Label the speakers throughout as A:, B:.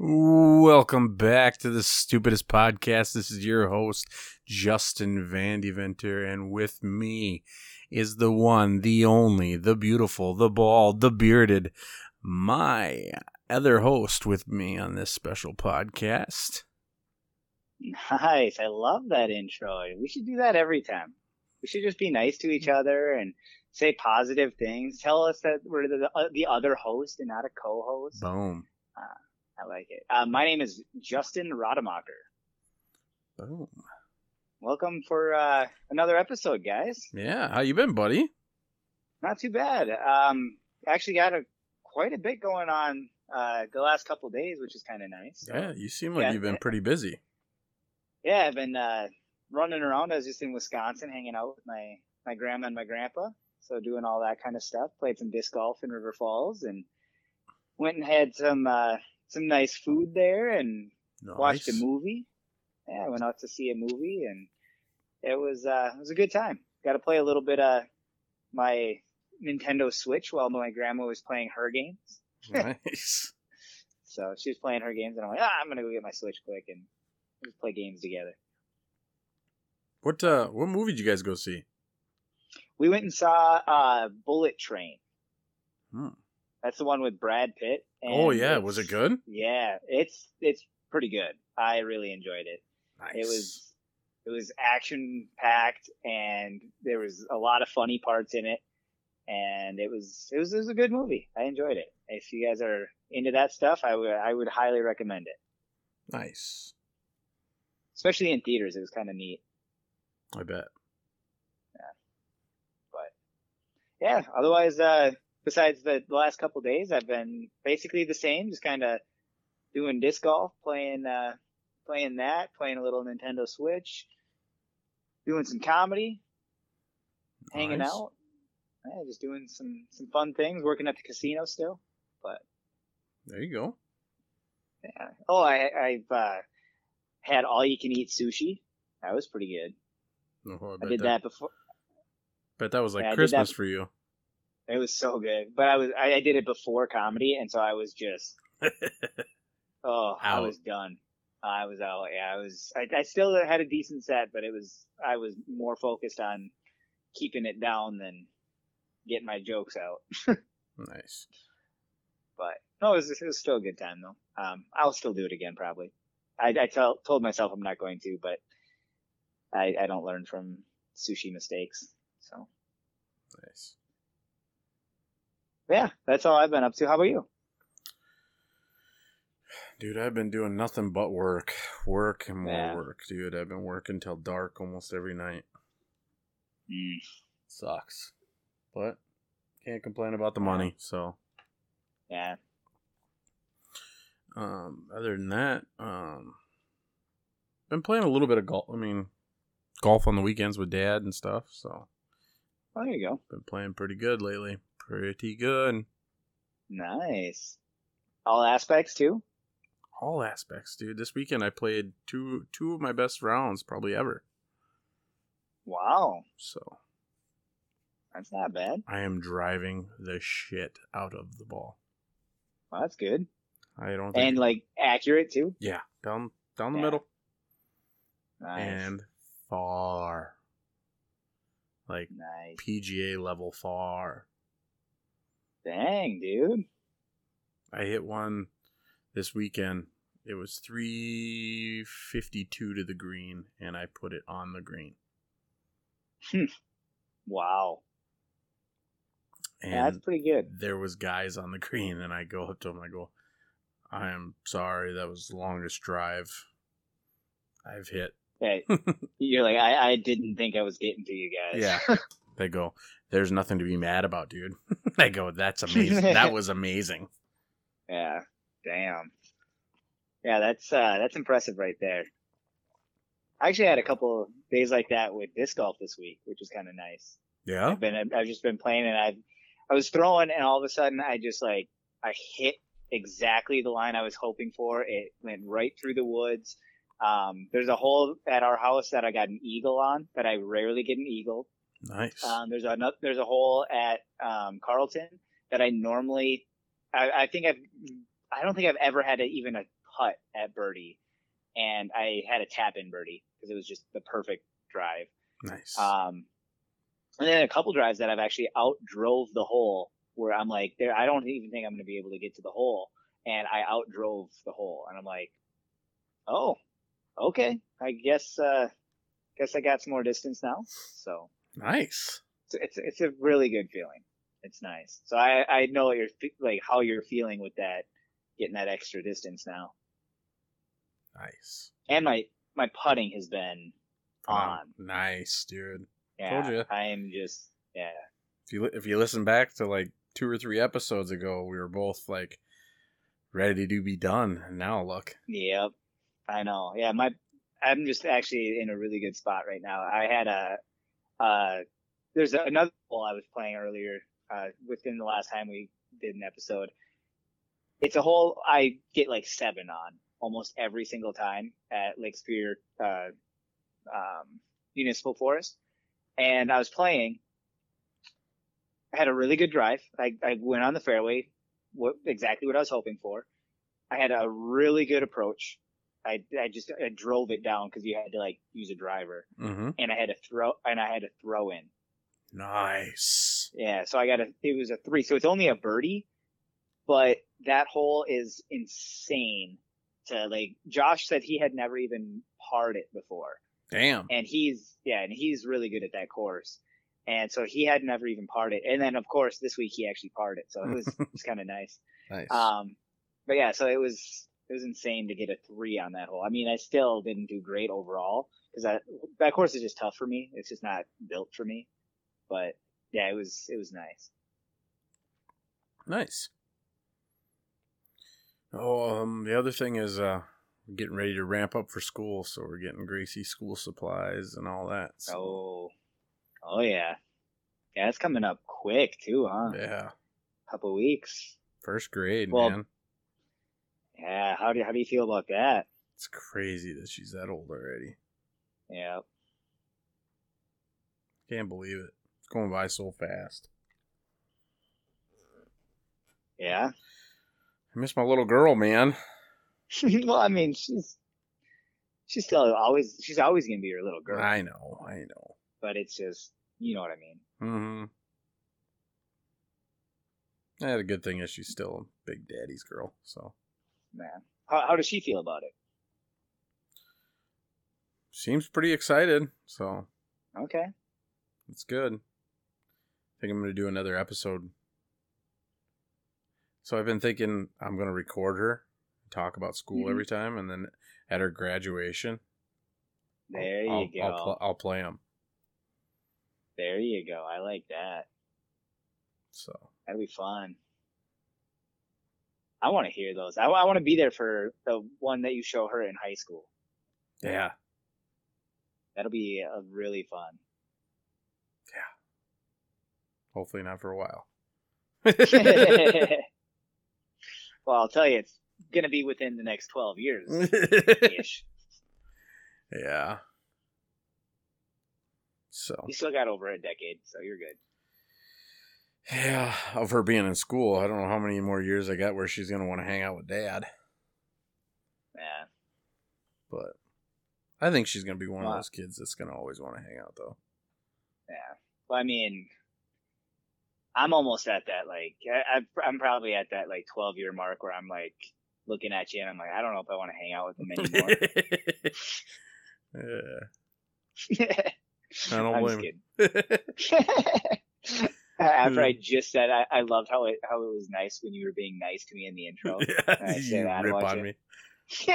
A: Welcome back to the stupidest podcast. This is your host, Justin Vandeventer, and with me is the one, the only, the beautiful, the bald, the bearded, my other host with me on this special podcast.
B: Nice. I love that intro. We should do that every time. We should just be nice to each other and say positive things. Tell us that we're the, uh, the other host and not a co-host.
A: Boom.
B: I like it. Uh, my name is Justin Rademacher.
A: Boom.
B: Welcome for uh, another episode, guys.
A: Yeah, how you been, buddy?
B: Not too bad. Um, actually got a quite a bit going on uh, the last couple days, which is kind of nice. So,
A: Yeah, you seem like
B: Yeah.
A: you've been pretty busy.
B: yeah, I've been uh, running around. I was just in Wisconsin, hanging out with my my grandma and my grandpa. So doing all that kind of stuff. Played some disc golf in River Falls, and went and had some uh, some nice food there, and watched a movie. Yeah, I went out to see a movie, and it was uh, it was a good time. Got to play a little bit of my Nintendo Switch while my grandma was playing her games.
A: nice.
B: So she was playing her games, and I'm like, ah, I'm gonna go get my Switch quick and just play games together.
A: What uh what movie did you guys go see?
B: We went and saw uh, Bullet Train.
A: Hmm.
B: That's the one with Brad Pitt. and
A: Oh yeah, was it good?
B: Yeah, it's it's pretty good. I really enjoyed it.
A: Nice.
B: It was it was action packed and there was a lot of funny parts in it and it was it was it was a good movie. I enjoyed it. If you guys are into that stuff, I would I would highly recommend it.
A: nice.
B: Especially in theaters, it was kind of neat.
A: I bet. Yeah.
B: But yeah, otherwise uh besides the, the last couple days, I've been basically the same, just kind of doing disc golf, playing uh playing that, playing a little Nintendo Switch, doing some comedy, hanging
A: Nice.
B: out. Yeah, just doing some some fun things, working at the casino still. But
A: There you go.
B: yeah. Oh, I I've uh, had all you can eat sushi. That was pretty good.
A: Oh, I,
B: I did that before.
A: Bet that was like
B: Yeah,
A: Christmas
B: that-
A: for you.
B: It was so good. But I was I, I did it before comedy, and so I was just oh I
A: Out.
B: was done. I was out. Yeah, I was. I, I still had a decent set, but it was I was more focused on keeping it down than getting my jokes out.
A: nice.
B: But no, it was, it was still a good time though. Um, I'll still do it again probably. I, I tell, told myself I'm not going to, but I, I don't learn from sushi mistakes. So
A: Nice.
B: Yeah, that's all I've been up to. How about you?
A: Dude, I've been doing nothing but work. Work and more
B: Yeah.
A: work, dude. I've been working till dark almost every night.
B: Mm,
A: Sucks. But can't complain about the money, so
B: yeah,
A: um other than that, um been playing a little bit of golf I mean golf on the weekends with dad and stuff, so
B: oh, there you go.
A: been playing pretty good lately. Pretty good.
B: Nice. All aspects too.
A: All aspects, dude. This weekend I played two two of my best rounds probably ever.
B: Wow,
A: So
B: that's not bad.
A: I am driving the shit out of the ball.
B: Well, that's good.
A: I don't think
B: And like accurate too.
A: Yeah, down down the
B: Yeah.
A: middle
B: Nice.
A: and far. Like
B: nice.
A: PGA level far.
B: Dang, dude.
A: I hit one this weekend. It was 352 to the green and I put it on the green. Hmm.
B: Wow.
A: And
B: Yeah, that's pretty good.
A: there was guys on the green and I go up to them I go I am sorry that was the longest drive I've hit.
B: Hey, you're like I, I didn't think I was getting to you guys.
A: Yeah. They go, there's nothing to be mad about, dude. I go, that's amazing. that was amazing.
B: Yeah. Damn. Yeah, that's uh that's impressive right there. I actually had a couple of days like that with disc golf this week, which was kind of nice.
A: Yeah.
B: I've been I've just been playing and I I was throwing and all of a sudden I just like I hit exactly the line I was hoping for. It went right through the woods. Um, there's a hole at our house that I got an eagle on that I rarely get an eagle.
A: Nice.
B: Um, there's a there's a hole at um, Carlton that I normally I, I think I've I don't think I've ever had a, even a putt at birdie, and I had a tap in birdie because it was just the perfect drive.
A: Nice.
B: Um, and then a couple drives that I've actually out drove the hole where I'm like, there, I don't even think I'm going to be able to get to the hole, and I out drove the hole, and I'm like, oh, okay, I guess, uh, guess I got some more distance now. So
A: nice.
B: it's it's, it's a really good feeling. It's nice. So I I know what you're like how you're feeling with that, getting that extra distance now,
A: Nice.
B: and my my putting has been
A: Wow.
B: on.
A: Nice, dude.
B: Yeah,
A: Told ya.
B: I'm just yeah.
A: If you if you listen back to like two or three episodes ago, we were both like ready to be done, and now look.
B: Yep. I know. Yeah, my I'm just actually in a really good spot right now. I had a uh there's another hole I was playing earlier uh within the last time we did an episode. It's a hole I get like 7 on almost every single time at Lake Superior uh um Municipal Forest. And I was playing I had a really good drive. I, I went on the fairway, what exactly what I was hoping for. I had a really good approach. I, I just I drove it down because you had to like use a driver,
A: Mm-hmm.
B: and I had to throw and I had to throw in.
A: Nice.
B: Yeah, so I got a it was a three, so it's only a birdie, but that hole is insane. To like Josh said, he had never even parred it before,
A: Damn.
B: and he's yeah, and he's really good at that course, and so he had never even parred it, and then of course this week he actually parred it, so it was it was kind of nice.
A: Nice.
B: Um, but yeah, so it was it was insane to get a three on that hole. I mean, I still didn't do great overall because that that course is just tough for me. It's just not built for me. But yeah, it was it was nice.
A: Nice. Oh, um, the other thing is, uh, we're getting ready to ramp up for school, so we're getting Gracie school supplies and all that. So,
B: Oh, oh yeah, yeah, it's coming up quick too, huh?
A: yeah,
B: Couple weeks.
A: first grade,
B: Well-
A: man.
B: Yeah, how do how do you feel about that?
A: It's crazy that she's that old already.
B: Yeah,
A: Can't believe it. It's going by so fast.
B: yeah.
A: I miss my little girl, man.
B: well, I mean, she's she's still always she's always gonna be your little girl,
A: I know, I know.
B: but it's just you know what I mean.
A: Mm-hmm. Yeah, the good thing is she's still a big daddy's girl, so
B: Man, how how does she feel about it?
A: seems pretty excited. So
B: Okay.
A: it's good. I think I'm gonna do another episode. So I've been thinking I'm gonna record her, talk about school
B: Mhm.
A: every time, and then at her graduation,
B: There you
A: I'll,
B: go.
A: I'll, pl- I'll play them.
B: there you go. I like that.
A: So
B: That'd be fun. I want to hear those. I, want to be there for the one that you show her in high school.
A: yeah,
B: That'll be uh, really fun. Yeah.
A: Hopefully not for a while.
B: well, I'll tell you, it's gonna be within the next twelve years ish.
A: yeah. So
B: You still got over a decade, so you're good.
A: Yeah, of her being in school, I don't know how many more years I got where she's gonna want to hang out with dad,
B: Yeah.
A: but I think she's gonna be one
B: Wow.
A: of those kids that's gonna always want to hang out though.
B: Yeah. Well, I mean, I'm almost at that, like, I, I'm probably at that, like, 12 year mark where I'm, like, looking at you and I'm like, I don't know if I want to hang out with them anymore.
A: yeah, I don't
B: I'm
A: blame
B: just kidding. After hmm. I just said I, I loved how it how it was nice when you were being nice to me in the intro. I say
A: you
B: that,
A: rip
B: watch
A: on
B: it.
A: me.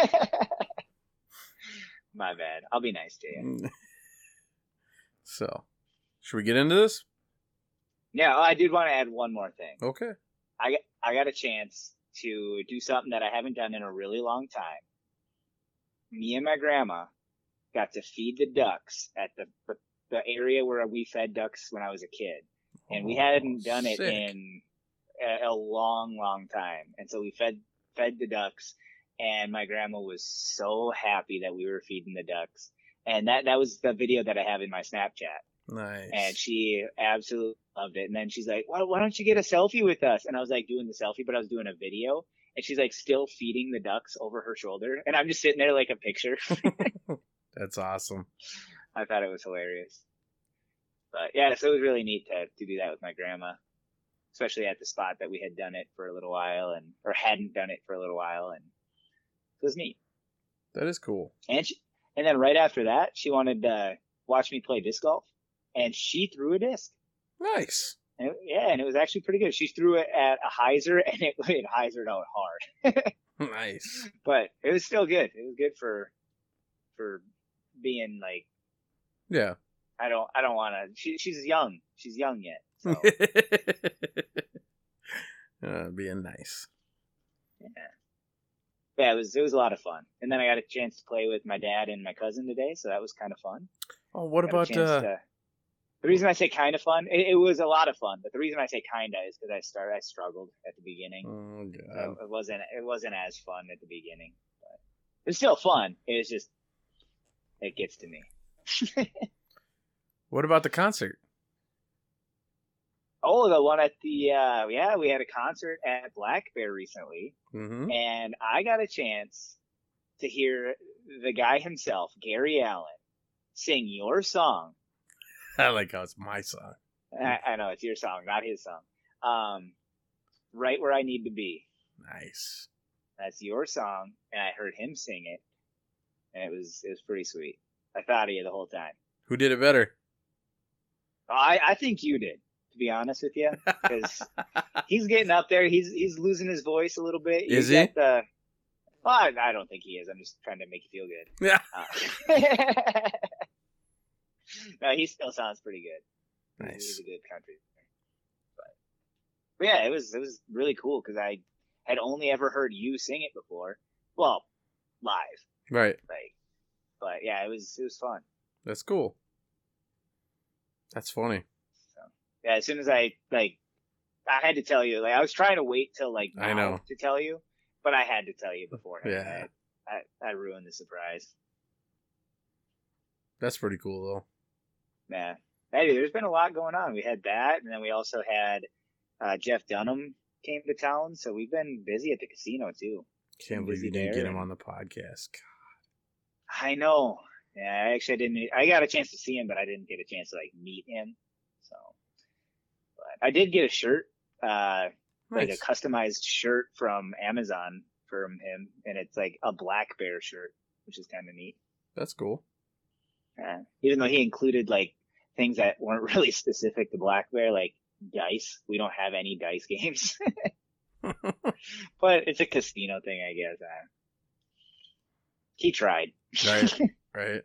B: My bad. I'll be nice to you. Mm.
A: so, should we get into this?
B: Yeah, I did want to add one more thing.
A: Okay.
B: I got a chance to do something that I haven't done in a really long time. Me and my grandma got to feed the ducks at the the, the area where we fed ducks when I was a kid, and we
A: Oh,
B: hadn't done it in a, a long, long time. And so we fed fed the ducks, and my grandma was so happy that we were feeding the ducks. And that that was the video that I have in my Snapchat
A: Nice.
B: and she absolutely loved it. And then she's like, why, why don't you get a selfie with us? And I was like doing the selfie, but I was doing a video. and she's like still feeding the ducks over her shoulder, and I'm just sitting there like a picture.
A: That's awesome.
B: I thought it was hilarious. But yeah, so it was really neat to to do that with my grandma, especially at the spot that we had done it for a little while and or hadn't done it for a little while, and it was neat.
A: That is cool.
B: And she, and then right after that, she wanted to watch me play disc golf, and she threw a disc.
A: Nice.
B: And yeah, and it was actually pretty good. She threw it at a hyzer, and it, it hyzered out hard,
A: Nice.
B: but it was still good. It was good for for being like
A: Yeah.
B: I don't I don't want to. She, she's young. She's young yet. So
A: uh, being nice.
B: yeah. yeah, it was it was a lot of fun. And then I got a chance to play with my dad and my cousin today, so that was kind of fun.
A: Oh, what about uh?
B: to- the reason I say kind of fun? It, it was a lot of fun, but the reason I say kinda is because I started I struggled at the beginning.
A: Oh
B: So it wasn't it wasn't as fun at the beginning, but it was still fun. It was just it gets to me.
A: What about the concert?
B: Oh, the one at the uh yeah, we had a concert at Black Bear recently,
A: Mm-hmm.
B: and I got a chance to hear the guy himself, Gary Allan, sing your song.
A: I like how it's my song.
B: I, I know it's your song, not his song. Um, right where I need to be.
A: Nice.
B: That's your song, and I heard him sing it, and it was it was pretty sweet. I thought of you the whole time.
A: Who did it better?
B: I I think you did, to be honest with you, because he's getting up there. He's he's losing his voice a little bit.
A: Is he?
B: The, well, I, I don't think he is. I'm just trying to make you feel good.
A: Yeah.
B: Uh, no, he still sounds pretty good.
A: Nice.
B: He's a good country singer. But, but yeah, it was it was really cool because I had only ever heard you sing it before. Well, live,
A: Right.
B: like, but yeah, it was it was fun.
A: That's cool. That's funny.
B: Yeah, as soon as I like, I had to tell you. Like, I was trying to wait till like
A: I
B: now
A: know.
B: to tell you, but I had to tell you beforehand.
A: Yeah.
B: I, I, I ruined the surprise.
A: That's pretty cool though.
B: Yeah. Hey, there's been a lot going on. We had that, and then we also had uh, Jeff Dunham came to town, so we've been busy at the casino too.
A: Can't believe you didn't
B: there
A: get him on the podcast.
B: I know. Yeah, I actually didn't. I got a chance to see him, but I didn't get a chance to like meet him. So, but I did get a shirt, uh, like a customized shirt from Amazon from him, and it's like a black bear shirt, which is kind of neat.
A: That's cool.
B: Yeah. Even though he included like things that weren't really specific to black bear, like dice. We don't have any dice games, but it's a casino thing, I guess. Uh, he tried.
A: Right. Right.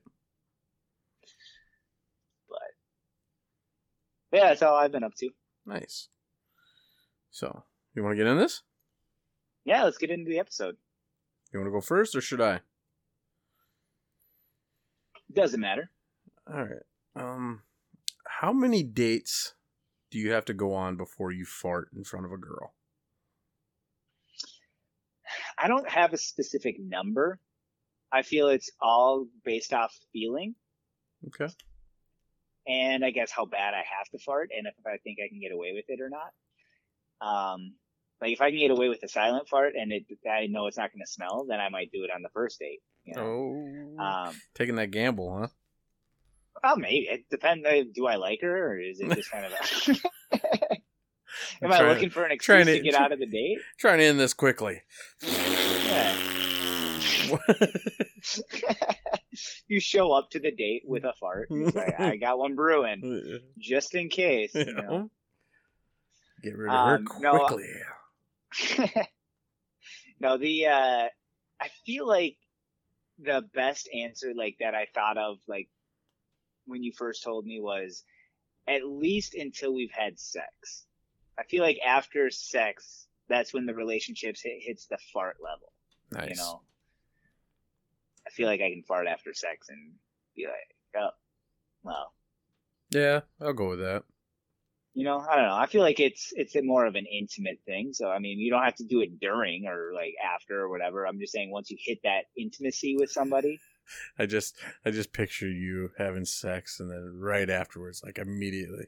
B: But yeah, that's all I've been up to.
A: Nice. So, you want to get in this?
B: Yeah, let's get into the episode.
A: You want to go first, or should I?
B: Doesn't matter.
A: All right. Um, how many dates do you have to go on before you fart in front of a girl?
B: I don't have a specific number. I feel it's all based off feeling
A: Okay.
B: and I guess how bad I have to fart and if I think I can get away with it or not. Um, like if I can get away with a silent fart and it, I know it's not going to smell, then I might do it on the first date. You know?
A: Oh,
B: Um,
A: taking that gamble, huh?
B: well, maybe it depends. uh, Do I like her or is it just kind of a, am I looking for an excuse to,
A: to-
B: get out of the date?
A: Trying to end this quickly.
B: you show up to the date with a fart. Like, I got one brewing just in case. You know?
A: Get rid of her
B: Um, no,
A: quickly.
B: no, the uh I feel like the best answer like that I thought of like when you first told me was at least until we've had sex. I feel like after sex, that's when the relationships hit, hits the fart level.
A: nice.
B: You know, I feel like I can fart after sex and be like, oh, well,
A: Yeah, I'll go with that.
B: you know, I don't know. I feel like it's it's a more of an intimate thing. So I mean, you don't have to do it during or like after or whatever. I'm just saying once you hit that intimacy with somebody.
A: I just I just picture you having sex and then right afterwards, like immediately.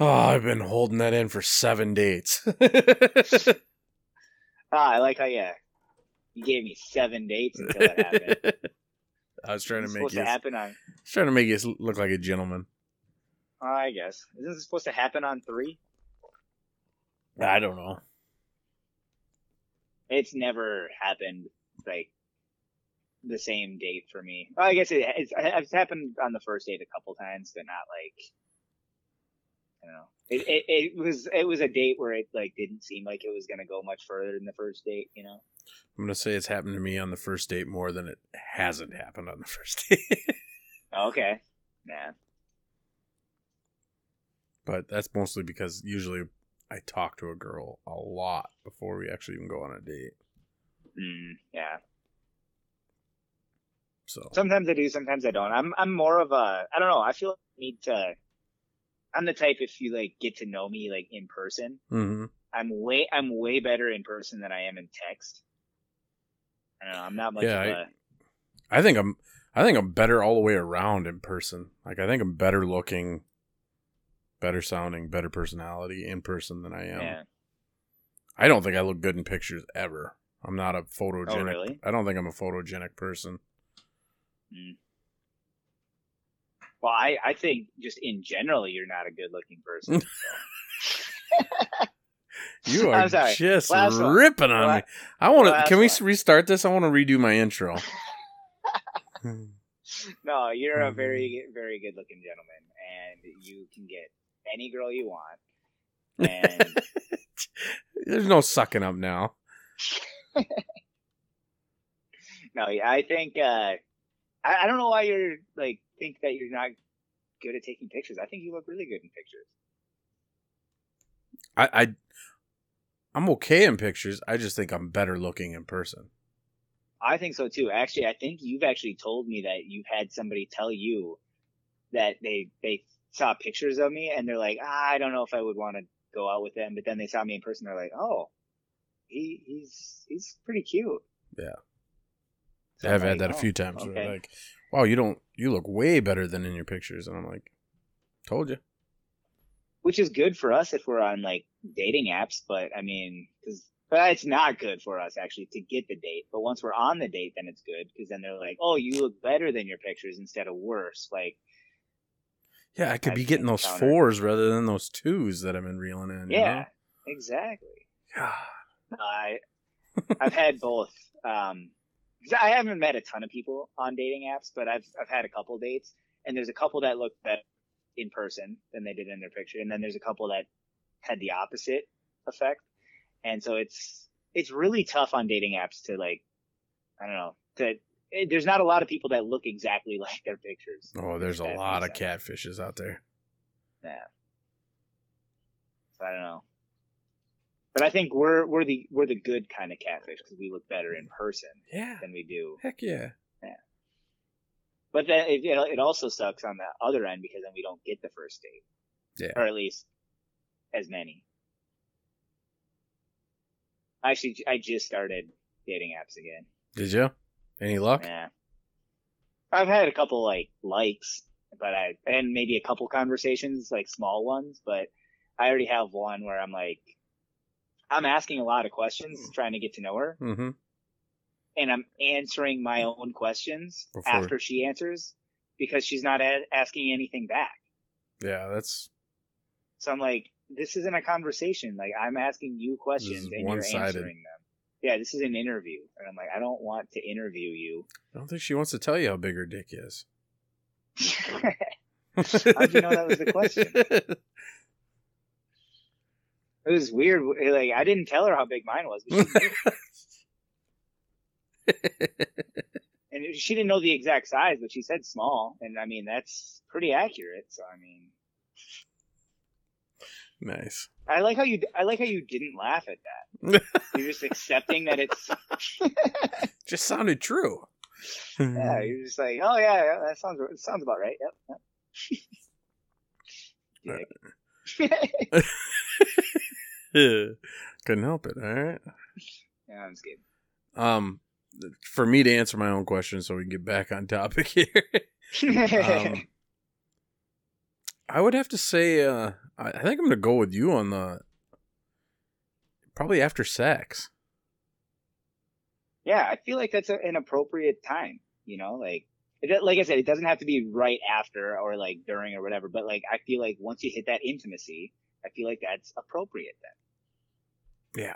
A: oh, I've been holding that in for seven dates.
B: Ah, I like how yeah, you gave me seven dates until that happened.
A: I was trying to make
B: supposed
A: you
B: to happen on.
A: trying to make you look like a gentleman.
B: Oh, I guess isn't this supposed to happen on three?
A: I don't know.
B: It's never happened like the same date for me. Well, I guess it, it's, it's happened on the first date a couple times, but not like I don't know. It, it it was it was a date where it like didn't seem like it was gonna go much further than the first date. You know.
A: I'm gonna say it's happened to me on the first date more than it hasn't happened on the first date.
B: Okay. Yeah.
A: but that's mostly because usually I talk to a girl a lot before we actually even go on a date.
B: Mm, yeah.
A: So
B: Sometimes I do, sometimes I don't. I'm I'm more of a I don't know. I feel like I need to. I'm the type if you like get to know me like in person.
A: hmm
B: I'm way I'm way better in person than I am in text. I don't know. I'm not much
A: Yeah,
B: of
A: I-
B: a
A: I think I'm I think I'm better all the way around in person. Like I think I'm better looking, better sounding, better personality in person than I am.
B: yeah.
A: I don't think I look good in pictures ever. I'm not a photogenic.
B: Oh, really?
A: I don't think I'm a photogenic person.
B: Well, I I think just in general you're not a good looking person.
A: You are just
B: Last one.
A: ripping on
B: La-
A: me. I want to. Can we
B: one.
A: restart this? I want to redo my intro.
B: no, you're a very very good looking gentleman, and you can get any girl you want. And
A: There's no sucking up now.
B: no, yeah, I think uh, I, I don't know why you're like think that you're not good at taking pictures. I think you look really good in pictures.
A: I, I I'm okay in pictures. I just think I'm better looking in person.
B: I think so too. Actually, I think you've actually told me that you've had somebody tell you that they they saw pictures of me and they're like, ah, I don't know if I would want to go out with them, but then they saw me in person, they're like, oh, he he's he's pretty cute.
A: Yeah. I've had that a few times.
B: Okay.
A: they're like, wow, you don't. You look way better than in your pictures, and I'm like, told you.
B: which is good for us if we're on like dating apps, but I mean, cause, but it's not good for us actually to get the date. But once we're on the date, then it's good because then they're like, oh, you look better than your pictures instead of worse. Like,
A: Yeah, I could
B: I've
A: be getting those fours rather than those twos that I've been reeling in. you
B: yeah,
A: know?
B: exactly.
A: God.
B: I I've had both. Um, I haven't met a ton of people on dating apps, but I've I've had a couple dates, and there's a couple that look better in person than they did in their picture, and then there's a couple that had the opposite effect, and so it's it's really tough on dating apps to like, I don't know, to it, there's not a lot of people that look exactly like their pictures.
A: Oh, there's a lot of catfishes out there.
B: Yeah. So I don't know. But I think we're we're the we're the good kind of catfish because we look better in person
A: Yeah.
B: than we do
A: Heck yeah. Yeah.
B: But then it, it, it also sucks on the other end because then we don't get the first date,
A: Yeah.
B: or at least as many. Actually, I just started dating apps again.
A: Did you? Any luck?
B: Yeah, I've had a couple like likes, but I and maybe a couple conversations, like small ones. But I already have one where I'm like, I'm asking a lot of questions, trying to get to know her,
A: Mm-hmm.
B: and I'm answering my own questions
A: Before-
B: after she answers because she's not a- asking anything back.
A: Yeah, that's
B: So I'm like, this isn't a conversation. Like I'm asking you questions and you're answering them. Yeah, this is an interview. And I'm like, I don't want to interview you.
A: I don't think she wants to tell you how big her dick is.
B: How'd you know that was the question? It was weird. Eh, like I didn't tell her how big mine was, but she knew. and she didn't know the exact size, but she said small. And I mean, that's pretty accurate. So I mean,
A: nice.
B: I like how you I like how you didn't laugh at that. You're just accepting that it's
A: Just sounded true.
B: yeah. You're just like, oh yeah, yeah that sounds that sounds about right. Yep. yep. Uh.
A: Couldn't help it. All right.
B: yeah, I'm kidding.
A: Um, for me to answer my own question, so we can get back on topic here. um, I would have to say, uh, I, I think I'm gonna go with you on the probably after sex.
B: Yeah, I feel like that's a, an appropriate time. You know, like it, like I said, it doesn't have to be right after or like during or whatever. But like I feel like once you hit that intimacy, I feel like that's appropriate then.
A: Yeah.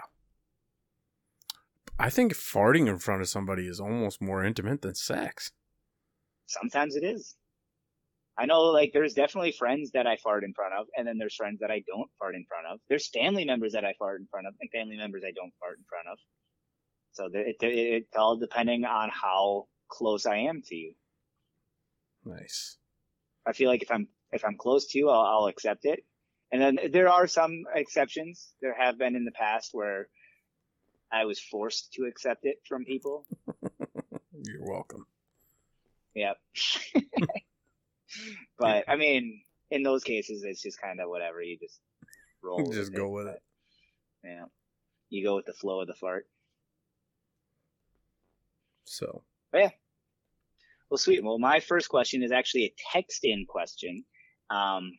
A: I think farting in front of somebody is almost more intimate than sex.
B: Sometimes it is. I know, like, there's definitely friends that I fart in front of, and then there's friends that I don't fart in front of. There's family members that I fart in front of, and family members I don't fart in front of. So it, it, it's all depending on how close I am to you.
A: Nice.
B: I feel like if I'm if I'm close to you, I'll, I'll accept it. And then there are some exceptions. There have been in the past where I was forced to accept it from people.
A: You're welcome.
B: Yep. but I mean, in those cases, it's just kind of whatever. You just roll.
A: just
B: with
A: go
B: it.
A: with it.
B: Yeah. You go with the flow of the fart.
A: So But yeah.
B: Well, sweet. Well, my first question is actually a text in question. Um,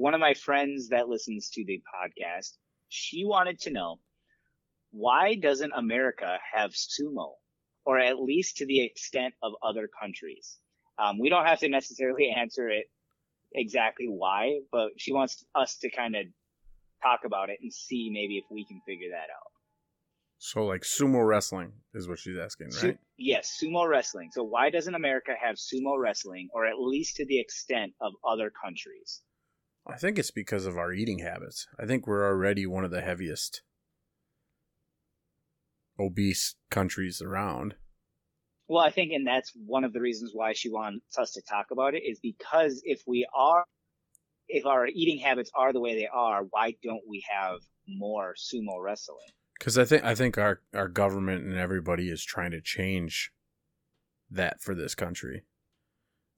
B: one of my friends that listens to the podcast, she wanted to know why doesn't America have sumo, or at least to the extent of other countries? Um, we don't have to necessarily answer it exactly why, but she wants us to kind of talk about it and see maybe if we can figure that out.
A: so like sumo wrestling is what she's asking,
B: Su-
A: right?
B: yes, sumo wrestling. So why doesn't America have sumo wrestling, or at least to the extent of other countries?
A: I think it's because of our eating habits. I think we're already one of the heaviest obese countries around.
B: Well, I think, and that's one of the reasons why she wants us to talk about it is because if we are, if our eating habits are the way they are, why don't we have more sumo wrestling?
A: Because I think I think our our government and everybody is trying to change that for this country.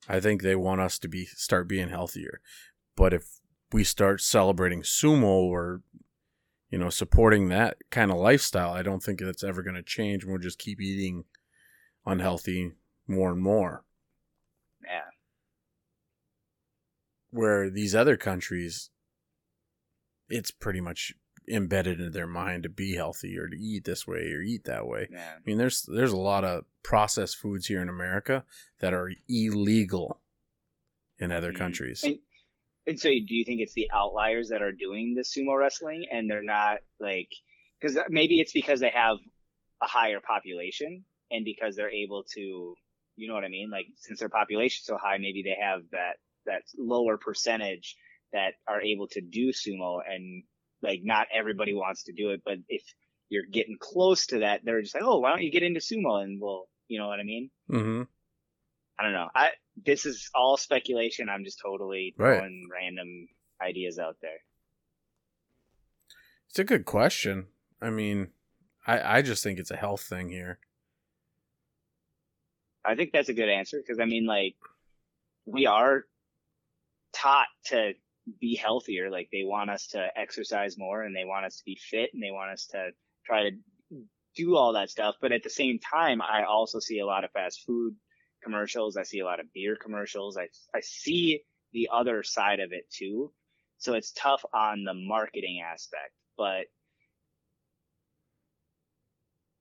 A: I think they want us to be start being healthier, but if we start celebrating sumo or you know supporting that kind of lifestyle, I don't think that's ever going to change. And we'll just keep eating unhealthy more and more.
B: Yeah.
A: Where these other countries, it's pretty much embedded in their mind to be healthy or to eat this way or eat that way.
B: Yeah.
A: I mean, there's there's a lot of processed foods here in America that are illegal in other
B: Mhm.
A: countries.
B: And, and so, do you think it's the outliers that are doing the sumo wrestling, and they're not like because maybe it's because they have a higher population, and because they're able to, you know what I mean? Like since their population's so high, maybe they have that that lower percentage that are able to do sumo, and like not everybody wants to do it, but if you're getting close to that, they're just like, oh, why don't you get into sumo, and we'll, you know what I mean?
A: Mm-hmm.
B: I don't know. I this is all speculation. I'm just totally
A: Right.
B: throwing random ideas out there.
A: It's a good question. I mean, I I just think it's a health thing here.
B: I think that's a good answer because I mean, like, we are taught to be healthier. Like, they want us to exercise more and they want us to be fit and they want us to try to do all that stuff. But at the same time, I also see a lot of fast food commercials. I see a lot of beer commercials. I, I see the other side of it too. So it's tough on the marketing aspect, but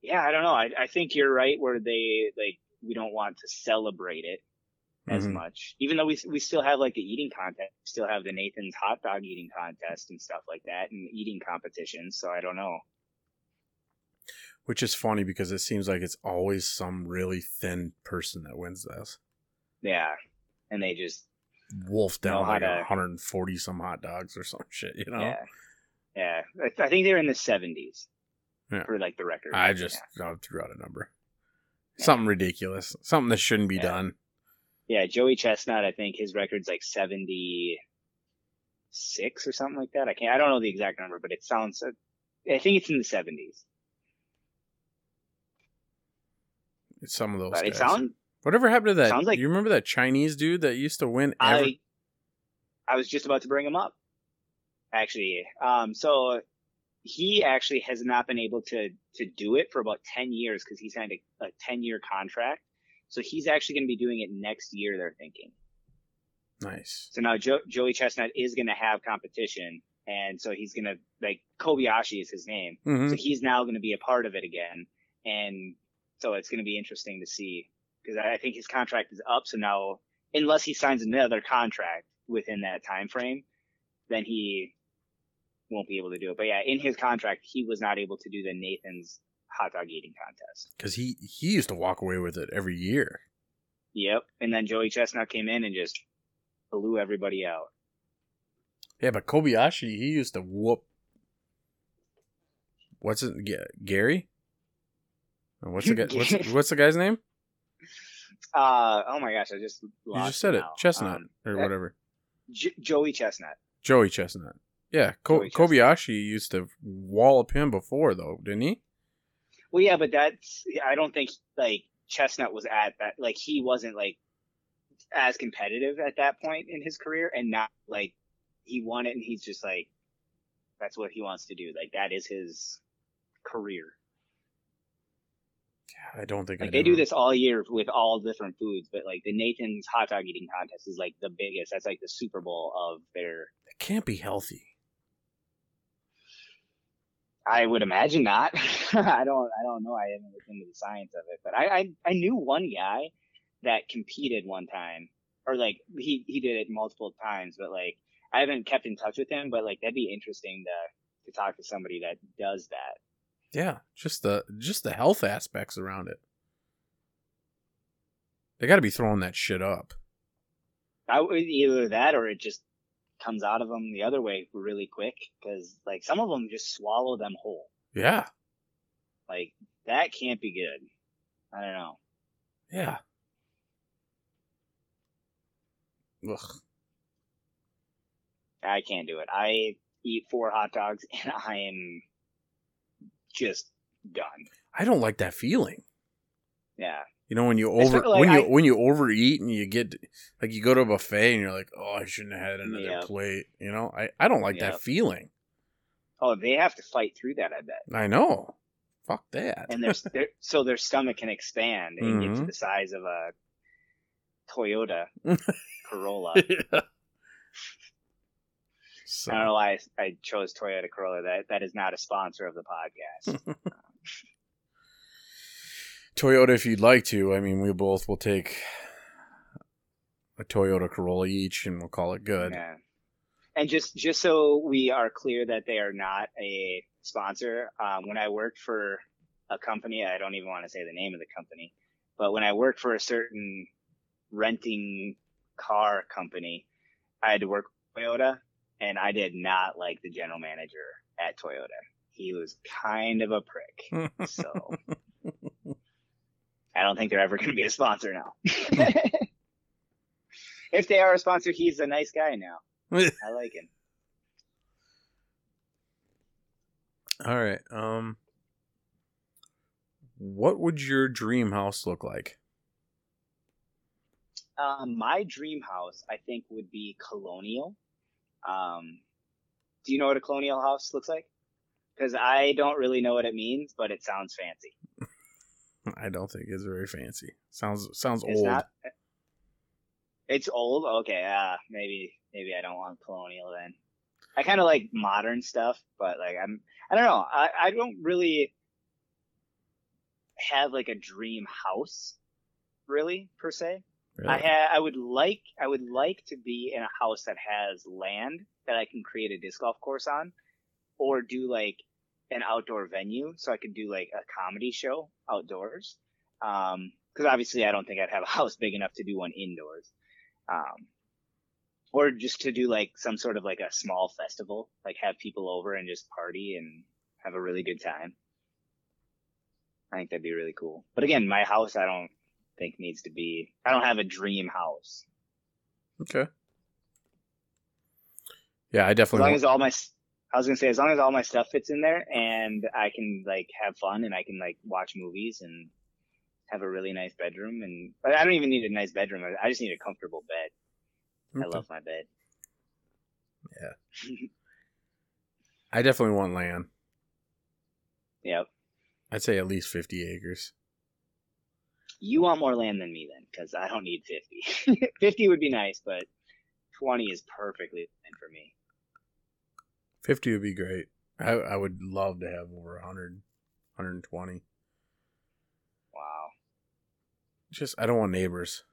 B: yeah, I don't know. I, I think you're right where they like we don't want to celebrate it as
A: Mhm.
B: much, even though we we still have like the eating contest, we still have the Nathan's hot dog eating contest and stuff like that, and eating competitions. So I don't know.
A: Which is funny because it seems like it's always some really thin person that wins this.
B: Yeah, and they just
A: Wolf down like
B: to-
A: 140 some hot dogs or some shit, you know?
B: yeah, yeah. I, think they're in the seventies
A: Yeah.
B: for like the record.
A: I just I threw out a number. Something ridiculous. Something that shouldn't be
B: Yeah.
A: done.
B: yeah. Joey Chestnut, I think his record's like seventy six or something like that. I can't. I don't know the exact number, but it sounds. I think it's in the seventies.
A: It's some of those
B: But it
A: guys.
B: sounds.
A: Whatever happened to that?
B: sounds like-
A: you remember that Chinese dude that used to win every
B: I I was just about to bring him up. Actually, um, so he actually has not been able to to do it for about ten years because he signed a, a ten year contract. So he's actually going to be doing it next year. They're thinking.
A: Nice.
B: So now jo- Joey Chestnut is going to have competition, and so he's going to like Kobayashi is his name,
A: hmm
B: so he's now going to be a part of it again, and so it's going to be interesting to see because I think his contract is up. So now, unless he signs another contract within that time frame, then he won't be able to do it. But yeah, in his contract, he was not able to do the Nathan's hot dog eating contest.
A: Because he he used to walk away with it every year.
B: Yep. And then Joey Chestnut came in and just blew everybody out.
A: Yeah, but Kobayashi he used to whoop. What's it? G- Gary. What's the guy? What's, what's the guy's name?
B: Uh oh my gosh, I just
A: You just said it.
B: now.
A: Chestnut
B: Um,
A: or whatever.
B: J- Joey Chestnut.
A: Joey Chestnut. Yeah, Ko-
B: Joey Chestnut.
A: Kobayashi used to wallop him before though, didn't he?
B: Well, yeah, but that's I don't think like Chestnut was at that like he wasn't like as competitive at that point in his career, and not like he won it and he's just like that's what he wants to do. Like that is his career.
A: I don't think
B: Like
A: I
B: they do this all year with all different foods, but like the Nathan's hot dog eating contest is like the biggest. That's like the Super Bowl of their.
A: It can't be healthy.
B: I would imagine not. I don't. I don't know. I haven't looked into the science of it, but I, I I knew one guy that competed one time, or like he he did it multiple times, but like I haven't kept in touch with him. But like that'd be interesting to to talk to somebody that does that.
A: Yeah, just the just the health aspects around it. They got to be throwing that shit up.
B: I would either that or it just comes out of them the other way really quick because like some of them just swallow them whole.
A: Yeah,
B: Like that can't be good. I don't know.
A: yeah. Ugh.
B: I can't do it. I eat four hot dogs and I am just done.
A: I don't like that feeling.
B: Yeah.
A: You know when you over
B: like
A: when you
B: I-
A: when you overeat and you get like you go to a buffet and you're like, oh, I shouldn't have had another
B: Yep.
A: plate. You know, I I don't like that feeling.
B: Oh, they have to fight through that, I bet.
A: I know. Fuck that.
B: And their, so their stomach can expand and get to
A: Mhm.
B: the size of a Toyota Corolla.
A: Yeah. So,
B: I don't know why I, I chose Toyota Corolla. That that is not a sponsor of the podcast.
A: Toyota, if you'd like to, I mean, we both will take a Toyota Corolla each, and we'll call it good.
B: Yeah. And just just so we are clear that they are not a sponsor, um, when I worked for a company, I don't even want to say the name of the company, but when I worked for a certain renting car company, I had to work with Toyota, and I did not like the general manager at Toyota. He was kind of a prick. So I don't think they're ever going to be a sponsor now. if they are a sponsor, he's a nice guy now. I like him.
A: All right. Um, what would your dream house look like?
B: Um, my dream house, I think, would be colonial. Um, do you know what a colonial house looks like? Because I don't really know what it means, but it sounds fancy.
A: I don't think it's very fancy. Sounds sounds
B: It's
A: old.
B: not. It's old. Okay, uh, maybe maybe I don't want colonial then. I kind of like modern stuff, but like I'm I don't know. I I don't really have like a dream house, really per se.
A: Really?
B: I ha- I would like I would like to be in a house that has land that I can create a disc golf course on, or do like an outdoor venue so I could do like a comedy show outdoors. Um, because obviously I don't think I'd have a house big enough to do one indoors. Um, or just to do like some sort of like a small festival, like have people over and just party and have a really good time. I think that'd be really cool. But again, my house I don't think needs to be. I don't have a dream house.
A: okay. Yeah, I definitely.
B: As long
A: want-
B: as all my, I was gonna say, as long as all my stuff fits in there and I can like have fun and I can like watch movies and have a really nice bedroom and but I don't even need a nice bedroom. I- I just need a comfortable bed. I love my bed. Yeah.
A: I definitely want land.
B: Yep.
A: I'd say at least fifty acres.
B: You want more land than me then, because I don't need 50. 50 would be nice, but 20 is perfectly fine for me.
A: 50 would be great. I, I would love to have over 100, 120.
B: Wow.
A: Just, I don't want neighbors.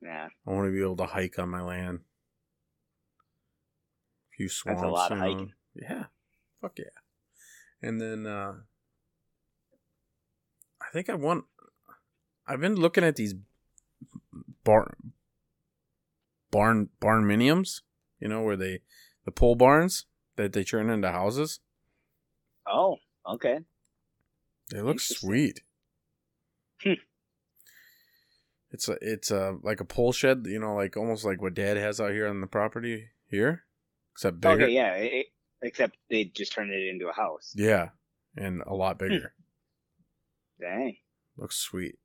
B: Yeah.
A: I want to be able to hike on my land. A few swamps.
B: That's a lot of
A: know.
B: hiking.
A: Yeah. Fuck yeah. And then uh I think I want I've been looking at these barn barn barn miniums, you know, where they the pole barns that they turn into houses.
B: Oh, okay.
A: They look sweet.
B: Hmm.
A: It's a it's a like a pole shed, you know, like almost like what Dad has out here on the property here, except bigger.
B: Okay, yeah. it- except they just turned it into a house.
A: Yeah, and a lot bigger.
B: Dang.
A: Looks sweet.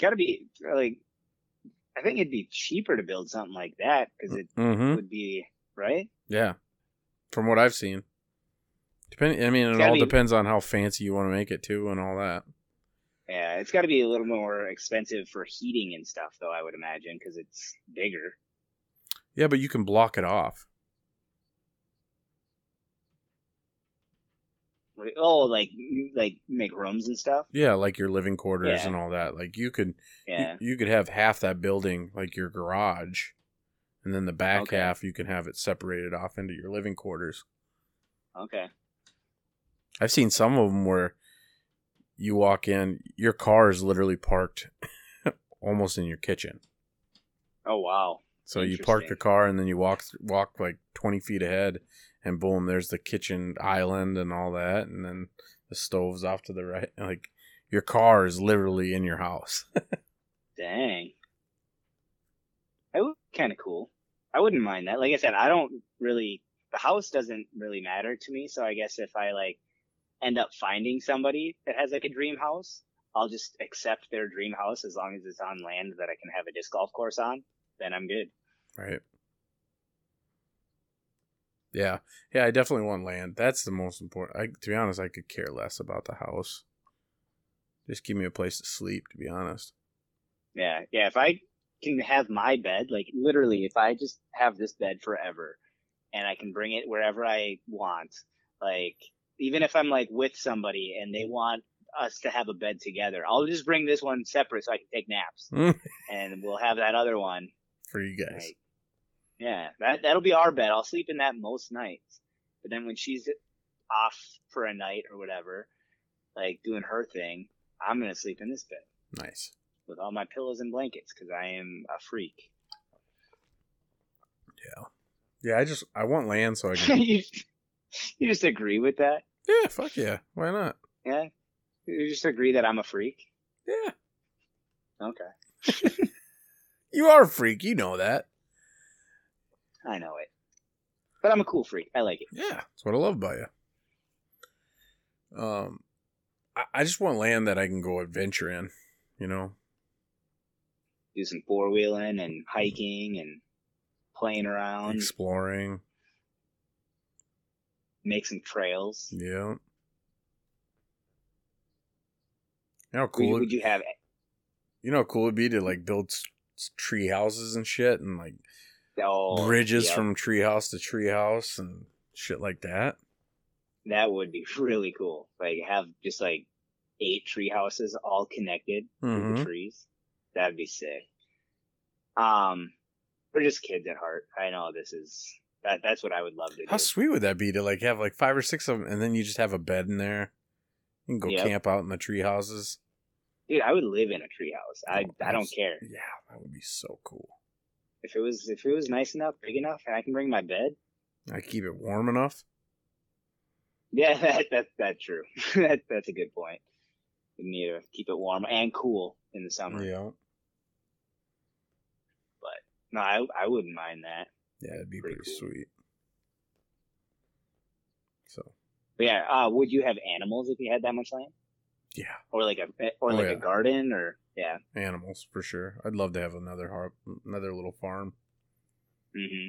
B: It's got to be like. I think it'd be cheaper to build something like that because it
A: Mm-hmm.
B: would be right.
A: Yeah, from what I've seen. Depending, I mean, it all
B: be-
A: depends on how fancy you want to make it too, and all that.
B: Yeah, it's got to be a little more expensive for heating and stuff, though. I would imagine because it's bigger.
A: Yeah, but you can block it off.
B: Oh, like like make rooms and stuff.
A: Yeah, like your living quarters
B: Yeah.
A: and all that. Like you could, you-
B: Yeah.
A: you, could have half that building like your garage, and then the back
B: Okay.
A: half you can have it separated off into your living quarters.
B: Okay.
A: I've seen some of them where you walk in, your car is literally parked almost in your kitchen.
B: Oh wow.
A: So you park the car and then you walk walk like twenty feet ahead, and boom, there's the kitchen island and all that, and then the stove's off to the right. Like your car is literally in your house.
B: Dang. That would be kind of cool. I wouldn't mind that. Like I said, I don't really. The house doesn't really matter to me. So I guess if I like end up finding somebody that has like a dream house, I'll just accept their dream house as long as it's on land that I can have a disc golf course on. Then I'm good.
A: right. Yeah, yeah, I definitely want land. That's the most important. I, to be honest, I could care less about the house. Just give me a place to sleep. To be honest.
B: Yeah, yeah. If I can have my bed, like literally, if I just have this bed forever, and I can bring it wherever I want, like even if I'm like with somebody and they want us to have a bed together, I'll just bring this one separate so I can take naps, and we'll have that other one.
A: For you guys.
B: Like, yeah, that that'll be our bed. I'll sleep in that most nights. But then when she's off for a night or whatever, like doing her thing, I'm gonna sleep in this bed
A: Nice.
B: with all my pillows and blankets because I am a freak.
A: Yeah, Yeah, I just I want land so I can.
B: you, you just agree with that?
A: yeah, fuck yeah. Why not?
B: Yeah. You just agree that I'm a freak?
A: Yeah.
B: Okay.
A: You are a freak. You know that.
B: I know it. But I'm a cool freak. I like it.
A: Yeah, that's what I love about you. Um, I, I just want land that I can go adventure in. You know.
B: Do some four wheeling and hiking and playing around,
A: exploring.
B: make some trails.
A: Yeah. You know how
B: Would,
A: cool.
B: you, would you have It?
A: you know how cool it'd be to like build tree houses and shit, and like
B: oh,
A: bridges from treehouse to treehouse and shit like that.
B: that would be really cool. Like have just like eight tree houses all connected through
A: hmm
B: the trees. That'd be sick. Um, we're just kids at heart. I know this is that. That's what I would love to
A: How
B: do.
A: sweet would that be to like have like five or six of them, and then you just have a bed in there. You can go
B: Yep.
A: camp out in the tree houses.
B: Dude, I would live in a tree house. I
A: Oh,
B: I don't care
A: Yeah, that would be so cool.
B: If it was if it was nice enough, big enough, and I can bring my bed.
A: I keep it warm enough.
B: Yeah, that that that's true. that that's a good point. You need to keep it warm and cool in the summer.
A: Yeah, But
B: No, I I wouldn't mind that.
A: yeah, it'd be
B: Pretty
A: pretty,
B: cool.
A: sweet. So
B: But yeah, uh, would you have animals if you had that much land,
A: yeah,
B: or like a eh, or
A: Oh,
B: like
A: yeah.
B: a garden, or yeah?
A: animals for sure. I'd love to have another har- another little farm.
B: hmm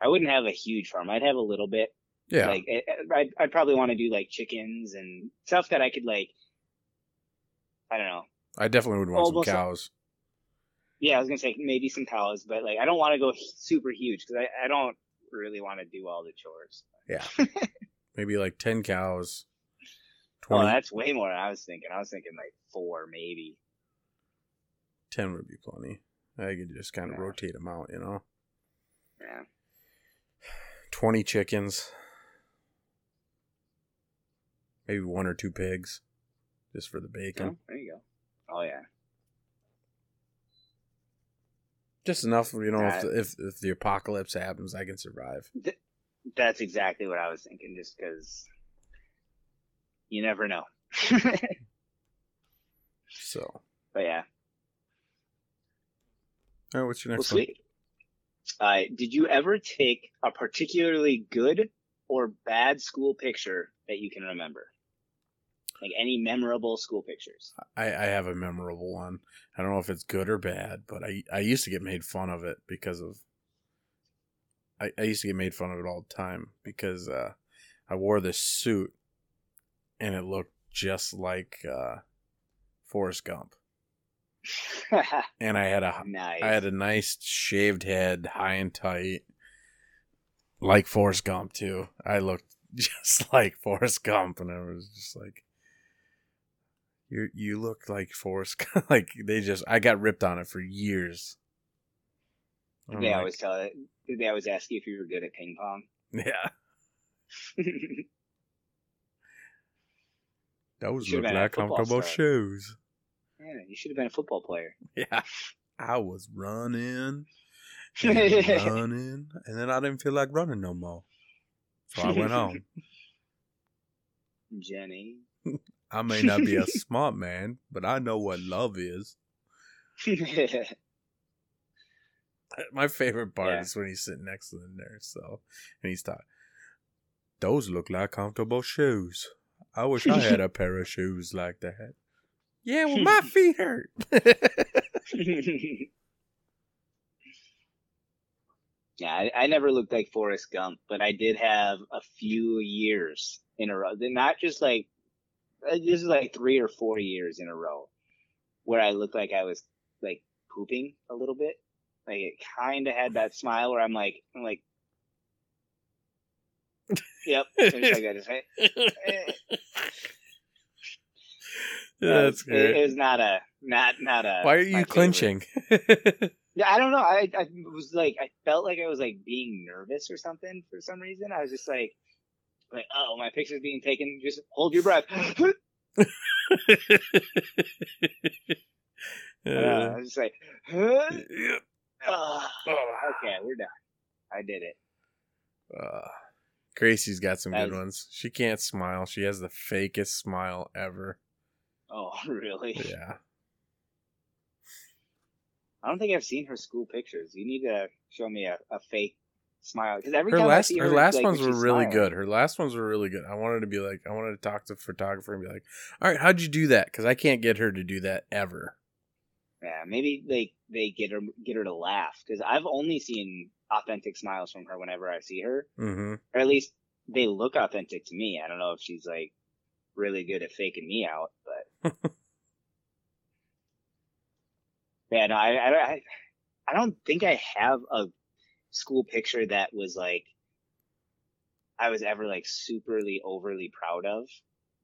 B: I wouldn't have a huge farm. I'd have a little bit.
A: Yeah,
B: Like I- I'd, I'd probably want to do like chickens and stuff that I could like. I don't know.
A: I definitely would want
B: almost-
A: some cows.
B: Yeah, I was gonna say maybe some cows, but like I don't want to go super huge because I, I don't really want to do all the chores.
A: Yeah. maybe like 10 cows.
B: 20. Oh, that's way more than I was thinking. I was thinking like four, maybe.
A: 10 would be plenty. I could just kind of yeah. rotate them out, you know?
B: Yeah.
A: 20 chickens. Maybe one or two pigs just for the bacon.
B: Oh, there you go. Oh, yeah.
A: Just enough, you know, that, if, if, if the apocalypse happens, I can survive. Th-
B: that's exactly what I was thinking, just because you never know.
A: so.
B: But yeah.
A: Oh, what's your next well,
B: one? Sweet. Uh, did you ever take a particularly good or bad school picture that you can remember? Like any memorable school pictures?
A: I, I have a memorable one. I don't know if it's good or bad, but I I used to get made fun of it because of. I, I used to get made fun of it all the time because uh, I wore this suit, and it looked just like uh, Forrest Gump. and I had a nice. I had a nice shaved head, high and tight, like Forrest Gump too. I looked just like Forrest Gump, and I was just like, "You you look like Forrest." Gump. like they just I got ripped on it for years.
B: Did they like, always tell it? They always ask you if you were good at ping pong?
A: Yeah. Those look like comfortable star. shoes.
B: Yeah, you should have been a football player.
A: Yeah. I was running, running, and then I didn't feel like running no more. So I went home.
B: Jenny.
A: I may not be a smart man, but I know what love is. My favorite part yeah. is when he's sitting next to the nurse, so and he's talking. Those look like comfortable shoes. I wish I had a pair of shoes like that. Yeah, well, my feet hurt.
B: yeah, I, I, never looked like Forrest Gump, but I did have a few years in a row. Not just like uh, this is like three or four years in a row where I looked like I was like pooping a little bit. Like it kind of had that smile where I'm like, I'm like, yep, I just,
A: That's good.
B: It, it was not a not not a.
A: Why are you clinching?
B: yeah, I don't know. I I was like I felt like I was like being nervous or something for some reason. I was just like like oh my picture's being taken. Just hold your breath. uh, I was just like, huh? oh, okay, we're done. I did it.
A: Uh, Gracie's got some good ones. She can't smile. She has the fakest smile ever.
B: Oh, really?
A: Yeah.
B: I don't think I've seen her school pictures. You need to show me a, a fake smile because every
A: her
B: time
A: last
B: her,
A: her last like, ones were really smiling. good. Her last ones were really good. I wanted to be like, I wanted to talk to the photographer and be like, all right, how'd you do that? Because I can't get her to do that ever.
B: Yeah, maybe they they get her get her to laugh because I've only seen authentic smiles from her whenever I see her,
A: mm-hmm.
B: or at least they look authentic to me. I don't know if she's like really good at faking me out, but yeah, no, I, I, I don't think I have a school picture that was like I was ever like superly overly proud of,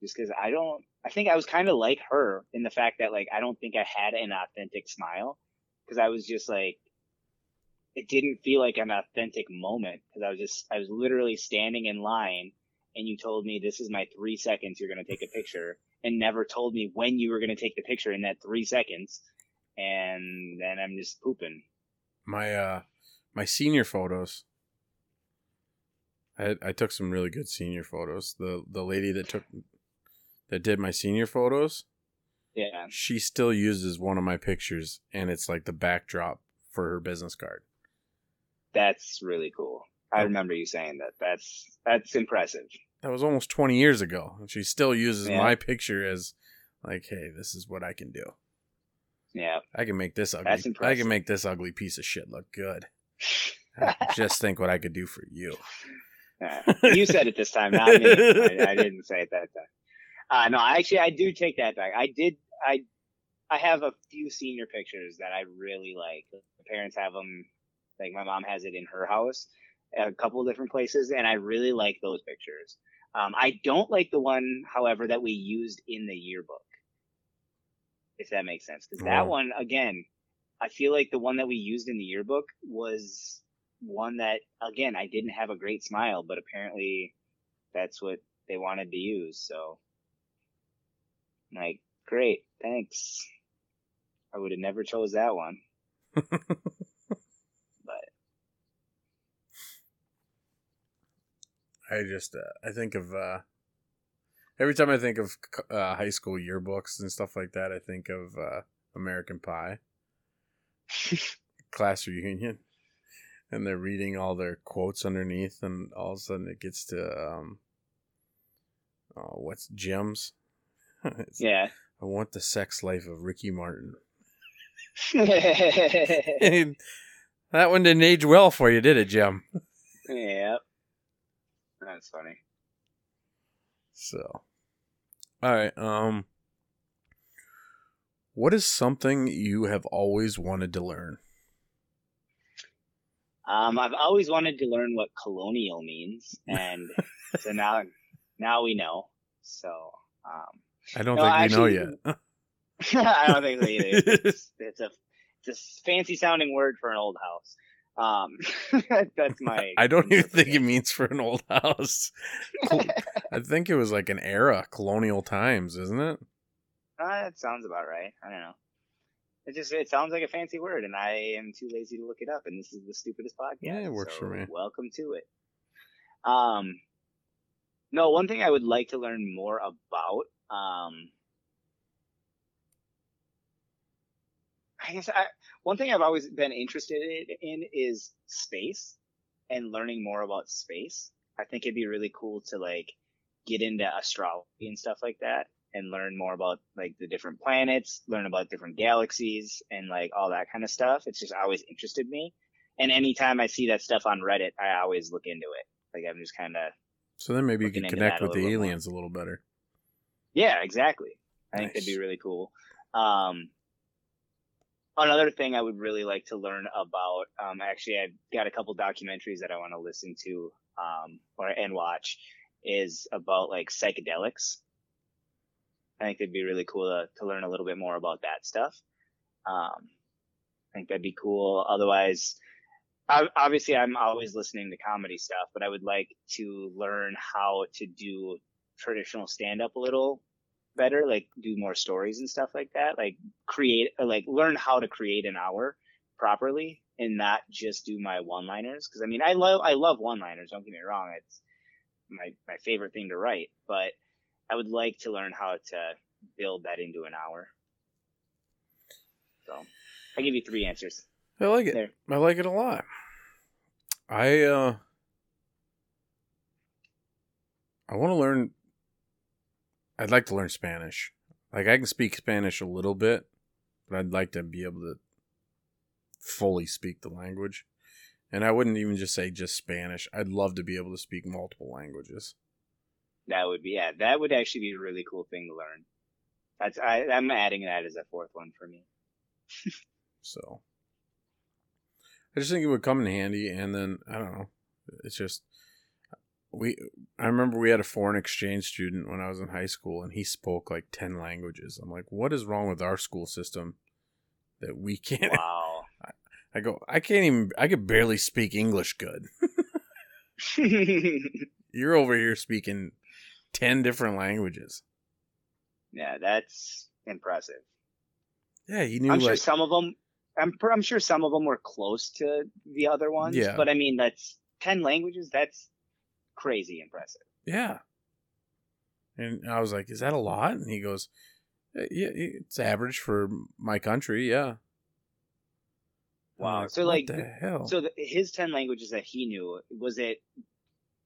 B: just because I don't. I think I was kind of like her in the fact that like I don't think I had an authentic smile because I was just like it didn't feel like an authentic moment because I was just I was literally standing in line and you told me this is my three seconds you're going to take a picture and never told me when you were going to take the picture in that three seconds. And then I'm just pooping.
A: My, uh, my senior photos. I, I took some really good senior photos. The, the lady that took, that did my senior photos.
B: Yeah.
A: She still uses one of my pictures and it's like the backdrop for her business card.
B: That's really cool. I remember you saying that. That's that's impressive.
A: That was almost 20 years ago and she still uses yeah. my picture as like hey this is what i can do.
B: Yeah.
A: I can make this ugly i can make this ugly piece of shit look good. Just think what i could do for you.
B: Uh, you said it this time not me. I, I, didn't say it that time. Uh, no actually i do take that back. I did i I have a few senior pictures that I really like. The parents have them, like my mom has it in her house, at a couple of different places, and I really like those pictures. Um, I don't like the one, however, that we used in the yearbook, if that makes sense. Because that
A: Oh.
B: one, again, I feel like the one that we used in the yearbook was one that, again, I didn't have a great smile, but apparently that's what they wanted to use. So, like, great, thanks. I would have never chose that one. but
A: I just uh, I think of uh, every time I think of uh, high school yearbooks and stuff like that, I think of uh, American Pie class reunion, and they're reading all their quotes underneath, and all of a sudden it gets to um, oh, what's Jim's?
B: Yeah.
A: I want the sex life of Ricky Martin. that one didn't age well for you, did it, Jim?
B: That's funny.
A: So, all right. Um, what is something you have always wanted to learn?
B: Um, I've always wanted to learn what colonial means, and so now, now we know. So, um,
A: I don't
B: No,
A: think
B: actually-
A: we know yet.
B: I don't think so either. It's, it's a it's a fancy sounding word for an old house. Um, that's my.
A: I don't even think it means for an old house. I think it was like an era, colonial times, isn't it?
B: Uh, that sounds about right. I don't know. It just it sounds like a fancy word, and I am too lazy to look it up. And this is the stupidest podcast.
A: Yeah, it works
B: so
A: for me.
B: Welcome to it. Um, no, one thing I would like to learn more about. Um, I guess I one thing I've always been interested in, is space and learning more about space. I think it'd be really cool to like get into astrology and stuff like that and learn more about like the different planets, learn about different galaxies and like all that kind of stuff. It's just always interested me. And anytime I see that stuff on Reddit, I always look into it. Like I'm just kind of,
A: So then maybe you can connect with the
B: bit more.
A: aliens a little better.
B: yeah, exactly. I think that'd be really cool. Um, another thing I would really like to learn about, um, actually I've got a couple documentaries that I want to listen to, um, or, and watch is about like psychedelics. I think it'd be really cool to, to learn a little bit more about that stuff. Um, I think that'd be cool. Otherwise, I, obviously I'm always listening to comedy stuff, but I would like to learn how to do traditional stand up a little better, like do more stories and stuff like that, like create, like learn how to create an hour properly and not just do my one liners. Cause I mean, I love, I love one liners. Don't get me wrong. It's my, my favorite thing to write, but I would like to learn how to build that into an hour. So I give you three answers.
A: I like it.
B: There.
A: I like it a lot. I uh I want to learn I'd like to learn Spanish. Like I can speak Spanish a little bit, but I'd like to be able to fully speak the language. And I wouldn't even just say just Spanish. I'd love to be able to speak multiple languages.
B: That would be, yeah, that would actually be a really cool thing to learn. That's, I, I'm adding that as a fourth one for me.
A: So I just think it would come in handy and then I don't know. It's just we I remember we had a foreign exchange student when I was in high school and he spoke like 10 languages. I'm like, "What is wrong with our school system that we can't
B: Wow.
A: I go, "I can't even I could barely speak English good." You're over here speaking 10 different languages.
B: yeah, that's impressive.
A: Yeah, he knew
B: I'm sure some of them, I'm, I'm sure some of them were close to the other ones.
A: Yeah.
B: But I mean, that's 10 languages. That's crazy impressive.
A: Yeah. And I was like, "Is that a lot?" And he goes, "Uh, "Yeah, it's average for my country, yeah."
B: Wow. So,
A: what
B: like,
A: the hell?
B: So the, his 10 languages that he knew, was it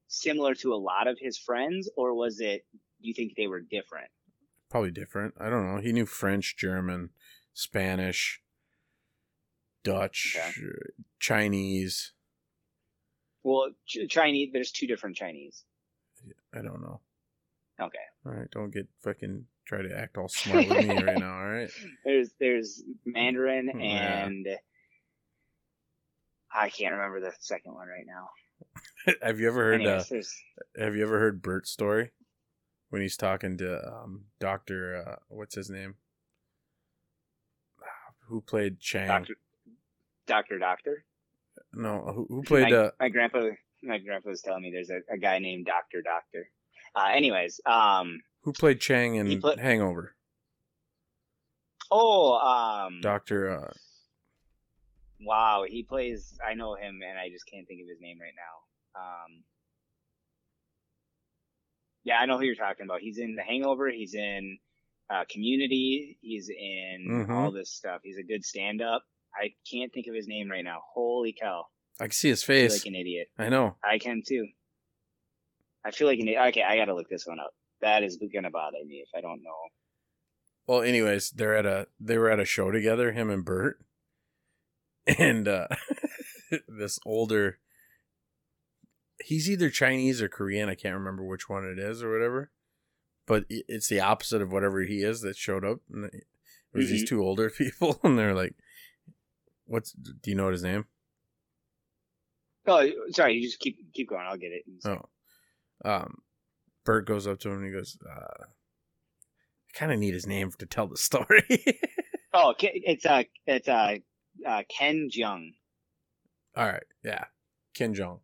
B: similar to a lot of his friends or was it, do you think they were different?
A: Probably different. I don't know. He knew French, German, Spanish, Dutch,
B: Okay.
A: uh, Chinese.
B: Well, Ch- Chinese, there's two different Chinese.
A: I don't know.
B: Okay.
A: All right, don't get fucking try to act all smart with me right now. All right.
B: There's there's Mandarin
A: Oh, Yeah.
B: and I can't remember the second one right now.
A: have you ever heard? Uh,
B: Anyways, there's
A: have you ever heard Bert's story when he's talking to um, Doctor? Uh, what's his name? Who played Chang?
B: Doctor Doctor Doctor.
A: No, who, who played?
B: my,
A: Uh,
B: my grandpa my grandpa was telling me there's a, a guy named Doctor Doctor. Uh, anyways, um,
A: who played Chang in
B: put-
A: Hangover?
B: oh, um,
A: Doctor. Uh,
B: wow, he plays. I know him, and I just can't think of his name right now. Um, yeah, I know who you're talking about. He's in The Hangover. He's in uh, Community. He's in
A: Mhm.
B: all this stuff. He's a good stand-up. I can't think of his name right now. Holy cow!
A: I can see his
B: I feel
A: face.
B: like an idiot.
A: I know.
B: I can too. I feel like an idiot. Okay, I gotta look this one up. That is gonna bother me if I don't know.
A: Well, anyways, they're at a they were at a show together, him and Bert, and uh, this older. He's either Chinese or Korean. I can't remember which one it is or whatever. But it's the opposite of whatever he is that showed up. And it was these
B: Mhm.
A: two older people, and they're like, "What's? Do you know what his name?"
B: Oh, sorry. You just keep keep going. I'll get it.
A: Oh, um, Bert goes up to him and he goes, uh, "I kind of need his name to tell the story."
B: Oh, it's uh, it's uh, uh, Ken Jeong.
A: All right, yeah, Ken Jeong.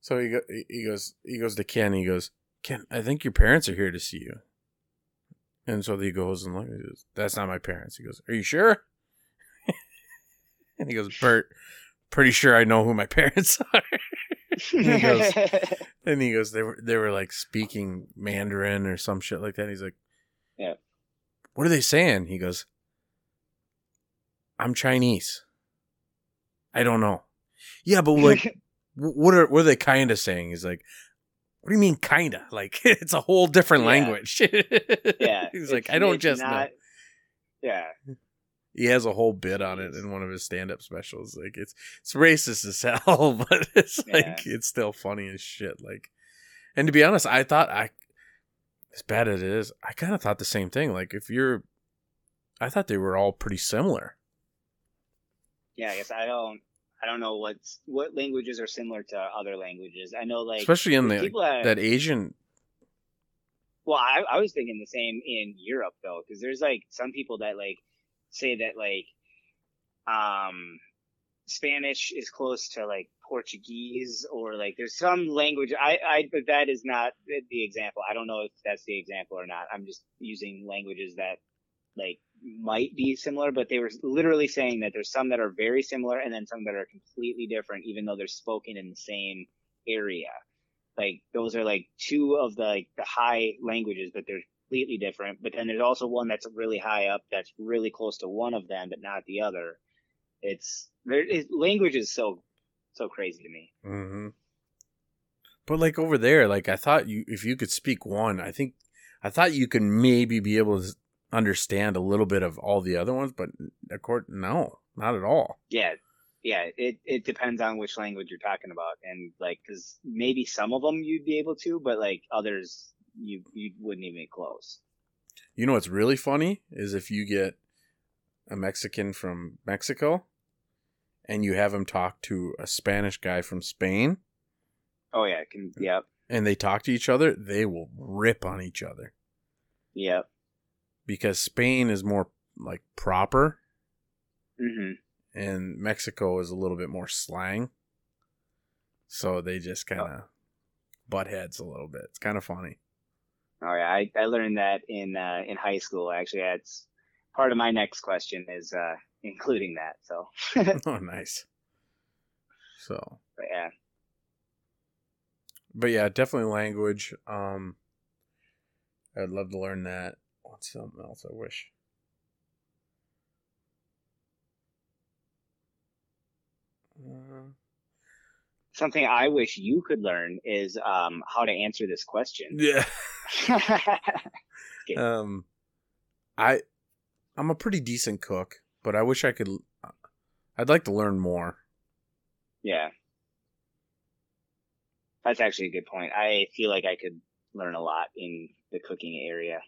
A: So he go, he- he goes he goes to Ken. He goes, Ken, I think your parents are here to see you. And so he goes and looks. That's not my parents. He goes, Are you sure? and he goes, Bert, pretty sure I know who my parents are. He goes- and he goes, They were they were like speaking Mandarin or some shit like that. And He's like,
B: Yeah.
A: What are they saying? He goes, I'm Chinese. I don't know. Yeah, but like what are what are they kind of saying? He's like, what do you mean kinda? Like it's a whole different
B: Yeah.
A: language.
B: yeah,
A: he's like, I don't
B: it's
A: just know.
B: Yeah,
A: He has a whole bit on it in one of his stand-up specials. Like it's it's racist as hell, but it's like it's still funny as shit. Like, and to be honest, I thought I, as bad as it is, I kind of thought the same thing. Like if you're, I thought they were all pretty similar.
B: yeah. I guess I don't. I don't know what's what languages are similar to other languages. I know, like
A: especially in the
B: people that,
A: that Asian.
B: Well, I, I was thinking the same in Europe though, because there's like some people that like say that like um Spanish is close to like Portuguese or like there's some language. I I but that is not the example. I don't know if that's the example or not. I'm just using languages that like might be similar, but they were literally saying that there's some that are very similar and then some that are completely different, even though they're spoken in the same area like those are like two of the like the high languages but they're completely different but then there's also one that's really high up that's really close to one of them but not the other it's there is language is so so crazy to me
A: Mm-hmm. But like over there, like I thought you, if you could speak one, I think, I thought you could maybe be able to understand a little bit of all the other ones, but accord, no, not at all.
B: yeah yeah it it depends on which language you're talking about and like because maybe some of them you'd be able to but like others you you wouldn't even close.
A: You know what's really funny is if you get a Mexican from Mexico and you have him talk to a Spanish guy from Spain.
B: Oh yeah can yep.
A: And they talk to each other, they will rip on each other.
B: Yep.
A: Because Spain is more like proper.
B: Hmm
A: and Mexico is a little bit more slang. So they just kind of butt heads a little bit. It's kind of funny.
B: Oh yeah, I, I learned that in uh, in high school. Actually, that's part of my next question is uh, including that. So,
A: oh, nice. So,
B: but yeah,
A: but yeah, definitely language. Um, I'd love to learn that. What's something else I wish? Uh,
B: something I wish you could learn is um, how to answer this question.
A: yeah. Um, I, I'm a pretty decent cook, but I wish I could. I'd like to learn more.
B: yeah, that's actually a good point. I feel like I could learn a lot in the cooking area.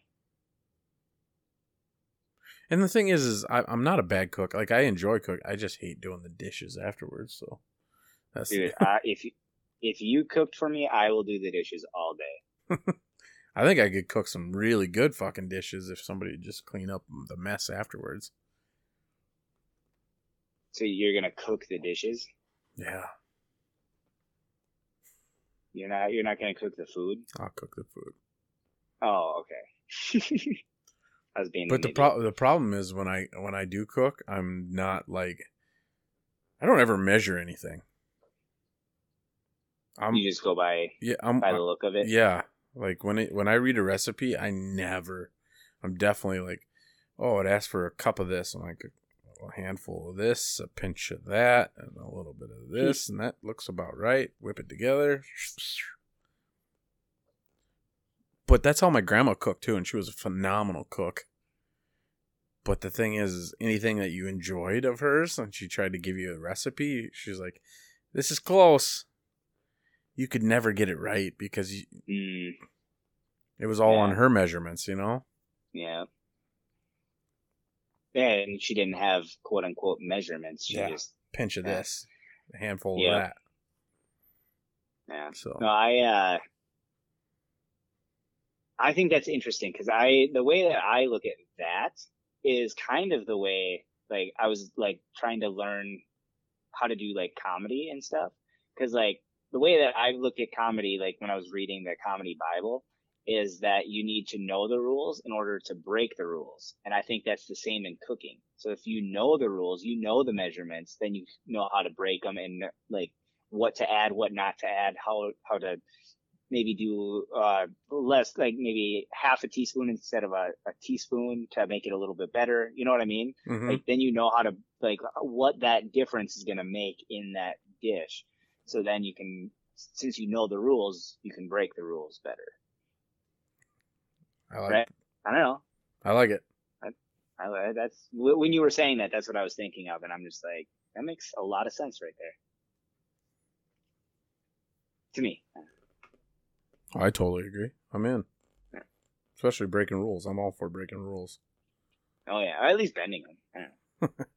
A: And the thing is, is I, I'm not a bad cook. Like I enjoy cook. I just hate doing the dishes afterwards. So that's
B: Dude, I, if you if you cooked for me, I will do the dishes all day.
A: I think I could cook some really good fucking dishes if somebody would just clean up the mess afterwards.
B: So you're gonna cook the dishes?
A: Yeah,
B: You're not you're not gonna cook the food?
A: I'll cook the food.
B: Oh, okay. I was being.
A: But the
B: an
A: pro- the problem is when I when I do cook, I'm not like I don't ever measure anything. I'm
B: you just go by
A: yeah I'm
B: by the look of it.
A: yeah like when it when I read a recipe, I never I'm definitely like oh it asks for a cup of this. I'm like a handful of this, a pinch of that, and a little bit of hmm. this, and that looks about right. Whip it together. But that's how my grandma cooked too, and she was a phenomenal cook. But the thing is, is anything that you enjoyed of hers, and she tried to give you a recipe, she's like, "This is close." You could never get it right because you,
B: Mm,
A: it was all on her measurements, you know.
B: yeah. Yeah, and she didn't have quote unquote measurements. She
A: Yeah.
B: just
A: Pinch of
B: Yeah.
A: this, a handful
B: Yeah.
A: of that.
B: yeah.
A: So
B: No, I uh I think that's interesting because I the way that I look at that is kind of the way like I was like trying to learn how to do like comedy and stuff because like the way that I look at comedy like when I was reading the comedy bible is that you need to know the rules in order to break the rules and I think that's the same in cooking so if you know the rules you know the measurements then you know how to break them and like what to add what not to add how how to maybe do uh, less, like maybe half a teaspoon instead of a, a teaspoon to make it a little bit better. You know what I mean?
A: mhm.
B: Like then you know how to like what that difference is going to make in that dish. So then you can, since you know the rules, you can break the rules better.
A: I like
B: right. I don't know.
A: I like it.
B: I, that's when you were saying that. That's what I was thinking of, and I'm just like, that makes a lot of sense right there. To me.
A: I totally agree. I'm in.
B: Yeah.
A: Especially breaking rules. I'm all for breaking rules.
B: Oh yeah, or at least bending them. I don't know.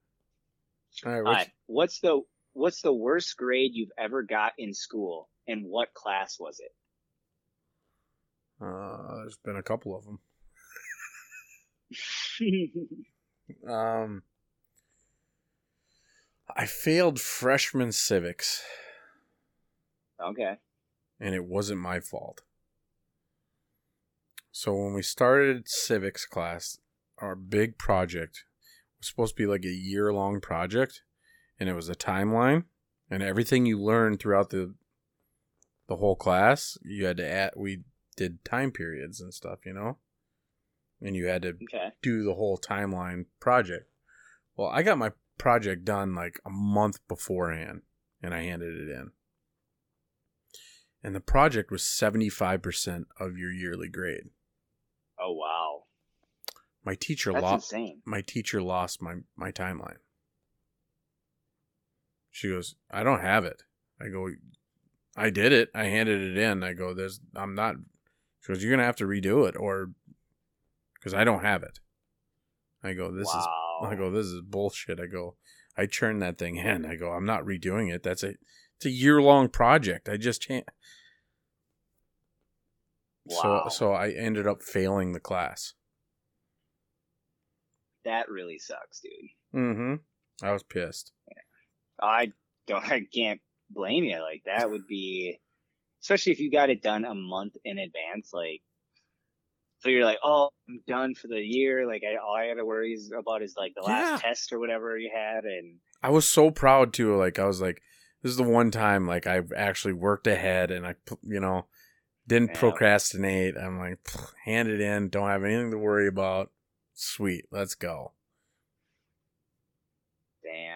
A: All right, what's,
B: right. What's the what's the worst grade you've ever got in school, and what class was it?
A: uh, there's been a couple of them. Um, I failed freshman civics,
B: okay.
A: and it wasn't my fault. So when we started civics class, our big project was supposed to be like a year long project, and it was a timeline, and everything you learned throughout the the whole class, you had to add. We did time periods and stuff, you know, and you had to
B: Okay.
A: do the whole timeline project. Well, I got my project done like a month beforehand and I handed it in. And the project was 75% of your yearly grade.
B: Oh wow.
A: My teacher lost my teacher lost my my timeline. She goes, "I don't have it." I go, "I did it. I handed it in." I go, "There's I'm not." She goes, "You're going to have to redo it or cuz I don't have it." I go, "This is
B: wow.
A: I go, this is bullshit. I go, I churned that thing in. I go, I'm not redoing it. That's a, it's a year long project. I just can't.
B: Wow.
A: So, so I ended up failing the class.
B: that really sucks, dude.
A: Mm-hmm. I was pissed.
B: I don't. I can't blame you. Like that would be, especially if you got it done a month in advance. Like, so you're like, oh, I'm done for the year. Like, I, all I had to worry is about is like the last test or whatever you had, and
A: I was so proud too. Like I was like, this is the one time like I've actually worked ahead and I, you know, didn't
B: Yeah.
A: procrastinate. I'm like, "Pfft, hand it in. Don't have anything to worry about. Sweet, let's go.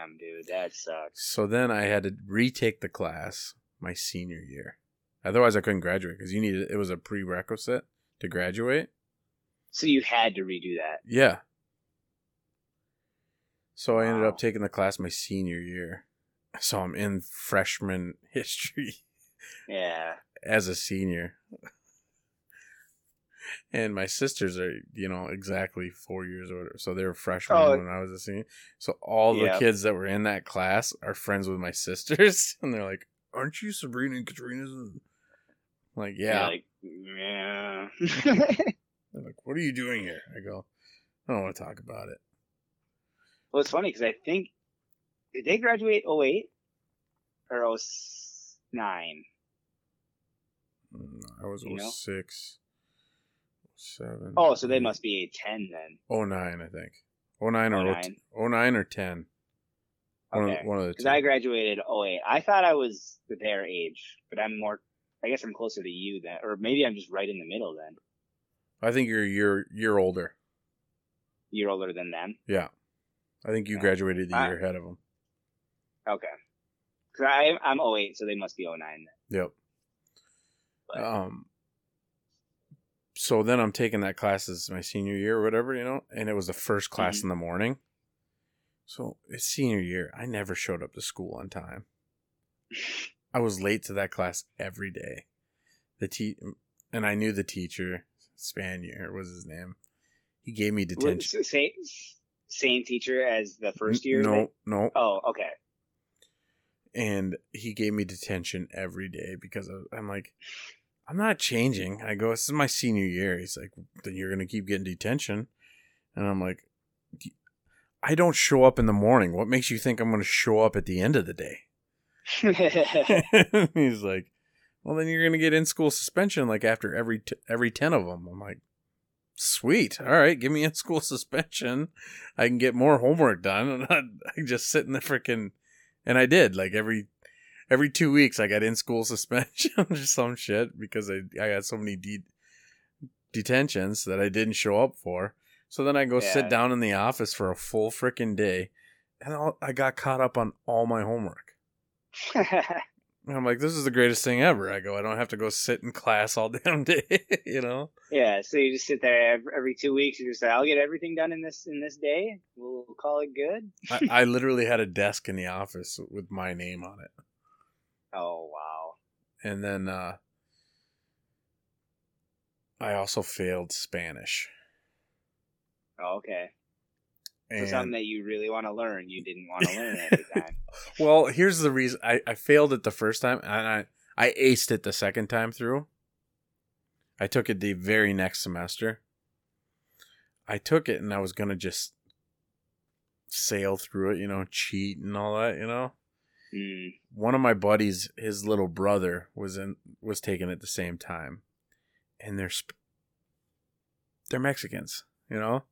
B: Damn, dude, that sucks.
A: So then I had to retake the class my senior year. Otherwise, I couldn't graduate because you needed it was a prerequisite to graduate.
B: So you had to redo that.
A: Yeah. So I ended up taking the class my senior year. So I'm in freshman history
B: Yeah.
A: as a senior. And my sisters are you know exactly four years older, so they were freshmen
B: Oh.
A: when I was a senior. So all the kids that were in that class are friends with my sisters, and they're like, "Aren't you Sabrina and Katrina's?" I'm like, yeah.
B: Like, yeah.
A: They're like, "What are you doing here?" I go, "I don't want to talk about it."
B: well, it's funny because I think did they graduate 08 or 09?
A: Mm, I was
B: You know?
A: 06, 07.
B: Oh, so they must be a 10 then.
A: 09, I think. 09 or
B: 09.
A: 09 or 10. One,
B: Okay.
A: of, one of the
B: Because. I graduated 08. I thought I was their age, but I'm more. I guess I'm closer to you then, or maybe I'm just right in the middle then.
A: I think you're a year year older.
B: You're older than them.
A: Yeah. I think you graduated the
B: I-
A: year ahead of them.
B: Okay. Cause I I'm 08, so they must be 09 then.
A: Yep.
B: But-
A: Um. So then I'm taking that class as my senior year or whatever, you know, and it was the first class
B: Mhm.
A: in the morning. So it's senior year. I never showed up to school on time. I was late to that class every day. The te- and I knew the teacher, Spanier was his name. He gave me detention.
B: Same same teacher as the first year.
A: No, no.
B: Oh, okay.
A: and he gave me detention every day because of, I'm like, I'm not changing. I go, this is my senior year. He's like, then you're gonna keep getting detention, and I'm like, I don't show up in the morning. What makes you think I'm gonna show up at the end of the day? He's like, well, then you're gonna get in school suspension like after every t- every ten of them. I'm like, sweet, all right, give me in school suspension. I can get more homework done, and I, I just sit in the freaking, and I did like every every two weeks I got in school suspension or some shit because I I got so many de- detentions that I didn't show up for. So then I go
B: Yeah.
A: sit down in the office for a full freaking day, and all, I got caught up on all my homework. And I'm like, this is the greatest thing ever. I go, I don't have to go sit in class all damn day, you know?
B: yeah. So you just sit there every, every two weeks. You just say, "I'll get everything done in this in this day. We'll call it good."
A: I, I literally had a desk in the office with my name on it.
B: Oh wow.
A: And then uh, I also failed Spanish.
B: Oh, okay. So
A: And,
B: something that you really want to learn, you didn't want to learn at the time.
A: well, here's the reason I, I failed it the first time and I, I aced it the second time through. I took it the very next semester. I took it and I was going to just sail through it, you know, cheat and all that, you know?
B: Mm.
A: one of my buddies, his little brother was in was taken at the same time, and they're sp- they're Mexicans, you know.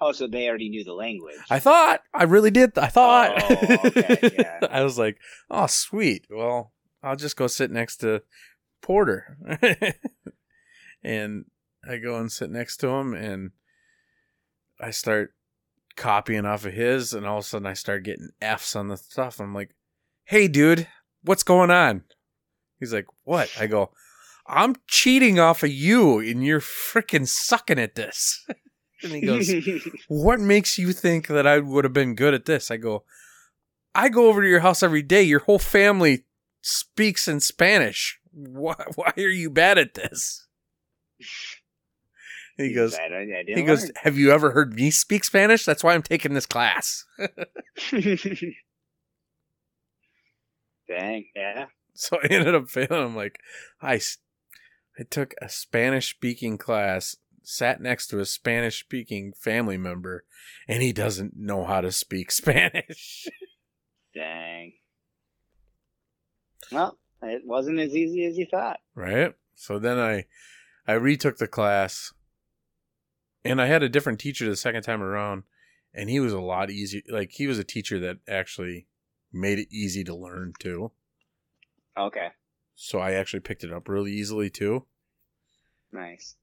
B: Oh, so they already knew the language.
A: I thought I really did. I thought.
B: Oh, okay, yeah.
A: I was like, oh, sweet. Well, I'll just go sit next to Porter, and I go and sit next to him, and I start copying off of his, and all of a sudden I start getting Fs on the stuff. I'm like, hey, dude, what's going on? He's like, what? I go, I'm cheating off of you, and you're freaking sucking at this. and he goes, what makes you think that I would have been good at this? I go, I go over to your house every day. Your whole family speaks in Spanish. Why, why are you bad at this? He goes,
B: said, I, I didn't
A: he goes, have you ever heard me speak Spanish? That's why I'm taking this class.
B: Dang, yeah.
A: So I ended up failing. I'm like, I, I took a Spanish speaking class, sat next to a Spanish speaking family member, and he doesn't know how to speak Spanish.
B: Dang. Well, it wasn't as easy as you thought.
A: right? So then I I retook the class and I had a different teacher the second time around and he was a lot easier like he was a teacher that actually made it easy to learn too.
B: Okay,
A: So I actually picked it up really easily too.
B: nice.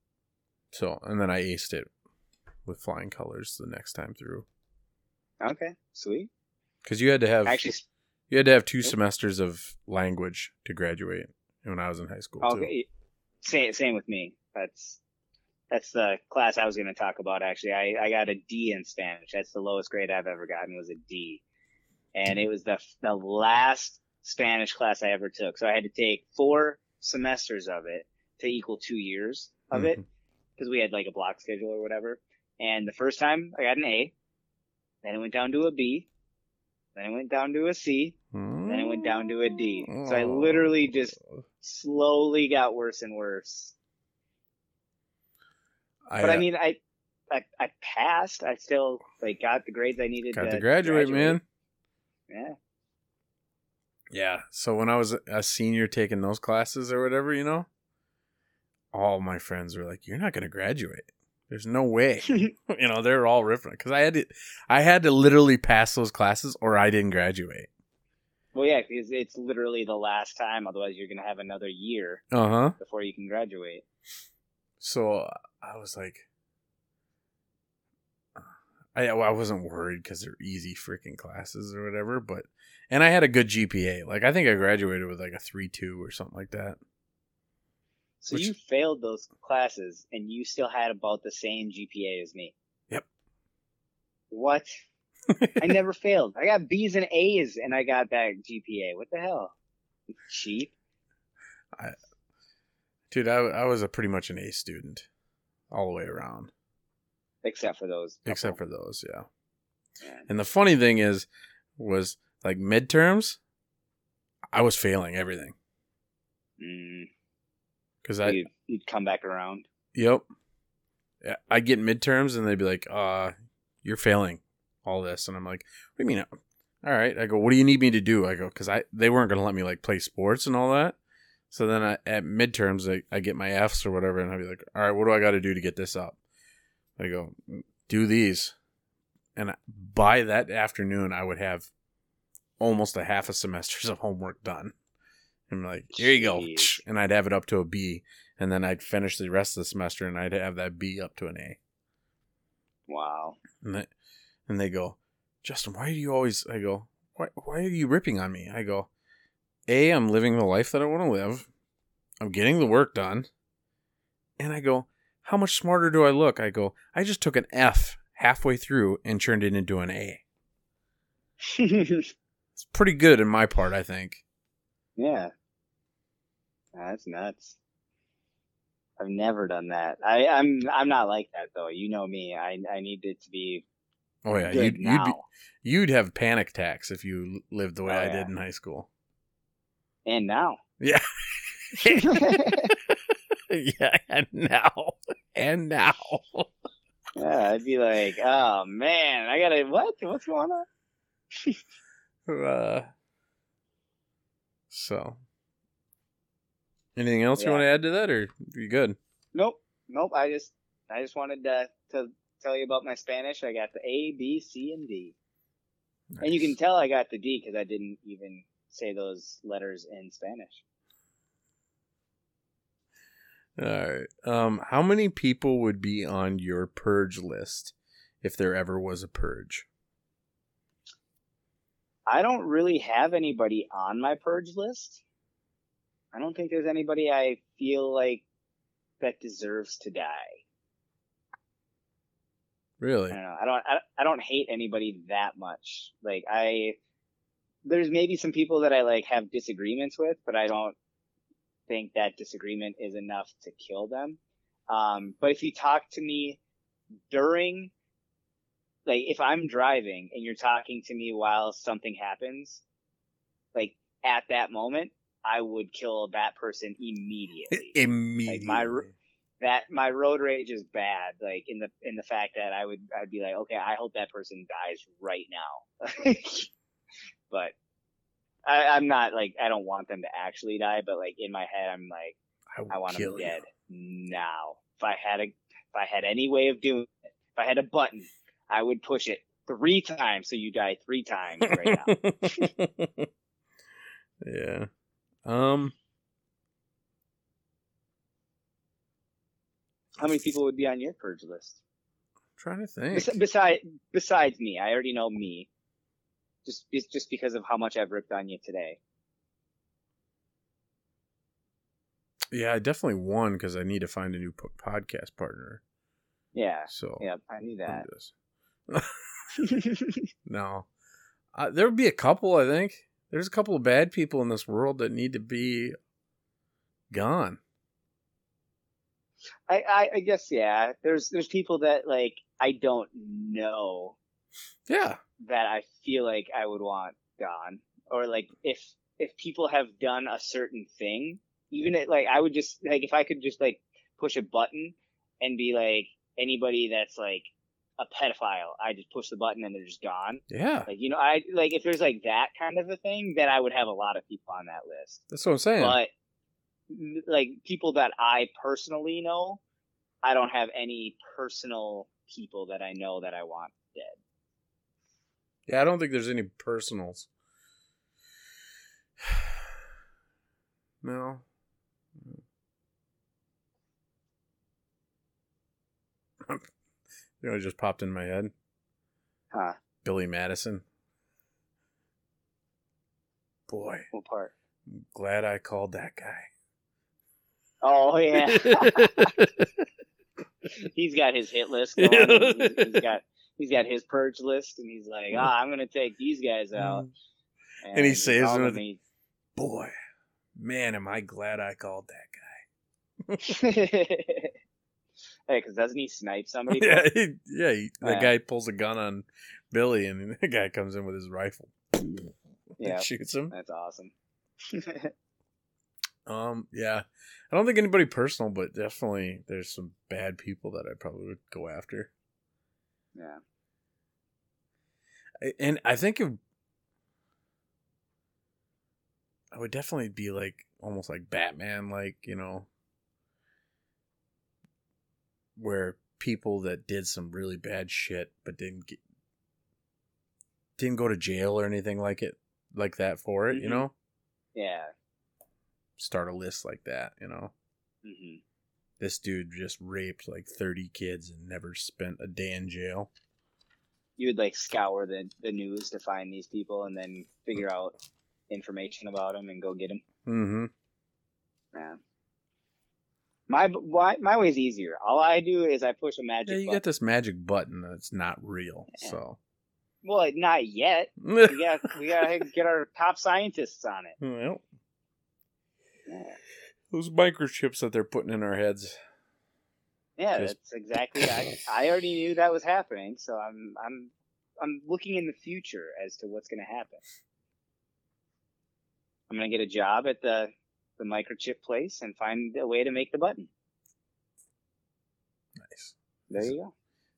A: So and then I aced it with flying colors the next time through
B: Okay, sweet.
A: cuz you had to have
B: Actually,
A: you had to have two semesters of language to graduate when I was in high school too.
B: okay, same same with me. That's that's the class I was going to talk about. Actually, I I got a D in Spanish. That's the lowest grade I've ever gotten was a D, and it was the the last Spanish class I ever took. So I had to take four semesters of it to equal two years of it.
A: Mhm.
B: because we had like a block schedule or whatever. And the first time I got an A, then it went down to a B, then it went down to a C, then it went down to a D. So I literally just slowly got worse and worse.
A: I,
B: But I
A: uh,
B: mean, I, I, I passed. I still like got the grades I needed
A: got
B: to
A: to graduate, man.
B: Yeah.
A: Yeah. So when I was a senior taking those classes or whatever, you know, all my friends were like, "You're not going to graduate. There's no way." you know, they're all ripping because I had to, I had to literally pass those classes or I didn't graduate.
B: Well, yeah, because it's literally the last time. Otherwise, you're gonna have another year
A: Uh huh.
B: before you can graduate.
A: So I was like, I I wasn't worried because they're easy freaking classes or whatever, but and I had a good GPA. Like I think I graduated with like a three two or something like that.
B: So
A: Which-
B: you failed those classes, and you still had about the same GPA as me.
A: Yep.
B: What? I never failed. I got B's and A's, and I got that GPA. What the hell? Cheap.
A: Dude, I I was a pretty much an A student, all the way around,
B: Except for those. couple.
A: except for those, yeah.
B: Yeah.
A: And the funny thing is, was like midterms, I was failing everything
B: Mm,
A: because I
B: you'd, you'd come back around.
A: Yep. I get midterms and they'd be like, uh, you're failing all this. And I'm like, what do you mean? All right. I go, what do you need me to do? I go, cause I, they weren't going to let me like play sports and all that. So then I, at midterms, I, I get my Fs or whatever. And I'd be like, all right, what do I got to do to get this up? I go, do these. And by that afternoon, I would have almost a half a semester's of homework done. And I'm like, here you go.
B: Jeez.
A: And I'd have it up to a B and then I'd finish the rest of the semester and I'd have that B up to an A.
B: Wow.
A: And they, and they go, Justin, why do you always? I go, why why are you ripping on me? I go, A, I'm living the life that I want to live. I'm getting the work done. And I go, how much smarter do I look? I go, I just took an F halfway through and turned it into an A. It's pretty good in my part, I think.
B: yeah. Ah, that's nuts. I've never done that. I, I'm I'm not like that though. You know me. I I need it to be
A: Oh yeah, you'd you'd, be, you'd have panic attacks if you lived the way
B: Oh,
A: I
B: yeah.
A: did in high school.
B: and now.
A: Yeah. yeah, and now and now.
B: Yeah, I'd be like, oh man, I gotta what? What's going on?
A: Uh, so, anything else you want to add to that, or you good?
B: Nope, nope. I just I just wanted to to tell you about my Spanish. I got the A, B, C, and D, and you can tell I got the D because I didn't even say those letters in Spanish.
A: All right. Um, how many people would be on your purge list if there ever was a purge?
B: I don't really have anybody on my purge list. I don't think there's anybody I feel like that deserves to die.
A: Really?
B: I don't know. I don't. I, I don't hate anybody that much. Like I, there's maybe some people that I like have disagreements with, but I don't think that disagreement is enough to kill them. Um, but if you talk to me during, like, if I'm driving and you're talking to me while something happens, like at that moment, I would kill that person immediately
A: Immediately.
B: my that my road rage is bad like in the in the fact that i would i'd be like okay i hope that person dies right now but I, i'm not like i don't want them to actually die but like in my head i'm like
A: I,
B: i want them
A: you.
B: dead now if i had a if i had any way of doing it if i had a button i would push it three times so you die three times right now
A: yeah. Um.
B: how many people would be on your purge list
A: trying to think.
B: Bes- besides besides me i already know me just it's just because of how much i've ripped on you today
A: Yeah, I definitely won because I need to find a new po- podcast partner.
B: yeah
A: So
B: yeah i knew that.
A: No, uh, there would be a couple. I think there's a couple of bad people in this world that need to be gone.
B: I, I I guess yeah. There's there's people that like I don't know
A: Yeah.
B: That I feel like I would want gone, or like if if people have done a certain thing, even like I would just like if I could just like push a button and be like anybody that's like a pedophile, I just push the button and they're just gone.
A: Yeah.
B: Like you know, I like if there's like that kind of a thing, then I would have a lot of people on that list.
A: That's what I'm saying.
B: But like people that I personally know, I don't have any personal people that I know that I want dead.
A: Yeah, I don't think there's any personals. no. you know, it just popped in my head.
B: Huh?
A: Billy Madison. Boy,
B: What part?
A: glad I called that guy.
B: Oh yeah, he's got his hit list going. he's, he's got he's got his purge list, and he's like, ah, I'm gonna take these guys out.
A: And he
B: it's
A: saves them with-. Boy, man, am I glad I called that guy.
B: hey, because doesn't he snipe somebody?
A: yeah, he, yeah. He, the
B: Yeah.
A: guy pulls a gun on Billy, and the guy comes in with his rifle.
B: Yeah.
A: shoots him.
B: That's awesome.
A: Um, yeah, I don't think anybody personal, but definitely there's some bad people that I probably would go after.
B: Yeah.
A: And I think it, I would definitely be like almost like Batman, like you know, where people that did some really bad shit but didn't get didn't go to jail or anything like it like that for it, you
B: Mhm.
A: know,
B: Yeah.
A: start a list like that, you know.
B: hmm
A: This dude just raped like 30 kids and never spent a day in jail.
B: You would like scour the the news to find these people, and then figure out information about them and go get them.
A: Mm-hmm.
B: Yeah. My why my way's easier. All I do is I push a magic
A: Yeah, you
B: button.
A: got this magic button that's not real.
B: Yeah.
A: So
B: Well, not yet. We got we gotta get our top scientists on it.
A: well,
B: Yeah,
A: those microchips that they're putting in our heads.
B: yeah
A: Just-
B: that's exactly. I I already knew that was happening, so I'm I'm I'm looking in the future as to what's gonna happen. I'm gonna get a job at the the microchip place and find a way to make the button.
A: Nice.
B: There you go.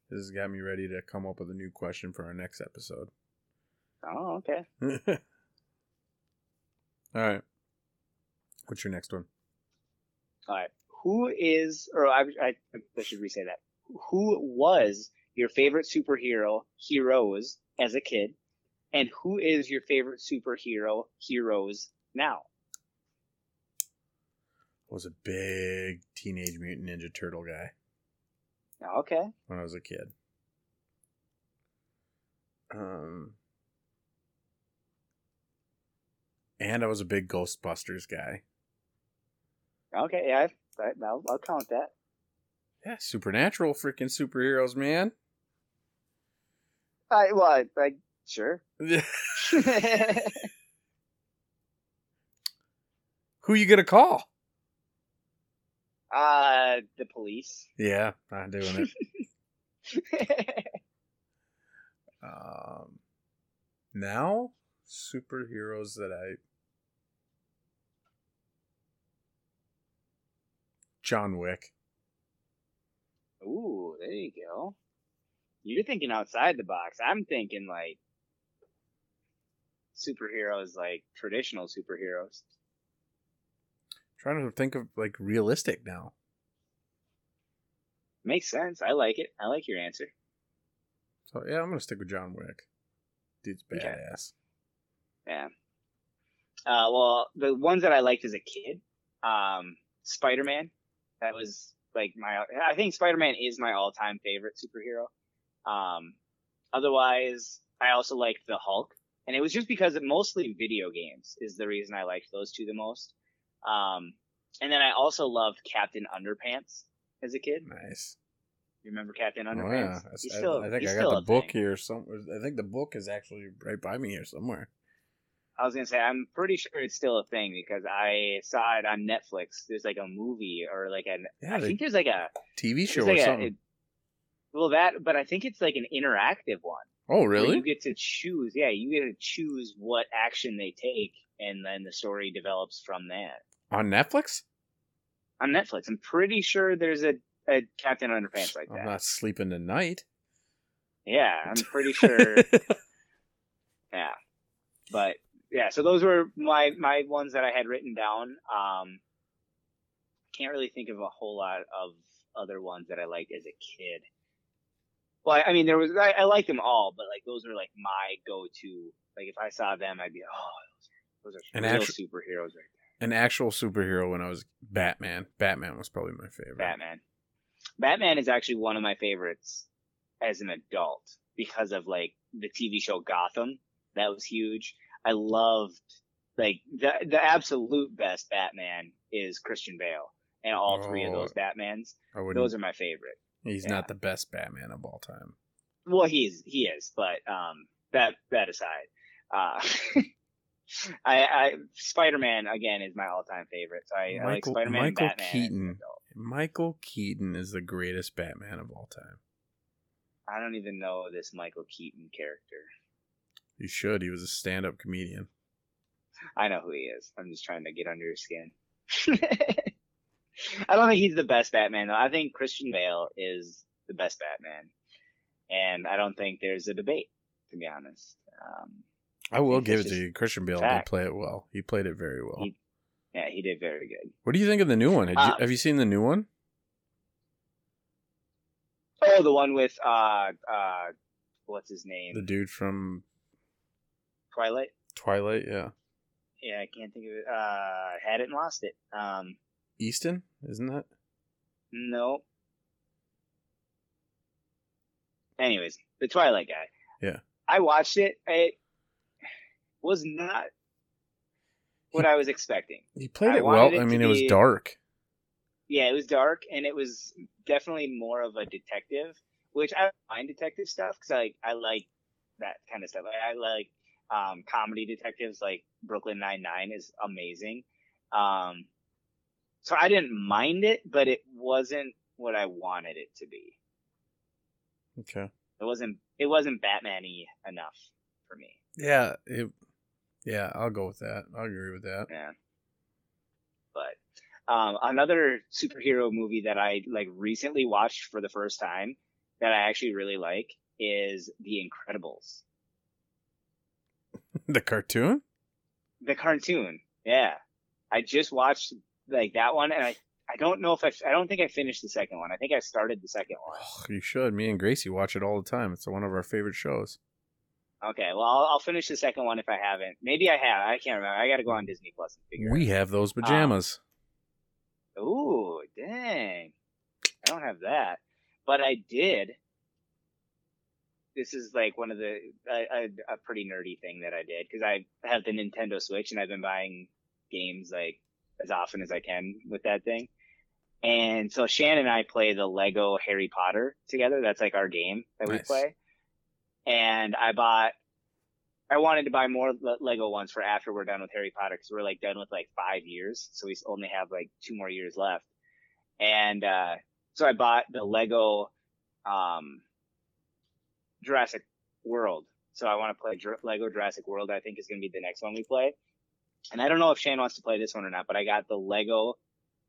A: This has got me ready to come up with a new question for our next episode.
B: Oh, okay.
A: All right. What's your next one?
B: All right. Who is, or I, I, I should re-say that. Who was your favorite superhero heroes as a kid, and who is your favorite superhero heroes now?
A: I was a big Teenage Mutant Ninja Turtle guy
B: Okay.
A: when I was a kid. Um, and I was a big Ghostbusters guy.
B: Okay. Yeah. I, I'll, I'll count that.
A: Yeah, supernatural freaking superheroes, man.
B: I well, I, I sure.
A: Who you gonna call?
B: uh, the police.
A: Yeah, not doing it. um, now superheroes that I John Wick.
B: Ooh, there you go. You're thinking outside the box. I'm thinking like superheroes, like traditional superheroes.
A: trying to think of like realistic now.
B: Makes sense. I like it. I like your answer.
A: So yeah, I'm gonna stick with John Wick. Dude's
B: Okay.
A: badass.
B: Yeah. Uh, well, the ones that I liked as a kid, um, Spider Man. That was like my. I think Spider Man is my all time favorite superhero. Um, otherwise, I also liked the Hulk, and it was just because it mostly video games is the reason I liked those two the most. Um, and then I also loved Captain Underpants as a kid.
A: Nice.
B: You remember Captain
A: Oh
B: Underpants?
A: yeah,
B: He's
A: I,
B: still-
A: I think
B: he's
A: I got the book
B: thing.
A: here. Some, I think the book is actually right by me here somewhere.
B: I was gonna say I'm pretty sure it's still a thing because I saw it on Netflix. There's like a movie or like an
A: Yeah,
B: I think there's like a
A: TV show
B: like
A: or
B: a-
A: something.
B: it- well that but I think it's like an interactive one.
A: oh, really?
B: You get to choose. Yeah, you get to choose what action they take, and then the story develops from that.
A: On Netflix?
B: On Netflix, I'm pretty sure there's a, a Captain Underpants like that.
A: I'm not sleeping tonight.
B: Yeah, I'm pretty sure. yeah, but yeah, so those were my my ones that I had written down. Um, can't really think of a whole lot of other ones that I liked as a kid. Well, I, I mean, there was I, I liked them all, but like those were like my go-to. Like if I saw them, I'd be oh, those are, those are
A: And
B: real
A: actu-
B: superheroes right there.
A: An actual superhero when I was Batman. Batman was probably my favorite.
B: Batman. Batman is actually one of my favorites as an adult because of like the TV show Gotham. That was huge. I loved like the the absolute best Batman is Christian Bale, and all three of
A: Oh,
B: those Batmans.
A: I.
B: Those are my favorite.
A: he's
B: yeah.
A: not the best Batman of all time.
B: Well, he is, he is, but um, that that aside, uh, I, I Spider Man again is my all time favorite. So I, I like
A: Michael-
B: Spider Man.
A: Michael
B: Batman.
A: Keaton. Michael Keaton is the greatest Batman of all time.
B: I don't even know this Michael Keaton character.
A: You should. He was a stand-up comedian.
B: I know who he is. I'm just trying to get under his skin. I don't think he's the best Batman though. I think Christian Bale is the best Batman, and I don't think there's a debate. To be honest, um,
A: I will give it to you. Christian Bale did
B: fact.
A: play it well. He played it very well.
B: He- yeah, he did very good.
A: what do you think of the new one? You,
B: Uh,
A: have you seen the new one?
B: Oh, the one with uh uh, what's his name?
A: The dude from
B: Twilight.
A: Twilight, yeah.
B: Yeah, I can't think of it. Uh, had it and lost it. Um,
A: Easton, isn't that?
B: no. Anyways, the Twilight guy.
A: Yeah.
B: I watched it. It was not what I was expecting.
A: He played
B: I
A: it well.
B: it
A: I mean, it was dark.
B: Yeah, it was dark and it was definitely more of a detective, which I find detective stuff because I like I like that kind of stuff. I, I like um, comedy detectives like Brooklyn Nine Nine is amazing. Um, so I didn't mind it, but it wasn't what I wanted it to be.
A: Okay.
B: It wasn't it wasn't Batman-y enough for me.
A: Yeah, it, yeah, I'll go with that. I'll agree with that.
B: Yeah. But um, another superhero movie that I like recently watched for the first time that I actually really like is The Incredibles,
A: the cartoon?
B: the cartoon. Yeah, I just watched like that one, and I I don't know if I I don't think I finished the second one. I think I started the second one.
A: Oh, you should. Me and Gracie watch it all the time. It's one of our favorite shows.
B: Okay, well I'll, I'll finish the second one if I haven't. Maybe I have. I can't remember. I got to go on Disney Plus and figure. Out.
A: We have those um, pajamas.
B: it out. Ooh, dang! I don't have that, but I did. This is like one of the a, a, a pretty nerdy thing that I did because I have the Nintendo Switch and I've been buying games like as often as I can with that thing. And so Shannon and I play the Lego Harry Potter together. That's like our game that we play. And I bought, I wanted to buy more Lego ones for after we're done with Harry Potter because we're like done with like five years. So we only have like two more years left. And, uh, so I bought the Lego, um, Jurassic World. So I want to play Dr- Lego Jurassic World. I think is going to be the next one we play. And I don't know if Shane wants to play this one or not, but I got the Lego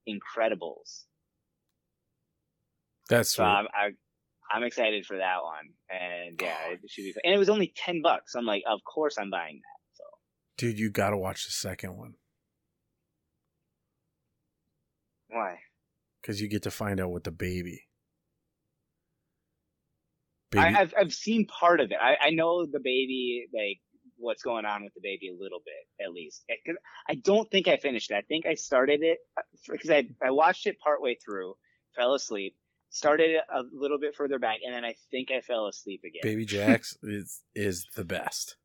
B: Incredibles.
A: That's
B: So. I'm, I, I'm excited for that one. And yeah, it should be. And it was only ten bucks. I'm like, of course I'm buying that. So
A: Dude, you got to watch the second one
B: why?
A: because you get to find out what the baby.
B: I, I've I've seen part of it. I, I know the baby, like what's going on with the baby a little bit, at least. Eh, 'Cause I don't think I finished it. I think I started it because I I watched it partway through, fell asleep, started it a little bit further back, and then I think I fell asleep again.
A: Baby Jax is is the best.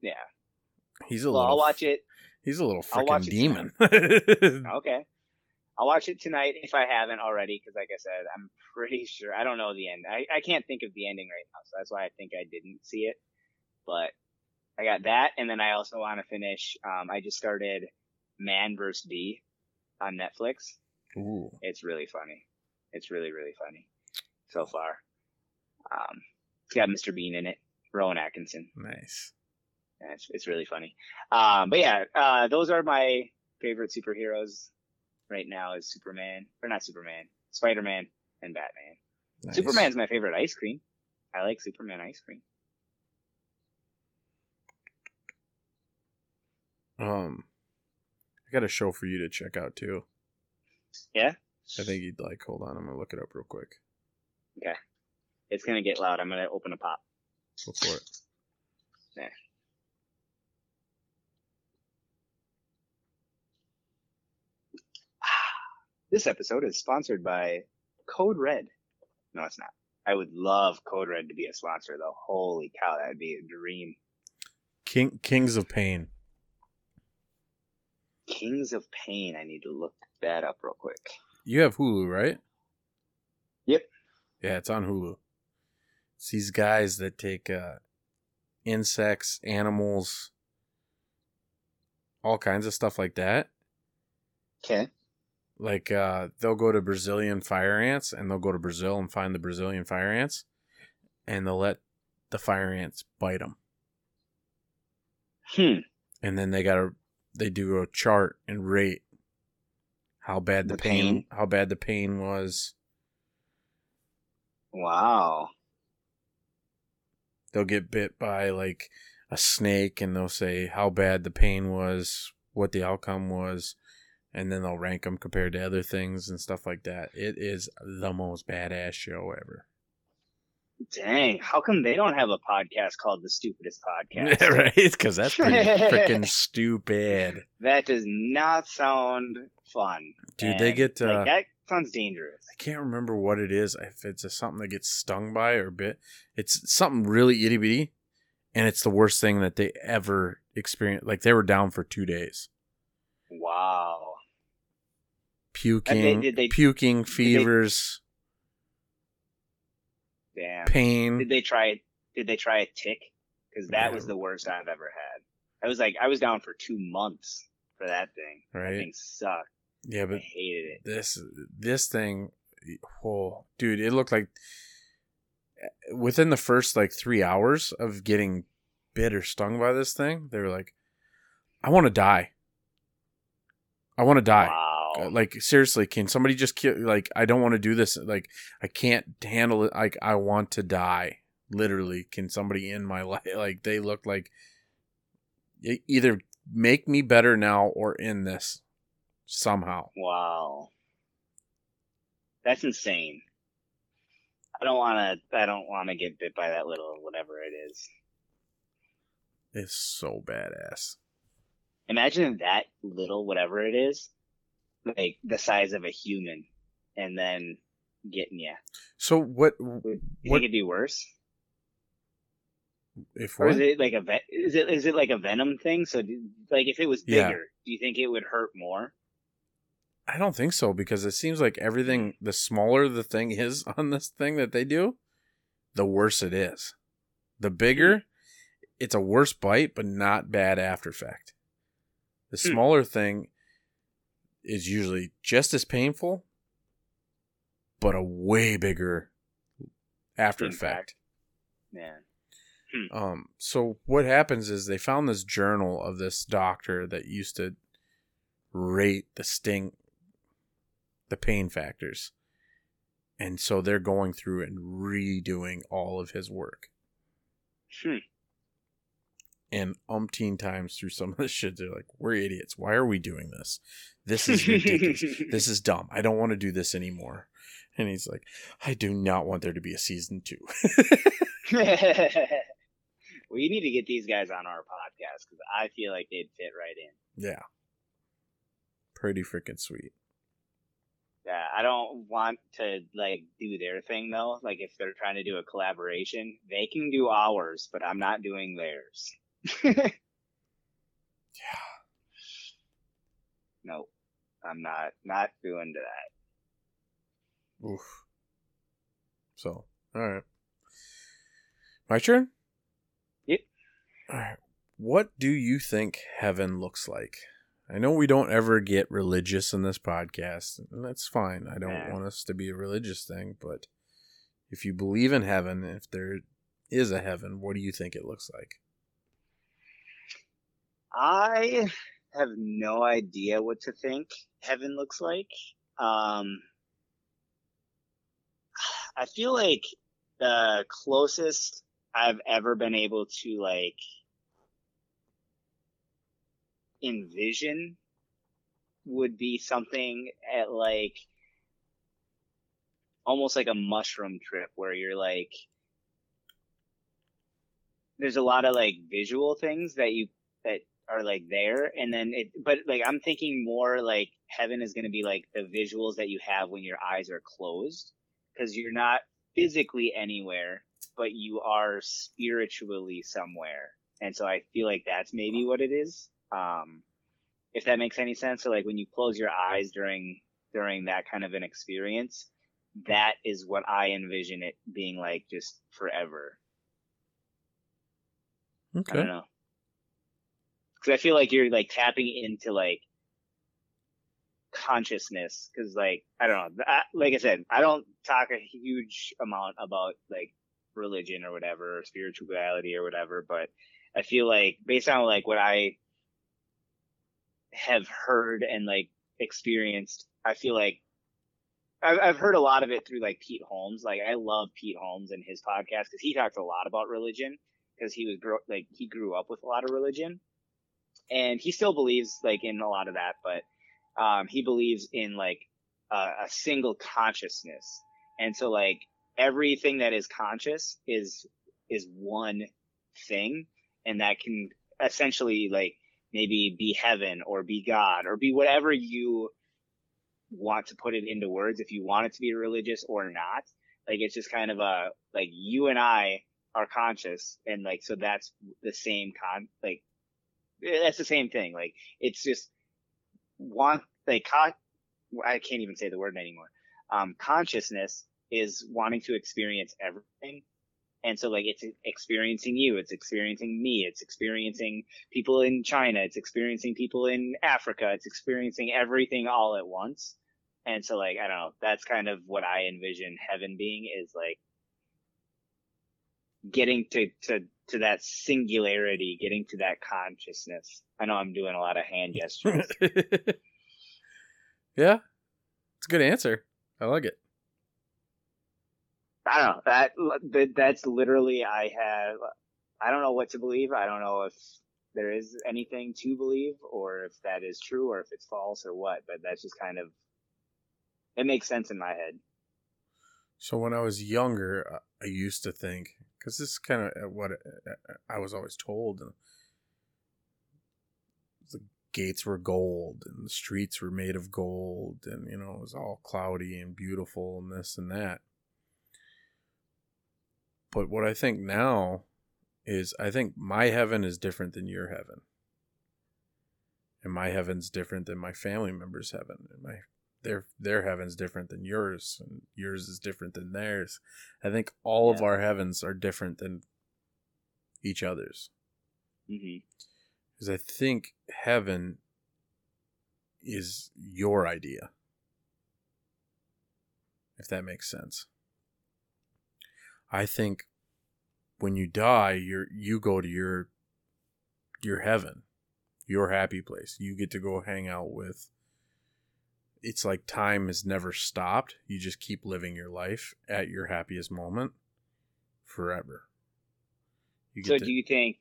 B: Yeah.
A: He's a
B: Well,
A: little.
B: I'll watch it.
A: He's a little freaking demon.
B: Okay. I'll watch it tonight if I haven't already, because like I said, I'm pretty sure I don't know the end. I, I can't think of the ending right now, so that's why I think I didn't see it. But I got that, and then I also want to finish. Um, I just started Man vs. Bee on Netflix.
A: Ooh.
B: It's really funny. It's really really funny so far. Um, it's got Mr. Bean in it, Rowan Atkinson.
A: Nice.
B: Yeah, it's, it's really funny. Um, but yeah, uh, those are my favorite superheroes right now is Superman, or not Superman, Spider-Man and Batman.
A: nice.
B: Superman's my favorite ice cream. I like Superman ice cream.
A: Um, I got a show for you to check out too.
B: Yeah?
A: I think you'd like. Hold on, I'm gonna look it up real quick. Okay.
B: It's gonna get loud. I'm gonna open a pop.
A: Go for it.
B: This episode is sponsored by Code Red. No, it's not. I would love Code Red to be a sponsor though. Holy cow, that would be a dream.
A: King Kings of Pain.
B: Kings of Pain. I need to look that up real quick.
A: You have Hulu, right?
B: Yep.
A: Yeah, it's on Hulu. It's these guys that take uh, insects, animals, all kinds of stuff like that.
B: Okay.
A: Like uh, they'll go to Brazilian fire ants and they'll go to Brazil and find the Brazilian fire ants, and they'll let the fire ants bite them,
B: Hmm.
A: and then they gotta they do a chart and rate how bad the,
B: The
A: pain,
B: pain?
A: how bad the pain was.
B: Wow.
A: they'll get bit by like a snake and they'll say how bad the pain was, what the outcome was, and then they'll rank them compared to other things and stuff like that. It is the most badass show ever.
B: Dang. How come they don't have a podcast called The Stupidest Podcast?
A: Yeah, right? Because that's pretty freaking stupid.
B: That does not sound fun.
A: Dude, they get, uh,
B: like, that sounds dangerous.
A: I can't remember what it is. If it's a, something that gets stung by or bit, it's something really itty bitty, and it's the worst thing that they ever experienced. Like they were down for two days.
B: Wow.
A: Puking,
B: did they-
A: puking,
B: they-
A: fevers,
B: Damn.
A: pain.
B: Did they try? Did they try a tick? Because that
A: Yeah.
B: was the worst I've ever had. I was like, I was down for two months for that thing.
A: Right, That
B: thing sucked.
A: Yeah,
B: I
A: but
B: hated it.
A: this this thing, oh, dude, it looked like eh, within the first like three hours of getting bit or stung by this thing, they were like, "I want to die. I want to die."
B: Wow.
A: Uh, Like seriously, can somebody just kill? Like, I don't want to do this. Like, I can't handle it. Like, I want to die. Literally, can somebody in my life? Like, they look like either make me better now or in this somehow.
B: Wow. That's insane. I don't want to. I don't want to get bit by that little whatever it is.
A: It's so badass.
B: Imagine that little whatever it is, like the size of a human, and then getting you.
A: So what?
B: You
A: What-
B: think it'd be worse,
A: If
B: or is it like a ve- is it is it like a venom thing? So, do, like, if it was
A: Yeah.
B: bigger, do you think it would hurt more?
A: I don't think so because it seems like everything. The smaller the thing is on this thing that they do, the worse it is. The bigger, hmm. it's a worse bite, but not bad after effect. The
B: Hmm.
A: smaller thing is usually just as painful, but a way bigger after effect.
B: Impact. Yeah.
A: Um, so what happens is they found this journal of this doctor that used to rate the sting, the pain factors. And so they're going through and redoing all of his work.
B: Hmm.
A: And umpteen times through some of the shit, they're like, we're idiots. Why are we doing this? This is ridiculous. this is dumb. I don't want to do this anymore. And he's like, I do not want there to be a season two.
B: well, you need to get these guys on our podcast because I feel like they'd fit right in.
A: yeah. Pretty freaking sweet.
B: Yeah, I don't want to like do their thing though. Like if they're trying to do a collaboration, they can do ours, but I'm not doing theirs.
A: Yeah.
B: No, I'm not not doing that.
A: Oof. So, all right. My turn?
B: Yep.
A: All right. what do you think heaven looks like? I know we don't ever get religious in this podcast, and that's fine. I don't
B: Yeah.
A: want us to be a religious thing, but if you believe in heaven, if there is a heaven, what do you think it looks like?
B: I have no idea what to think heaven looks like. Um, I feel like the closest I've ever been able to like envision would be something at like almost like a mushroom trip where you're like there's a lot of like visual things that you are like there and then it but like i'm thinking more like heaven is going to be like the visuals that you have when your eyes are closed because you're not physically anywhere but you are spiritually somewhere and so i feel like that's maybe what it is um if that makes any sense so like when you close your eyes during during that kind of an experience that is what i envision it being like just forever I
A: Okay.
B: don't know. Cause I feel like you're like tapping into like consciousness. Cause like, I don't know. I, like I said, I don't talk a huge amount about like religion or whatever, or spirituality or whatever, but I feel like based on like what I have heard and like experienced, I feel like I've, I've heard a lot of it through like Pete Holmes. Like I love Pete Holmes and his podcast because he talks a lot about religion because he was like he grew up with a lot of religion and he still believes like in a lot of that but um he believes in like a, a single consciousness. And so like everything that is conscious is is one thing and that can essentially like maybe be heaven or be god or be whatever you want to put it into words if you want it to be religious or not. Like it's just kind of a like you and i are conscious and like so that's the same con like that's the same thing like it's just want like con- i can't even say the word anymore. Um consciousness is wanting to experience everything. And so like it's experiencing you it's experiencing me it's experiencing people in china it's experiencing people in africa it's experiencing everything all at once. And so like i don't know that's kind of what i envision heaven being is like getting to, to, to that singularity, getting to that consciousness. I know I'm doing a lot of hand gestures.
A: yeah. It's a good answer. I like it.
B: I don't know that, that that's literally I have. I don't know what to believe. I don't know if there is anything to believe or if that is true or if it's false or what. But that's just kind of it makes sense in my head.
A: So when I was younger, uh, I used to think because this is kind of uh, what uh, uh, uh, I was always told. And The gates were gold, and the streets were made of gold, and you know it was all cloudy and beautiful, and this and that. But what I think now is, I think my heaven is different than your heaven, and my heaven's different than my family member's heaven, and my their their heaven's different than yours and yours is different than theirs. I think all of our heavens are different than each other's.
B: Mm-hmm.
A: Because i think heaven is your idea. If that makes sense. I think when you die you're you go to your your heaven your happy place. You get to go hang out with it's like time has never stopped. You just keep living your life at your happiest moment forever. You
B: So
A: to-
B: do you think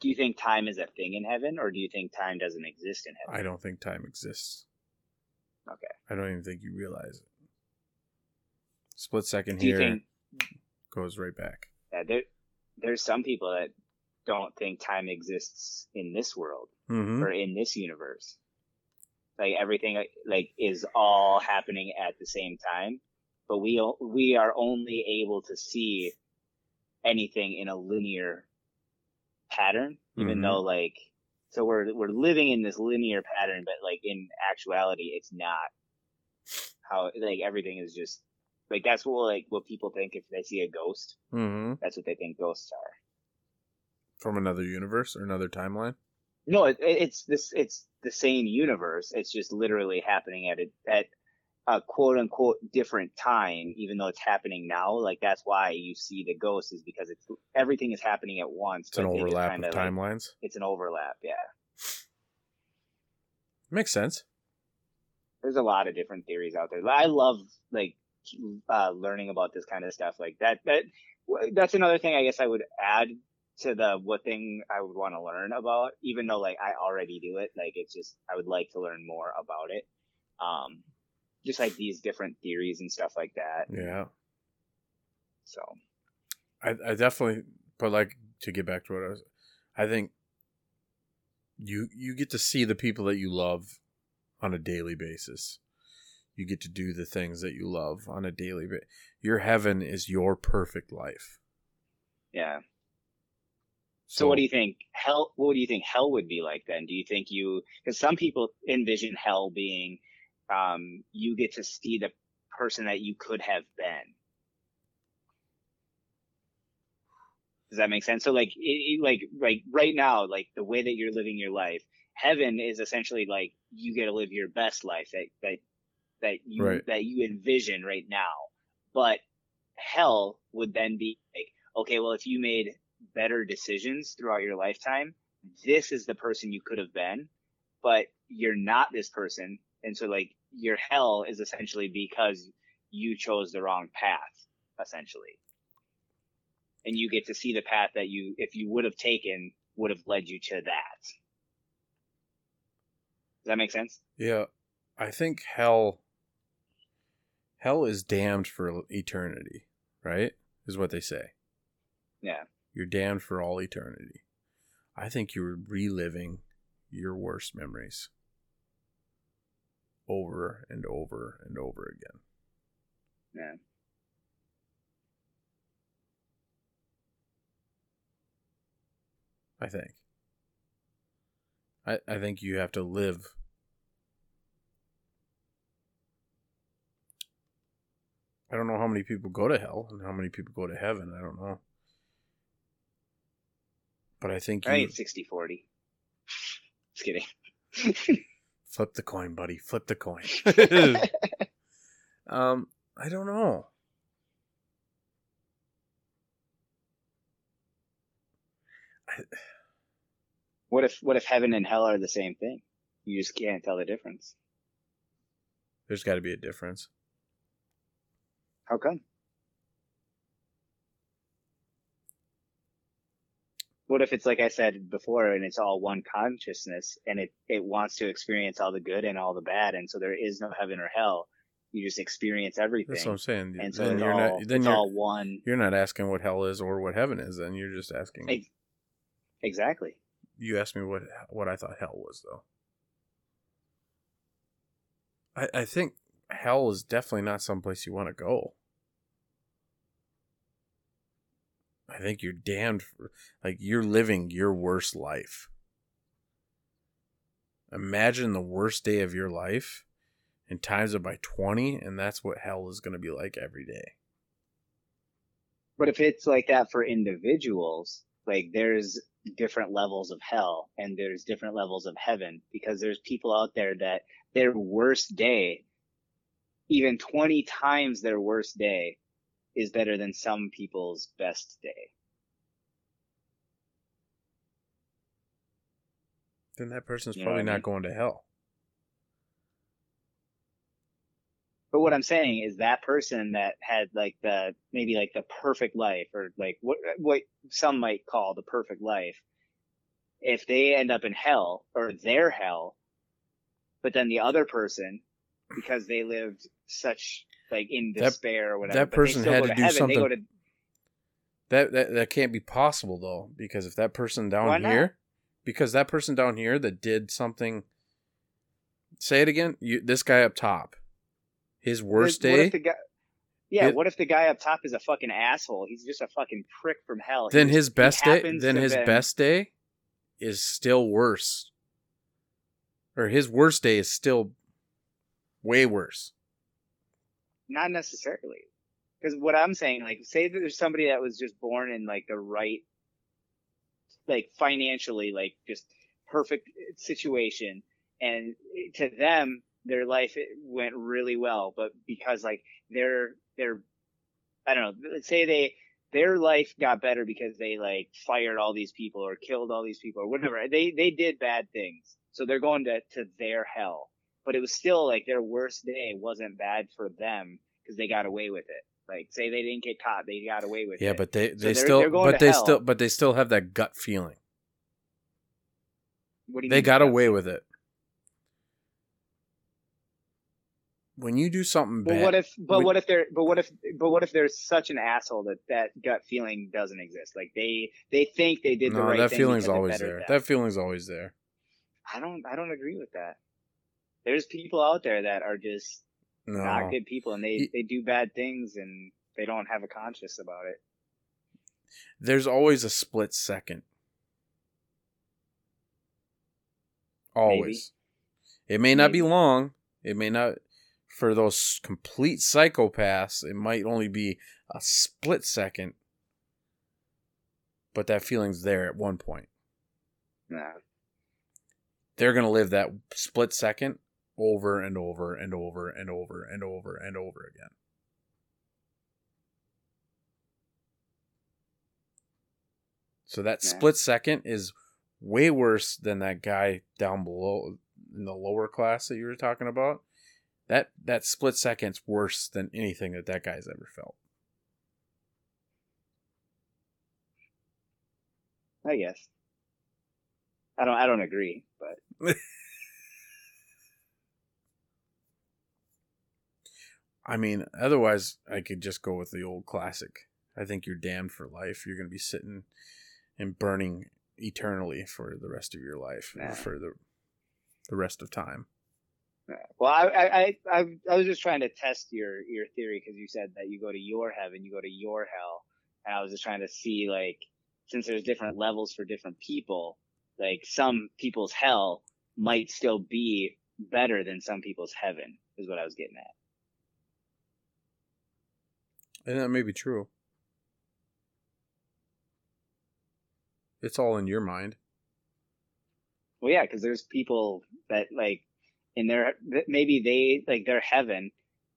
B: do you think time is a thing in heaven or do you think time doesn't exist in heaven?
A: I don't think time exists.
B: Okay.
A: I don't even think you realize it. Split second
B: Do
A: here
B: think
A: goes right back.
B: that there there's some people that don't think time exists in this world
A: Mm-hmm.
B: or in this universe. Like everything like is all happening at the same time, but we we are only able to see anything in a linear pattern, even
A: Mhm.
B: though like so we're we're living in this linear pattern, but like in actuality, it's not how like everything is just like that's what like what people think if they see a ghost.
A: Mm-hmm.
B: That's what they think ghosts are.
A: From another universe or another timeline?
B: No, it, it's this. It's the same universe. It's just literally happening at a, at a quote unquote different time, even though it's happening now. Like that's why you see the ghost is because it's everything is happening at once.
A: It's an overlap of timelines. Like,
B: it's an overlap. Yeah.
A: Makes sense.
B: There's a lot of different theories out there. I love like uh, learning about this kind of stuff. Like that. That that's another thing I guess I would add to the what thing I would want to learn about, even though like I already do it. Like it's just I would like to learn more about it. Um, just like these different theories and stuff like that.
A: Yeah.
B: So.
A: I I definitely, but like to get back to what I was, I think. You you get to see the people that you love on a daily basis. You get to do the things that you love on a daily basis. Your heaven is your perfect life.
B: Yeah. So, what do you think hell? What do you think hell would be like then? Do you think you? Because some people envision hell being, um, you get to see the person that you could have been. Does that make sense? So like, it, like, like right now, like the way that you're living your life, heaven is essentially like you get to live your best life that that that you right. that you envision right now. But hell would then be like, okay, well, if you made better decisions throughout your lifetime, this is the person you could have been, but you're not this person. And so like your hell is essentially because you chose the wrong path, essentially. And you get to see the path that you, if you would have taken, would have led you to that. Does that make sense?
A: Yeah. I think hell hell is damned for eternity, right? Is what they say.
B: Yeah.
A: You're damned for all eternity. I think you're reliving your worst memories over and over and over again.
B: Yeah.
A: I think. I, I think you have to live I don't know how many people go to hell and how many people go to heaven. I don't know. But I think
B: you... I think 60 40. Just
A: kidding. Flip the coin, buddy. Flip the coin. um, I don't know.
B: I... What if what if heaven and hell are the same thing? You just can't tell the difference.
A: There's got to be a difference.
B: How come? What if it's like I said before, and it's all one consciousness, and it it wants to experience all the good and all the bad, and so there is no heaven or hell. You just experience everything.
A: That's what I'm saying.
B: And so then you're all, not. Then you're all one.
A: You're not asking what hell is or what heaven is. Then you're just asking.
B: Exactly.
A: You asked me what what I thought hell was, though. I I think hell is definitely not someplace you want to go. I think you're damned for, like you're living your worst life. Imagine the worst day of your life and times it by 20 and that's what hell is going to be like every day.
B: But if it's like that for individuals, like there's different levels of hell and there's different levels of heaven because there's people out there that their worst day, even 20 times their worst day is better than some people's best day.
A: Then that person's you probably not mean? going to hell.
B: But what I'm saying is that person that had like the maybe like the perfect life or like what what some might call the perfect life, if they end up in hell or their hell, but then the other person, because they lived such like in despair
A: that,
B: or whatever.
A: That person had to, to do heaven, something. To... That, that that can't be possible though, because if that person down here, because that person down here that did something. Say it again. You this guy up top, his worst day.
B: Yeah, it, what if the guy up top is a fucking asshole? He's just a fucking prick from hell.
A: Then his best day. Then his been... best day is still worse. Or his worst day is still way worse.
B: Not necessarily. Because what I'm saying, like, say that there's somebody that was just born in like the right like financially like just perfect eh, situation and eh, to them their life eh, went really well but because like they're they're i don't know say they their life got better because they like fired all these people or killed all these people or whatever. They they did bad things. So they're going to to their hell but it was still like their worst day wasn't bad for them because they got away with it like say they didn't get caught they got away with
A: yeah,
B: it Yeah,
A: but they
B: So
A: they
B: they're-
A: still
B: they're
A: but they
B: hell.
A: still but they still have that gut feeling.
B: what do you
A: They
B: mean
A: got away with it. When you do something
B: But
A: bad,
B: what if? But
A: when-
B: what if they're? But what if? But what if there's such an asshole that that gut feeling doesn't exist? Like they they think they did the
A: no,
B: right
A: that
B: thing.
A: feeling's always there. That feeling's always there.
B: I don't. I don't agree with that. There's people out there that are just
A: No,
B: not good people, and they they do bad things, and they don't have a conscience about it.
A: there's always a split second. Always. It may not be long. It may not. For those complete psychopaths, it might only be a split second. But that feeling's there at one point.
B: Nah.
A: They're going to live that split second over and over and over and over and over and over again. So that
B: Yeah.
A: split second is way worse than that guy down below in the lower class that you were talking about. That that split second's worse than anything that that guy's ever felt.
B: I guess. I don't. I don't agree, but
A: I mean, otherwise, I could just go with the old classic. I think you're damned for life. You're going to be sitting and burning eternally for the rest of your life,
B: Nah.
A: for the the rest of time.
B: well, I I I I, I was just trying to test your your theory because you said that you go to your heaven, you go to your hell, and I was just trying to see like since there's different levels for different people, like some people's hell might still be better than some people's heaven, is what I was getting at.
A: And that may be true. It's all in your mind.
B: Well, yeah, because there's people that like in their maybe they like their heaven,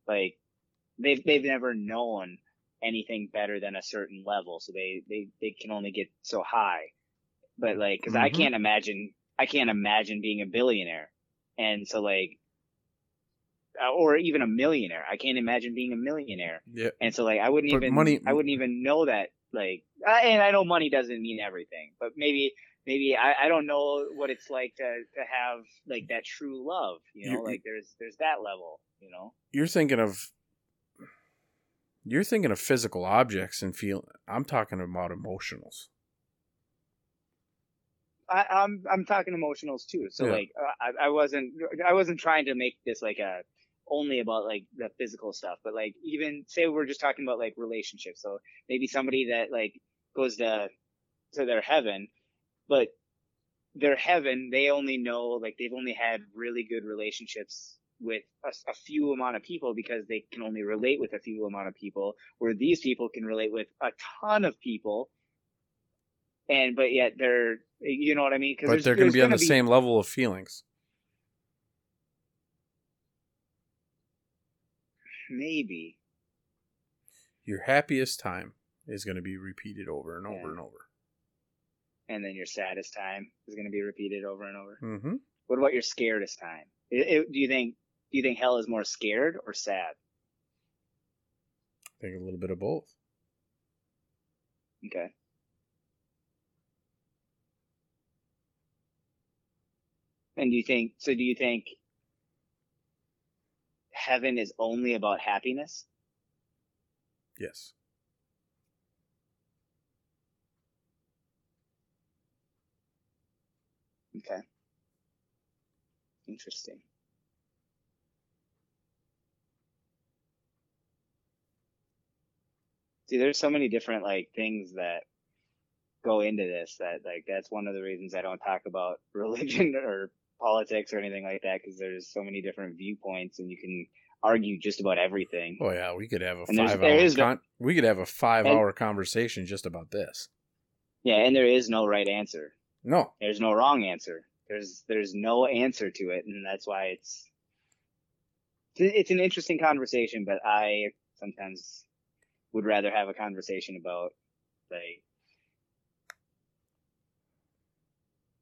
B: like they've they've never known anything better than a certain level, so they they they can only get so high. But like, because I
A: Mhm.
B: can't imagine, I can't imagine being a billionaire, and so like, or even a millionaire. I can't imagine being a millionaire.
A: Yeah.
B: And so like I wouldn't
A: But
B: even
A: money-
B: I wouldn't even know that like I, and I know money doesn't mean everything, but maybe maybe I, I don't know what it's like to to have like that true love, you know, like there's there's that level, you know.
A: You're thinking of you're thinking of physical objects and feel. I'm talking about emotionals.
B: I, I'm I'm talking emotionals too. So
A: Yeah.
B: like uh, I, I wasn't I wasn't trying to make this like a only about like the physical stuff, but like even say we're just talking about like relationships. So maybe somebody that like goes to to their heaven, but their heaven they only know like they've only had really good relationships with a, a few amount of people because they can only relate with a few amount of people where these people can relate with a ton of people and but yet they're you know what i mean
A: But they're going to be on the same level of feelings.
B: Maybe
A: Your happiest time is going to be repeated over and over
B: Yeah.
A: and over.
B: and then your saddest time is going to be repeated over and over
A: Mm-hmm.
B: what about your scaredest time It- it- do you think do you think hell is more scared or sad
A: I think a little bit of both.
B: okay and do you think so do you think heaven is only about happiness
A: Yes.
B: Okay. Interesting. See, there's so many different like things that go into this that like that's one of the reasons I don't talk about religion or politics or anything like that because there's so many different viewpoints and you can argue just about everything.
A: Oh yeah, we could have a
B: And
A: five hour
B: is no-
A: we could have a five
B: And-
A: hour conversation just about this.
B: Yeah, and there is no right answer.
A: No.
B: There's no wrong answer. There's there's no answer to it, and that's why it's it's an interesting conversation. But I sometimes would rather have a conversation about like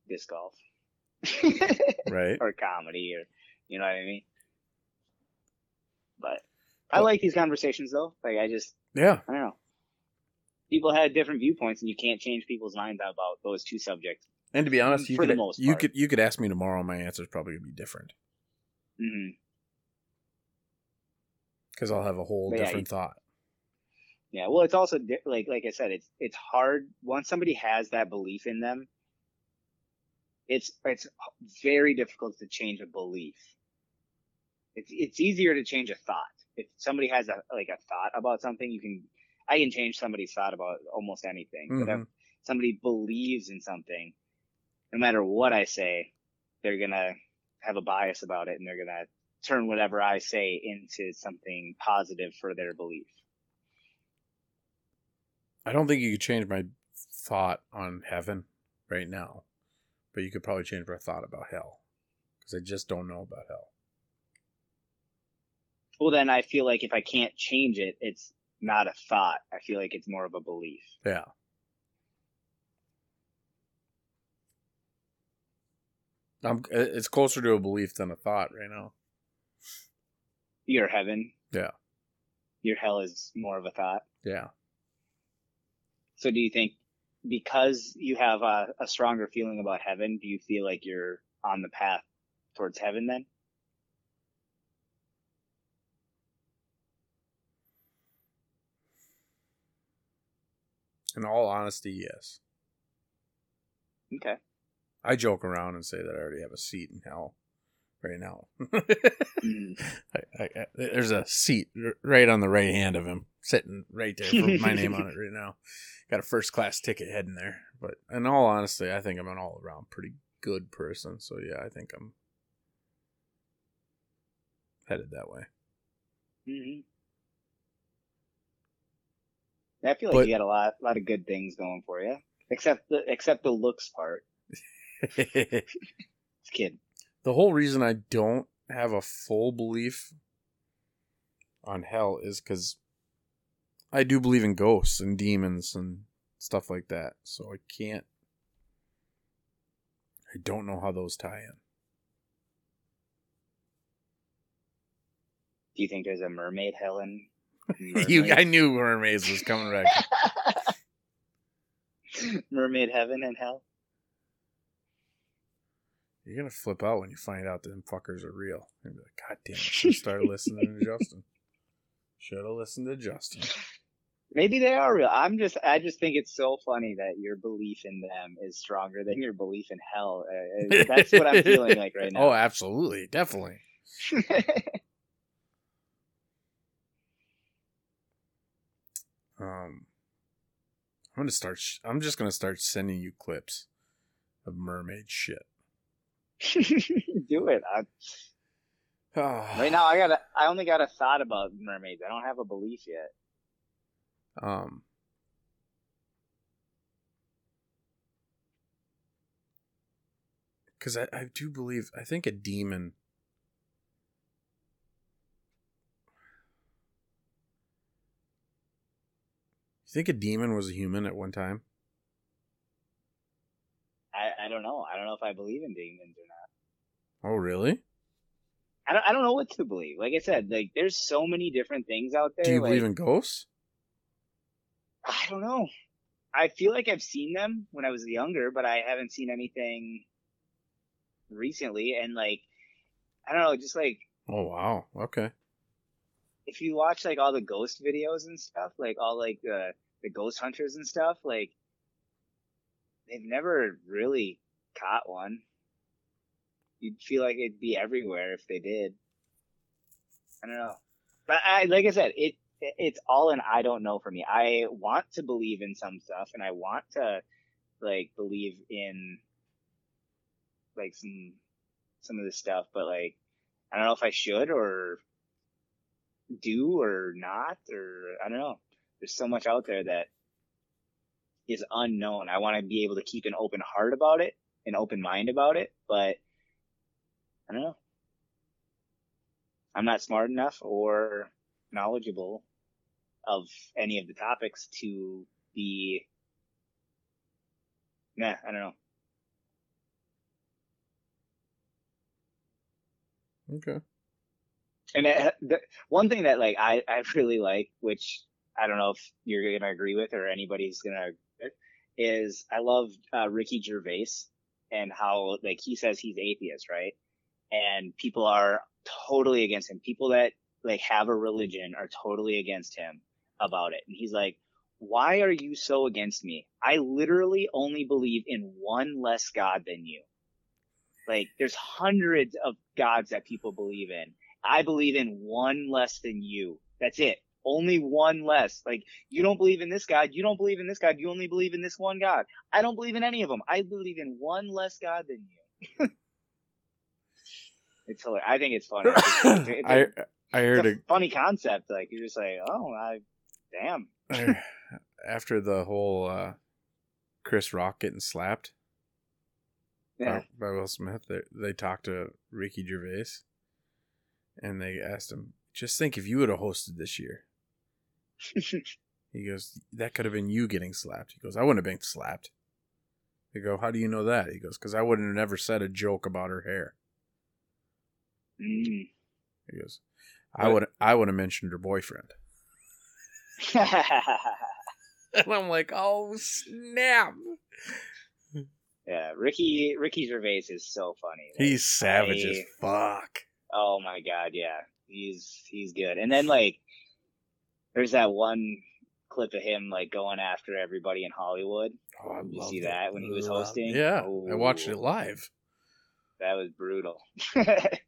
B: disc golf,
A: right,
B: or comedy, or you know what I mean. But I like these conversations though. Like I just
A: yeah,
B: I don't know. People had different viewpoints, and you can't change people's minds about those two subjects.
A: And to be honest, you
B: For
A: could
B: the most
A: you
B: part.
A: could you could ask me tomorrow, my answer is probably gonna be different
B: hmm
A: because I'll have a whole
B: But yeah,
A: different thought.
B: Yeah, well, it's also like like I said, it's it's hard once somebody has that belief in them. It's it's very difficult to change a belief. It's it's easier to change a thought. If somebody has a like a thought about something, you can I can change somebody's thought about almost anything. Mm-hmm. But if somebody believes in something, no matter what I say, they're gonna have a bias about it, and they're gonna turn whatever I say into something positive for their belief.
A: I don't think you could change my thought on heaven right now, but you could probably change my thought about hell because I just don't know about hell.
B: well then i feel like if i can't change it it's not a thought i feel like it's more of a belief
A: Yeah. I'm, it's closer to a belief than a thought right now.
B: your heaven
A: Yeah.
B: your hell is more of a thought
A: Yeah.
B: so do you think because you have a, a stronger feeling about heaven do you feel like you're on the path towards heaven then?
A: In all honesty, yes.
B: okay.
A: I joke around and say that I already have a seat in hell right now.
B: Mhm.
A: I, I, I- there's a seat r- right on the right hand of him, sitting right there with my name on it right now. Got a first class ticket heading there. But in all honesty, I think I'm an all around pretty good person. So yeah, I think I'm headed that way.
B: Mhm. i feel like
A: But-
B: you got a lot lot of good things going for you except the except the looks part Just kidding
A: whole reason I don't have a full belief on hell is because I do believe in ghosts and demons and stuff like that. So I can't. I don't know how those tie in.
B: do you think there's a mermaid helen
A: you, I knew mermaids was coming back.
B: mermaid heaven and hell
A: You're gonna flip out when you find out that them fuckers are real. You're gonna be like, God damn, I should have started listening to Justin. Should have listened to Justin.
B: Maybe they are real. I'm just, I just think it's so funny that your belief in them is stronger than your belief in hell. Uh, uh, that's what I'm feeling like right now.
A: Oh, absolutely, definitely. Um, I'm gonna start. Sh- I'm just gonna start sending you clips of mermaid shit.
B: Do it. I, right now, I got, a, I only got a thought about mermaids. I don't have a belief yet.
A: Um, because I, I do believe I think a demon. You think a demon was a human at one time?
B: I, don't know. I don't know if I believe in demons or not.
A: Oh, really?
B: I don't, I don't know what to believe. Like I said, like there's so many different things out there.
A: Do you
B: like,
A: believe in ghosts?
B: I don't know. I feel like I've seen them when I was younger, but I haven't seen anything recently. And like, I don't know, just like
A: Oh, wow. Okay.
B: if you watch like all the ghost videos and stuff, like all like the the ghost hunters and stuff, like they've never really caught one. You'd feel like it'd be everywhere if they did. I don't know, but I like I said, it it's all an I don't know for me. I want to believe in some stuff, and I want to like believe in like some some of this stuff, but like I don't know if I should or do or not or I don't know. There's so much out there that is unknown. I want to be able to keep an open heart about it, an open mind about it, but I don't know. I'm not smart enough or knowledgeable of any of the topics to be. Nah, I don't know.
A: Okay.
B: And it, the, one thing that like I I really like, which I don't know if you're gonna agree with or anybody's gonna, is I love uh, Ricky Gervais and how like he says he's atheist, right? And people are totally against him. People that like have a religion are totally against him about it. And he's like, why are you so against me? I literally only believe in one less God than you. Like there's hundreds of gods that people believe in. I believe in one less than you. That's it. Only one less. Like you don't believe in this God. You don't believe in this God. You only believe in this one God. I don't believe in any of them. I believe in one less God than you. it's hilarious. I think it's funny. It's, it's,
A: I I heard
B: a, funny concept. Like you're just like, oh, I, damn.
A: I, after the whole uh, Chris Rock getting slapped
B: yeah.
A: by, by Will Smith, they, they talked to Ricky Gervais, and they asked him, "Just think if you would have hosted this year." He goes, "That could have been you getting slapped." He goes, "I wouldn't have been slapped." They go, "How do you know that?" He goes, "Because I wouldn't have never said a joke about her hair."
B: Mm.
A: He goes, "I would I would have mentioned her boyfriend." and I'm like, "Oh snap!"
B: Yeah, Ricky Ricky Gervais is so funny.
A: Like, he's savage I, as fuck.
B: Oh my god, yeah, he's he's good. And then like, there's that one clip of him like going after everybody in Hollywood.
A: Oh, I
B: you see
A: that.
B: that when he was uh, hosting?
A: Yeah, I watched it live.
B: That was brutal.
A: Did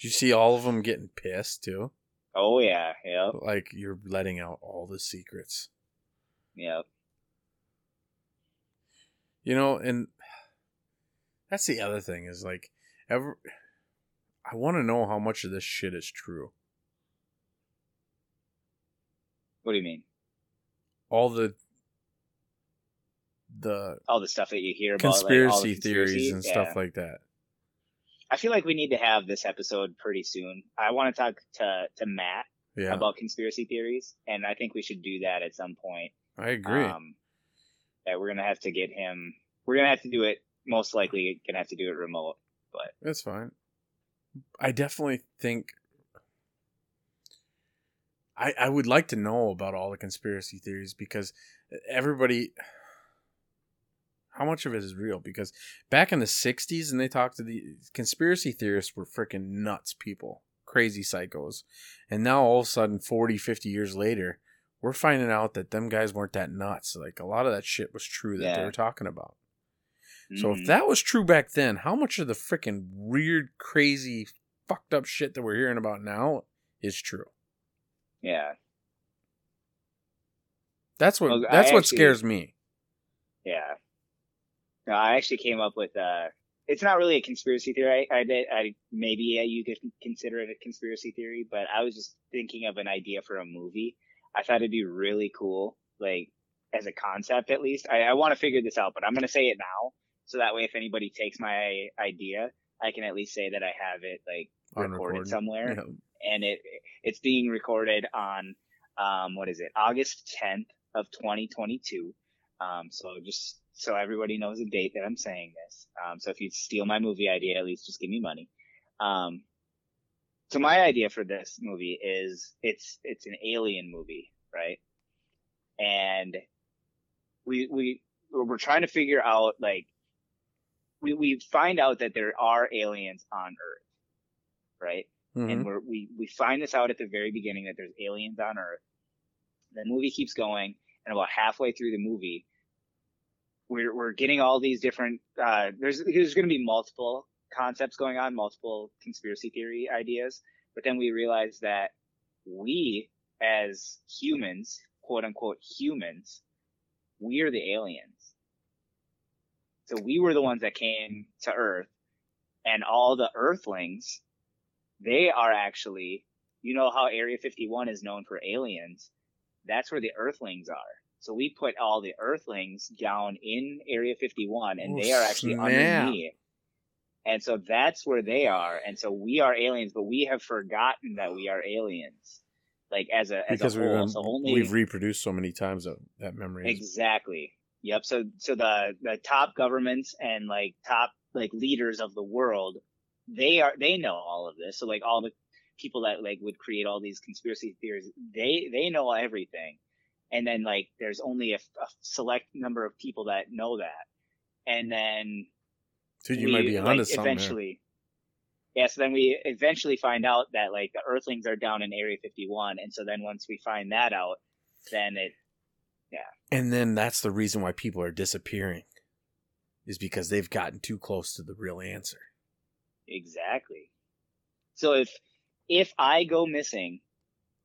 A: you see all of them getting pissed too?
B: Oh yeah, yep.
A: Like you're letting out all the secrets.
B: Yep.
A: You know, and that's the other thing is like ever I want to know how much of this shit is true.
B: What do you mean?
A: All the the
B: all the stuff that you hear
A: about conspiracy,
B: like,
A: theories and yeah. stuff like that.
B: I feel like we need to have this episode pretty soon. I want to talk to to Matt
A: yeah.
B: about conspiracy theories, and I think we should do that at some point.
A: I agree.
B: Um, that we're gonna have to get him. We're gonna have to do it. Most likely, gonna have to do it remote, but
A: that's fine. I definitely think I I would like to know about all the conspiracy theories because everybody how much of it is real because back in the 60s and they talked to the conspiracy theorists were freaking nuts people crazy psychos and now all of a sudden 40 50 years later we're finding out that them guys weren't that nuts like a lot of that shit was true that yeah. they were talking about mm-hmm. so if mm-hmm. that was true back then how much of the freaking weird crazy fucked up shit that we're hearing about now is true
B: yeah
A: that's what well, that's I what actually, scares me
B: yeah no, I actually came up with uh it's not really a conspiracy theory. I, I, I maybe you could consider it a conspiracy theory, but I was just thinking of an idea for a movie. I thought it'd be really cool, like as a concept at least. I, I want to figure this out, but I'm gonna say it now, so that way if anybody takes my idea, I can at least say that I have it like recorded somewhere, yeah. And it it's being recorded on um what is it August 10th of 2022. Um, so just so everybody knows the date that I'm saying this. Um, so if you steal my movie idea, at least just give me money. Um, so my idea for this movie is it's it's an alien movie, right? And we we we're trying to figure out like we we find out that there are aliens on Earth, right? Mm-hmm. And we're, we we find this out at the very beginning that there's aliens on Earth. The movie keeps going, and about halfway through the movie, we're we're getting all these different. Uh, there's there's going to be multiple concepts going on, multiple conspiracy theory ideas, but then we realize that we as humans, quote unquote humans, we are the aliens. So we were the ones that came to Earth, and all the Earthlings, they are actually, you know how Area 51 is known for aliens. That's where the Earthlings are. So we put all the Earthlings down in Area 51, and
A: Oh,
B: they are actually
A: snap.
B: underneath. And so that's where they are. And so we are aliens, but we have forgotten that we are aliens, like as a as
A: because
B: a whole.
A: been-
B: so only
A: we've reproduced so many times that that memory.
B: Exactly. Yep. So so the the top governments and like top like leaders of the world, they are they know all of this. So like all the people that like would create all these conspiracy theories, they they know everything. And then like there's only a, a select number of people that know that. And then
A: Dude, you
B: we,
A: might be
B: like,
A: onto something. there.
B: eventually. Yeah, so then we eventually find out that like the Earthlings are down in Area 51, and so then once we find that out, then it yeah.
A: And then that's the reason why people are disappearing, is because they've gotten too close to the real answer.
B: Exactly. So if if I go missing,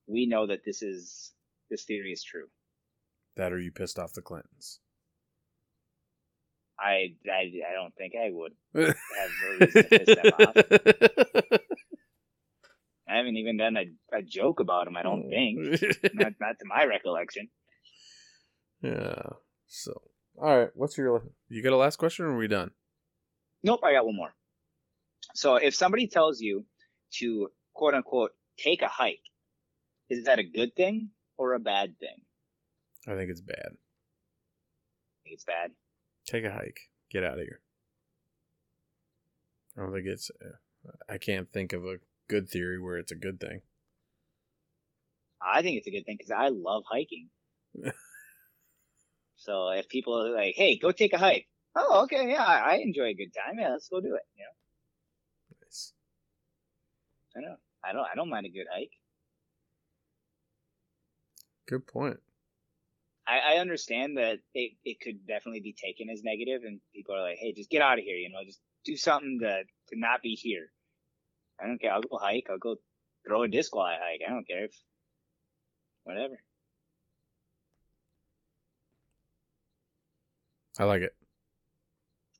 B: we know that this is this theory is true.
A: That or you pissed off the Clintons.
B: I I, I don't think I would have no to piss them off. I haven't even done a, a joke about him. I don't hmm. think, not not to my recollection.
A: yeah. So, all right. What's your? You got a last question, or are we done?
B: Nope, I got one more. So if somebody tells you to quote unquote take a hike, is that a good thing or a bad thing?
A: I think it's bad.
B: I think it's bad.
A: Take a hike. Get out of here. I don't think it's. I can't think of a good theory where it's a good thing.
B: I think it's a good thing because I love hiking. so if people are like, "Hey, go take a hike," oh, okay, yeah, I enjoy a good time. Yeah, let's go do it. You know. I know, I don't, I don't mind a good hike.
A: Good point.
B: I, I understand that it, it could definitely be taken as negative, and people are like, "Hey, just get out of here," you know, just do something to to not be here. I don't care. I'll go hike. I'll go throw a disc while I hike. I don't care. If, whatever.
A: I like it.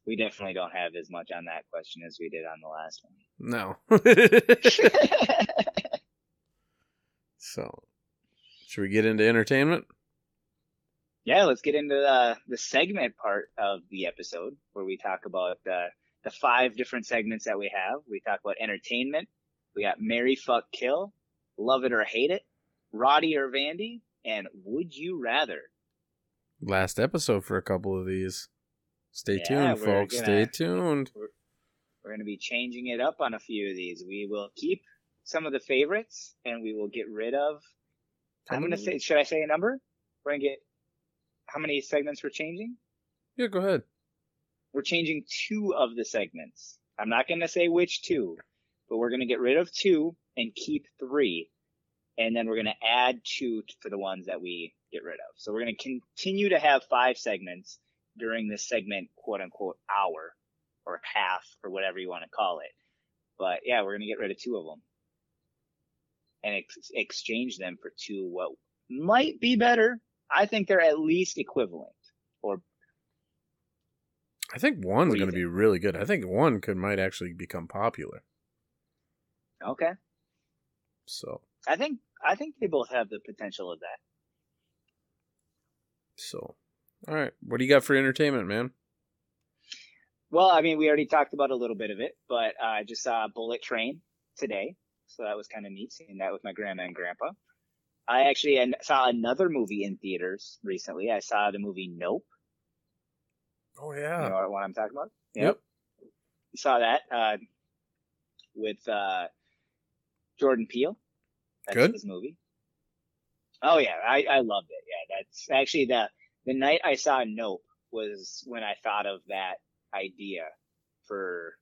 B: We definitely don't have as much on that question as we did on the last one.
A: No. so, should we get into entertainment?
B: yeah, let's get into the, the segment part of the episode where we talk about uh, the five different segments that we have. We talk about entertainment. We got Marry Fuck Kill, Love It or Hate It, Roddy or Vandy, and Would You Rather.
A: Last episode for a couple of these. Stay
B: Yeah,
A: tuned, folks.
B: gonna-
A: Stay tuned.
B: We're going to be changing it up on a few of these. We will keep some of the favorites and we will get rid of. I'm going to say, should I say a number? We're going to get how many segments we're changing?
A: Yeah, go ahead.
B: we're changing two of the segments. I'm not going to say which two, but we're going to get rid of two and keep three. And then we're going to add two for the ones that we get rid of. So we're going to continue to have five segments during this segment, quote unquote, hour or half or whatever you want to call it. But yeah, we're going to get rid of two of them and ex- exchange them for two what might be better. I think they're at least equivalent or
A: I think one's
B: What do you
A: going to be really good. I think one could might actually become popular.
B: okay.
A: So,
B: I think I think they both have the potential of that.
A: so, all right. What do you got for entertainment, man?
B: Well, I mean, we already talked about a little bit of it, but uh, I just saw Bullet Train today, so that was kind of neat seeing that with my grandma and grandpa. I actually saw another movie in theaters recently. I saw the movie Nope.
A: Oh
B: You
A: yeah.
B: know what I'm talking about?
A: Yep.
B: Saw that uh, with uh, Jordan Peele. That's
A: Good.
B: his movie. Oh yeah, I, I loved it. Yeah, that's actually the the night I saw Nope was when I thought of that idea for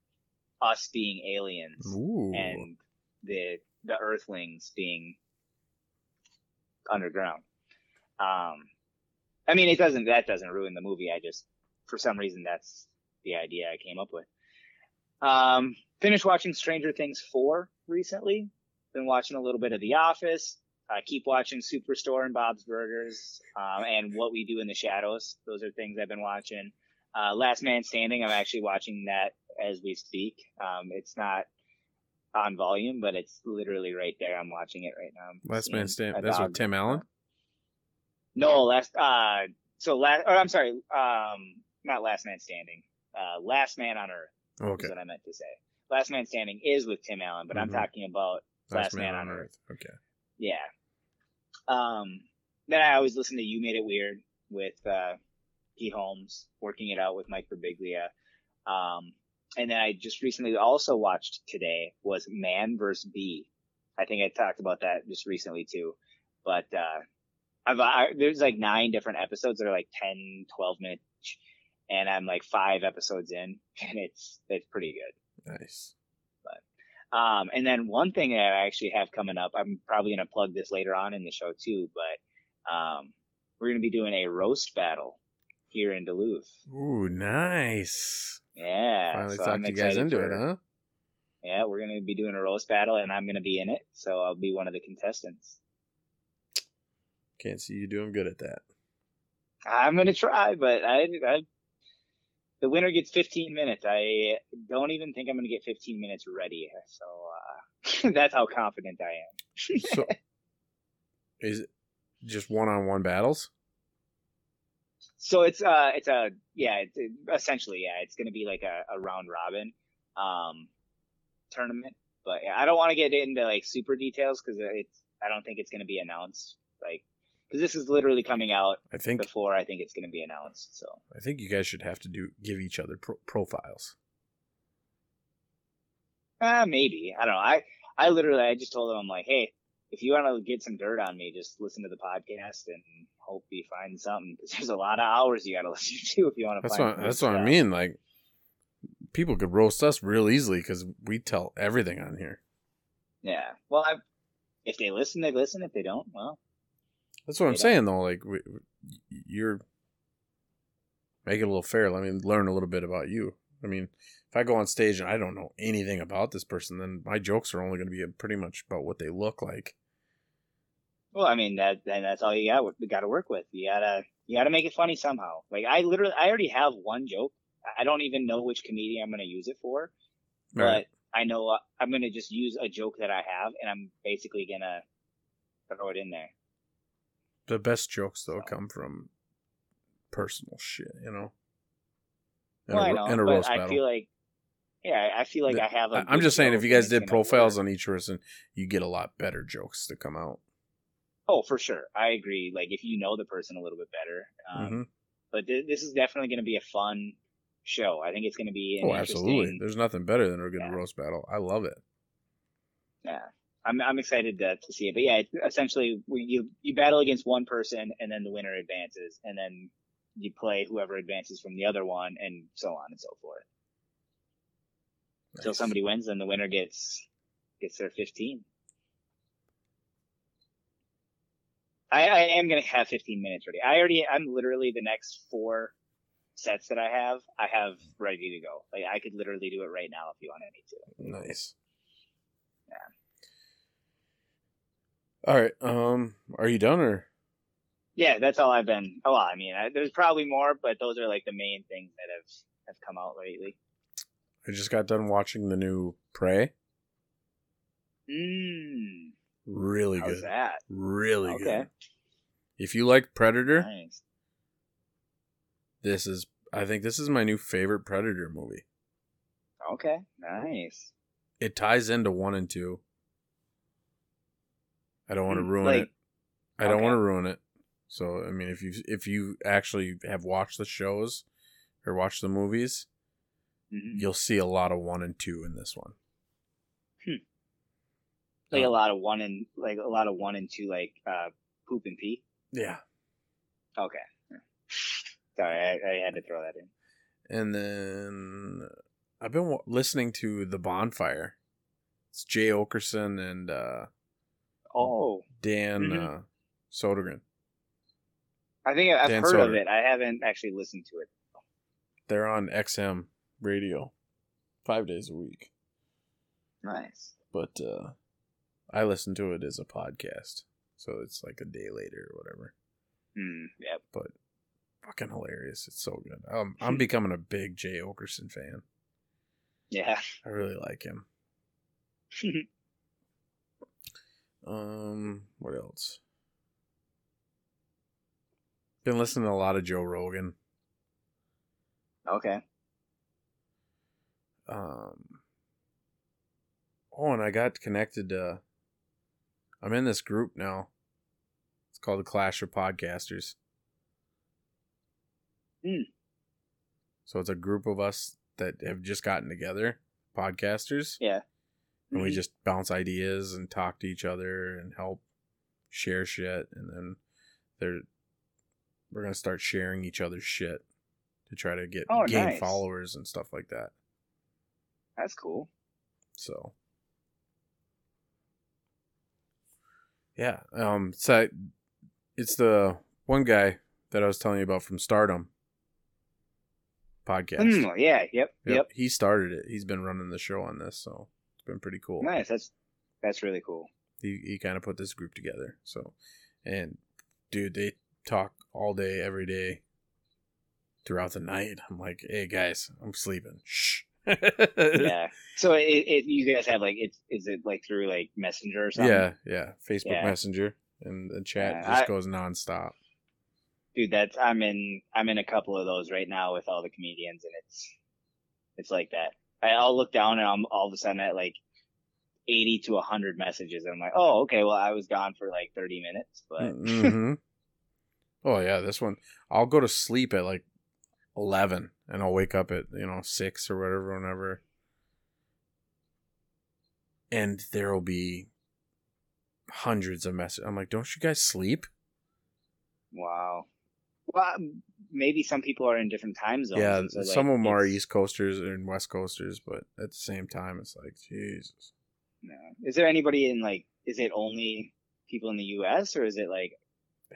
B: us being aliens
A: Ooh.
B: and the the Earthlings being underground. Um, I mean, it doesn't that doesn't ruin the movie. I just for some reason that's the idea I came up with. Um, finished watching Stranger Things four recently. Been watching a little bit of The Office. I keep watching Superstore and Bob's Burgers, um, and What We Do in the Shadows. Those are things I've been watching. Uh, Last Man Standing. I'm actually watching that as we speak. Um, it's not on volume, but it's literally right there. I'm watching it right now. I'm
A: Last Man
B: Standing.
A: That's
B: dog-
A: with Tim Allen.
B: No, last uh so last or I'm sorry, um not last man standing. Uh last man on earth
A: Okay.
B: is what I meant to say. Last man standing is with Tim Allen, but I'm
A: Mhm.
B: talking about Last, Man, on Earth.
A: Okay.
B: Yeah. Um then I always listen to You Made It Weird with uh Pete Holmes, working it out with Mike Birbiglia. Um and then I just recently also watched today was Man vs. Bee. I think I talked about that just recently too. But uh I've I, there's like nine different episodes that are like 10, 12 minutes and I'm like five episodes in and it's it's pretty good.
A: Nice.
B: Um, and then one thing that I actually have coming up, I'm probably going to plug this later on in the show too, but, um, we're going to be doing a roast battle here in Duluth.
A: Ooh, nice.
B: Yeah.
A: Finally
B: so
A: talked you guys into
B: for-
A: it, huh?
B: Yeah, we're going to be doing a roast battle and I'm going to be in it. So I'll be one of the contestants.
A: Can't see you doing good at that.
B: I'm going to try, but I, I, the winner gets 15 minutes. I don't even think I'm going to get 15 minutes ready. So, uh, that's how confident I am.
A: So, is it just one-on-one battles?
B: So it's uh it's a yeah it's it, essentially yeah it's gonna be like a, a round robin um tournament but yeah I don't want to get into like super details because it's I don't think it's gonna be announced like because this is literally coming out
A: I think
B: before I think it's gonna be announced so
A: I think you guys should have to do give each other pro- profiles.
B: uh maybe I don't know I I literally I just told him I'm like hey if you want to get some dirt on me just listen to the podcast and hope you find something because there's a lot of hours you got to listen to if you want to
A: That's
B: find
A: what that's what I mean. Like people could roast us real easily because we tell everything on here.
B: Yeah. Well, I, if they listen, they listen. If they don't, well,
A: That's what I'm saying though. Like we, you're make it a little fair. Let me learn a little bit about you. I mean, if I go on stage and I don't know anything about this person, then my jokes are only going to be pretty much about what they look like.
B: well, I mean that that's all you got. You got to work with. You gotta you gotta make it funny somehow. Like I literally, I already have one joke. I don't even know which comedian I'm gonna use it for, but
A: Right.
B: I know uh, I'm gonna just use a joke that I have, and I'm basically gonna throw it in there.
A: The best jokes though come from personal shit, you know.
B: well, I
A: a,
B: know,
A: and a roast
B: I
A: battle.
B: feel like, yeah, I feel like
A: The-
B: I have. a
A: I- I'm just saying, if you guys did profiles on each person, you get a lot better jokes to come out.
B: oh, for sure, I agree. Like if you know the person a little bit better, um,
A: hmm
B: but th- this is definitely going to be a fun show. I think it's going to be an
A: Oh, absolutely.
B: interesting-
A: There's nothing better than a good
B: Yeah.
A: roast battle. I love it.
B: Yeah, I'm I'm excited to, to see it. But yeah, it's essentially you you battle against one person and then the winner advances, and then you play whoever advances from the other one, and so on and so forth. Until somebody wins, then the winner gets gets their 15. I, I am gonna have 15 minutes ready. I already I'm literally the next four sets that I have I have ready to go. Like I could literally do it right now if you wanted me to.
A: Nice.
B: Yeah.
A: All right. Um, are you done or?
B: Yeah, that's all I've been. Oh, well, I mean, I, there's probably more, but those are like the main things that have have come out lately.
A: I just got done watching the new Prey.
B: Mmm,
A: Really
B: how's
A: good.
B: that?
A: Really
B: Okay.
A: good. If you like Predator,
B: Nice.
A: this is I think this is my new favorite Predator movie.
B: Okay, nice.
A: It ties into one and two. I don't want to
B: Hmm,
A: ruin
B: like-
A: it. I don't
B: okay.
A: want to ruin it. So I mean, if you if you actually have watched the shows or watched the movies,
B: hmm
A: you'll see a lot of one and two in this one.
B: Like
A: Um,
B: a lot of one and like a lot of one and two, like uh, poop and pee.
A: Yeah.
B: Okay. Sorry, I, I had to throw that in.
A: And then I've been w- listening to The Bonfire. It's Jay Oakerson and uh,
B: Oh,
A: Dan
B: Mhm.
A: uh, Sodergren.
B: I think I've
A: Dan
B: heard of it. I haven't actually listened to it.
A: They're on XM radio five days a week.
B: Nice.
A: But uh, I listen to it as a podcast. So it's like a day later or whatever.
B: Hmm. Yep.
A: But fucking hilarious. It's so good. Um, I'm becoming a big Jay Oakerson fan.
B: Yeah.
A: I really like him. Um, what else? Been listening to a lot of Joe Rogan.
B: Okay.
A: Um. Oh, and I got connected to. I'm in this group now. It's called the Clash of Podcasters.
B: Hmm.
A: So it's a group of us that have just gotten together, podcasters,
B: Yeah.
A: And we
B: Mhm.
A: just bounce ideas and talk to each other and help share shit. And then they're we're gonna start sharing each other's shit to try to get
B: Oh,
A: gain
B: nice.
A: followers and stuff like that.
B: That's cool.
A: So yeah, um, so it's the one guy that I was telling you about from Stardom podcast.
B: Mm, yeah. Yep.
A: Yep,
B: Yep.
A: he started it. He's been running the show on this, so been pretty cool.
B: Nice. That's that's really cool.
A: He he kind of put this group together. So, and dude, they talk all day, every day, throughout the night. I'm like, hey guys, I'm sleeping. Shh.
B: yeah. So it, it you guys have like it's is it like through like Messenger or something?
A: Yeah, yeah. Facebook
B: Yeah.
A: Messenger and the chat
B: Yeah,
A: just
B: I-
A: goes nonstop.
B: Dude, that's I'm in I'm in a couple of those right now with all the comedians and it's it's like that. I'll look down and I'm all of a sudden at like 80 to 100 messages. And I'm like, oh, okay, well, I was gone for like 30 minutes, but
A: hmm oh yeah, this one. I'll go to sleep at like eleven, and I'll wake up at you know six or whatever, whenever. And there will be hundreds of messages. I'm like, don't you guys sleep?
B: wow. Well, maybe some people are in different time zones.
A: yeah,
B: so, like,
A: some of them are East Coasters and West Coasters, but at the same time, it's like Jesus.
B: no. Is there anybody in like? Is it only people in the U.S. or is it like?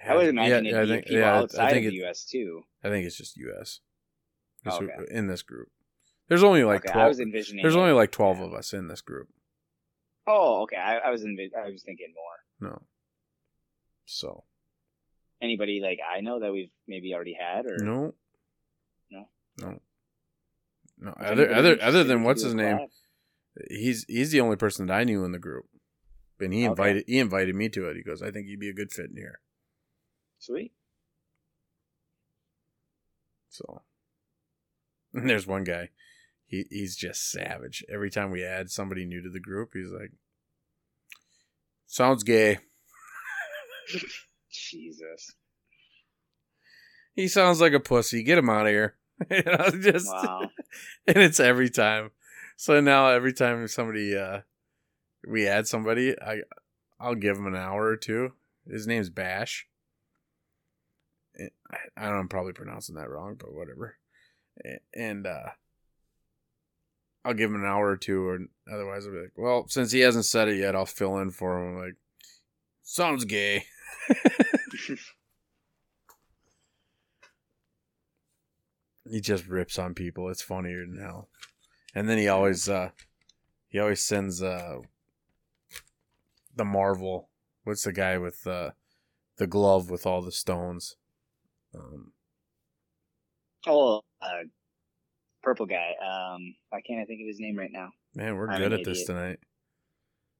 B: I would imagine
A: yeah,
B: it'd
A: I
B: be
A: think,
B: people
A: yeah, I
B: outside
A: think
B: of the U.S. too.
A: I think it's just U.S.
B: Okay.
A: In this group, there's only like
B: okay, I
A: twelve.
B: was envisioning.
A: There's only like twelve of us in this group.
B: Oh, okay. I, I was envi- I was thinking more.
A: No. So
B: Anybody like I know that we've maybe already had or
A: no.
B: No?
A: No. No.
B: Is
A: Other other other than what's his name?
B: collab?
A: He's he's the only person that I knew in the group. And he
B: Okay.
A: invited he invited me to it. He goes, I think you'd be a good fit in here.
B: Sweet.
A: So and there's one guy. He he's just savage. Every time we add somebody new to the group, he's like Sounds gay.
B: Jesus.
A: He sounds like a pussy. Get him out of here. you know, just
B: Wow.
A: and it's every time. So now every time somebody uh we add somebody, I I'll give him an hour or two. His name's Bash. Eh, I don't know, I'm probably pronouncing that wrong, but whatever. Eh, And uh I'll give him an hour or two, or otherwise I'll be like, well, since he hasn't said it yet, I'll fill in for him. I'm like, sounds gay. he just rips on people. It's funnier than hell. And then he always uh he always sends uh the Marvel. What's the guy with uh the glove with all the stones? Um
B: oh, uh, purple guy. Um, why can't I think of his name right now?
A: man, we're
B: I'm
A: good at this
B: idiot.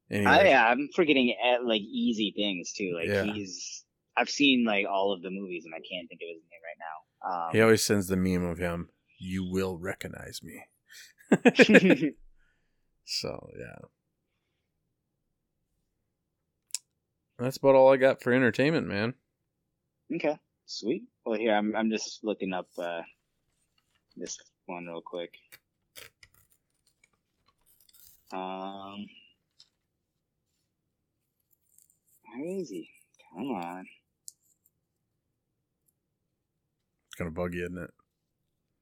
A: Tonight.
B: I, yeah, I'm forgetting at like easy things too. Like
A: Yeah.
B: he's, I've seen like all of the movies and I can't think of his name right now. Um,
A: he always sends the meme of him. You will recognize me. So yeah. That's about all I got for entertainment, man.
B: okay, sweet. Well, here I'm. I'm just looking up uh, this one real quick. Um, crazy. Come on.
A: It's kind of buggy, isn't it?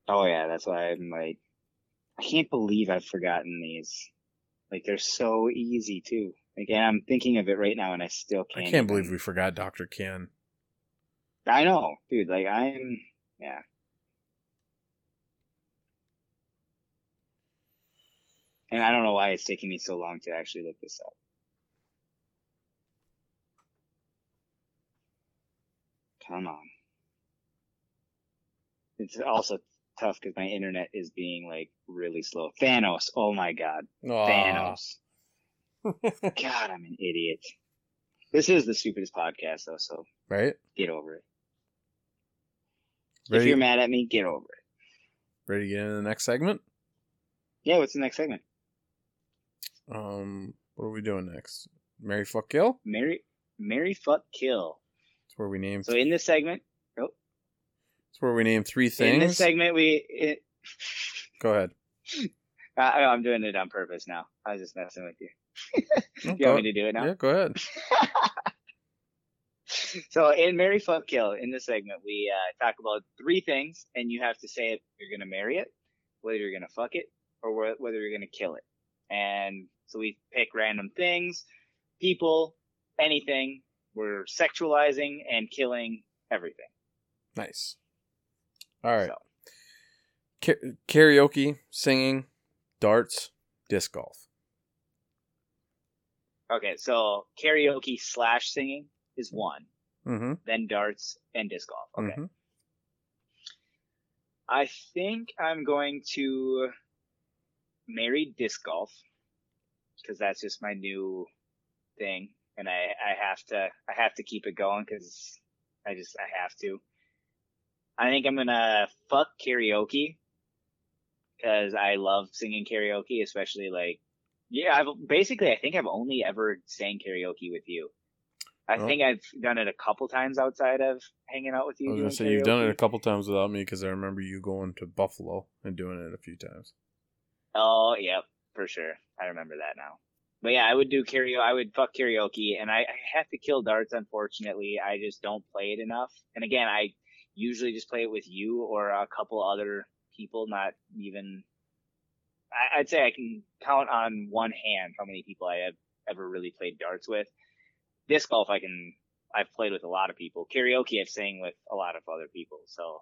B: Oh yeah, that's why I'm like, I can't believe I've forgotten these. Like they're so easy too. Like and I'm thinking of it right now, and I still can't.
A: I
B: can't
A: believe we forgot Dr. Ken.
B: I know, dude. Like I'm. Yeah. And I don't know why it's taking me so long to actually look this up. Come on. It's also tough because my internet is being like really slow. Thanos. Oh my god. Thanos. God, I'm an idiot. This is the stupidest podcast though, so
A: Right?
B: get over it.
A: Ready?
B: If you're mad at me, get over it.
A: Ready to get into the next segment?
B: Yeah, what's the next segment?
A: Um, what are we doing next? Marry fuck kill.
B: Marry, Marry, fuck, kill.
A: It's where we name.
B: So in this segment, oh,
A: It's where we name three things.
B: in this segment, we. It,
A: Go ahead.
B: I, I'm doing it on purpose now. I was just messing with you. You want me to do it now?
A: yeah, go ahead.
B: so in Marry Fuck Kill, in this segment, we uh, talk about three things, and you have to say if you're gonna marry it, whether you're gonna fuck it, or whe- whether you're gonna kill it. And so we pick random things, people, anything. We're sexualizing and killing everything.
A: Nice. All right.
B: So,
A: Ka- karaoke, singing, darts, disc golf.
B: okay, so karaoke slash singing is one,
A: Mm-hmm.
B: then darts and disc golf. Okay.
A: hmm
B: I think I'm going to marry disc golf because that's just my new thing, and I I have to I have to keep it going because I just I have to. I think I'm gonna fuck karaoke because I love singing karaoke, especially like yeah. I've basically I think I've only ever sang karaoke with you. I
A: Oh.
B: think I've done it a couple times outside of hanging out with you.
A: I was gonna say you've done it a couple times without me because I remember you going to Buffalo and doing it a few times.
B: Oh, yep, for sure. I remember that now. But yeah, I would do karaoke. I would fuck karaoke, and I, I have to kill darts. Unfortunately, I just don't play it enough. And again, I usually just play it with you or a couple other people. Not even. I, I'd say I can count on one hand how many people I have ever really played darts with. Disc golf, I can. I've played with a lot of people. Karaoke, I've sang with a lot of other people. So,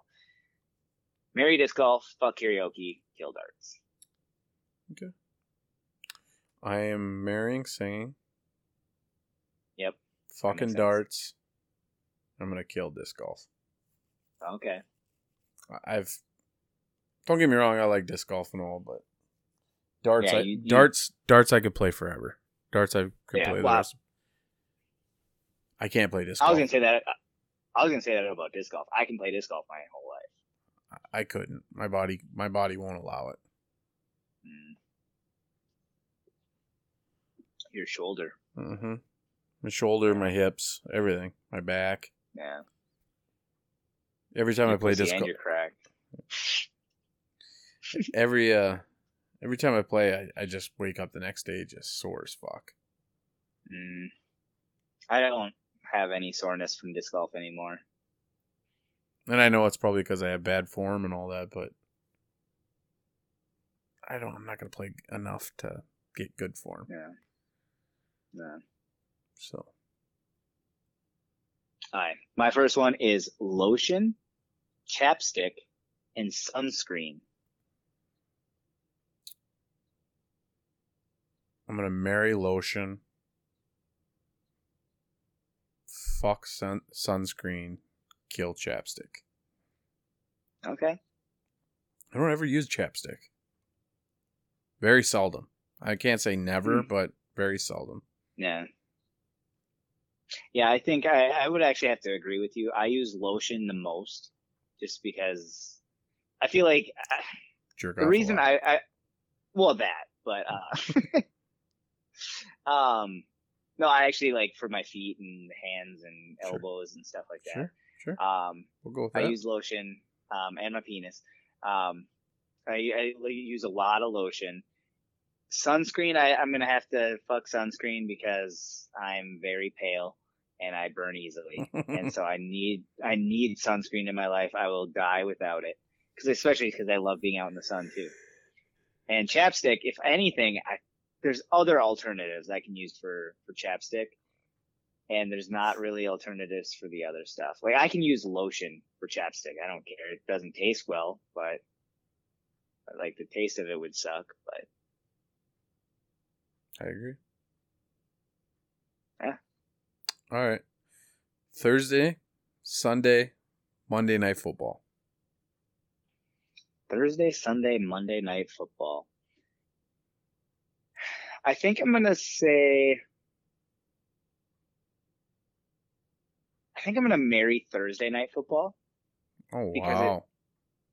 B: marry disc golf, fuck karaoke, kill darts.
A: I am marrying, singing,
B: Yep.
A: fucking darts. I'm gonna kill disc golf.
B: Okay.
A: I've don't get me wrong, I like disc golf and all, but darts,
B: Yeah,
A: I,
B: you- you-
A: darts, darts, I could play forever. Darts, I could
B: Yeah,
A: play
B: wow.
A: I can't play disc
B: I was
A: golf.
B: gonna say that. I was gonna say that about disc golf. I can play disc golf my whole life.
A: I couldn't. My body, my body won't allow it.
B: Your shoulder.
A: hmm My shoulder, my hips, everything, my back.
B: Yeah.
A: Every time I play disc golf,
B: you're cracked.
A: every uh, every time I play, I, I just wake up the next day just sore as fuck.
B: Mm. I don't have any soreness from disc golf anymore.
A: And I know it's probably because I have bad form and all that, but I don't. I'm not gonna play enough to get good form.
B: Yeah. Yeah.
A: So
B: All right. My first one is lotion, chapstick, and sunscreen.
A: I'm gonna marry lotion. Fuck sun sunscreen. Kill chapstick.
B: Okay.
A: I don't ever use chapstick. Very seldom. I can't say never,
B: Hmm.
A: but very seldom.
B: Yeah. Yeah, I think I, I would actually have to agree with you. I use lotion the most just because I feel like uh,
A: Jerk
B: the reason. I, I, well, that, but, uh, um, no, I actually like for my feet and hands and
A: Sure.
B: elbows and stuff like that.
A: Sure, sure.
B: Um,
A: We'll go with
B: I
A: that.
B: use lotion, um, and my penis. Um, I, I use a lot of lotion. Sunscreen, I, I'm gonna have to fuck sunscreen because I'm very pale and I burn easily, and so I need I need sunscreen in my life. I will die without it, because especially because I love being out in the sun too. And chapstick, if anything, I, there's other alternatives I can use for for chapstick, and there's not really alternatives for the other stuff. Like I can use lotion for chapstick. I don't care. It doesn't taste well, but like the taste of it would suck. But
A: I agree.
B: Yeah.
A: All right. Thursday, Sunday, Monday night football.
B: Thursday, Sunday, Monday night football. I think I'm gonna say. I think I'm gonna marry Thursday night football
A: Oh
B: Because it-
A: wow.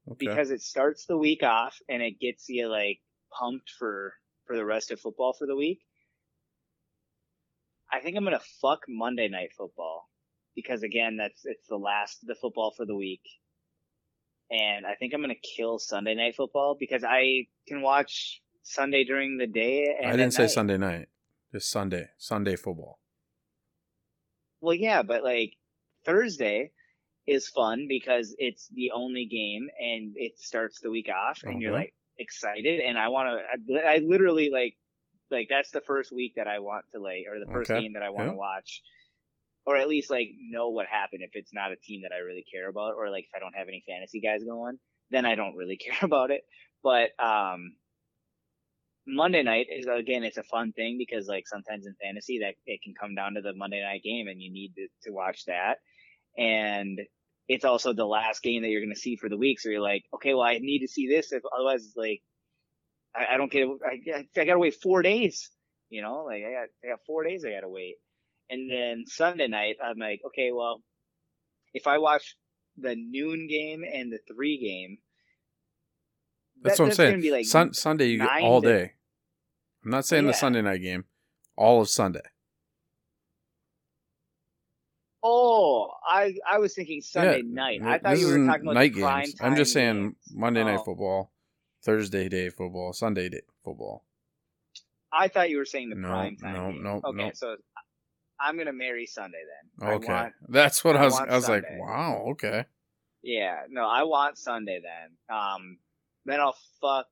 A: okay.
B: because it starts the week off and it gets you like pumped for for the rest of football for the week. I think I'm gonna fuck Monday night football because again, that's it's the last the football for the week, and I think I'm gonna kill Sunday night football because I can watch Sunday during the day. And
A: I didn't say
B: night.
A: Sunday night. Just Sunday. Sunday football.
B: Well, yeah, but like Thursday is fun because it's the only game and it starts the week off and you're like excited and I want to, I, I literally like, like that's the first week that I want to like, or the first
A: Okay.
B: game that I want to
A: Yeah.
B: watch or at least like know what happened if it's not a team that I really care about or like if I don't have any fantasy guys going, then I don't really care about it. But, um, Monday night is again, it's a fun thing because like sometimes in fantasy that it can come down to the Monday night game and you need to, to watch that. And it's also the last game that you're going to see for the week. So you're like, okay, well, I need to see this. If otherwise it's like, I, I don't get, I, I got to wait four days, you know, like I got, I got four days I got to wait. And then Sunday night, I'm like, okay, well, if I watch the noon game and the three game,
A: That's
B: that-
A: what I'm saying.
B: Like
A: Sun, Sunday you get all
B: to-
A: day. I'm not saying the Sunday night game. All of Sunday.
B: Oh, I I was thinking Sunday
A: Yeah,
B: night. I thought you were talking about
A: night
B: the prime
A: games. I'm just saying
B: games.
A: Monday night
B: Oh.
A: football, Thursday day football, Sunday day football.
B: I thought you were saying the
A: No,
B: prime time.
A: no,
B: games.
A: no,
B: Okay,
A: no.
B: so I'm gonna marry Sunday then.
A: Okay,
B: want-
A: that's what I,
B: I
A: was. I was like, wow, okay.
B: yeah, no, I want Sunday then. Um, then I'll fuck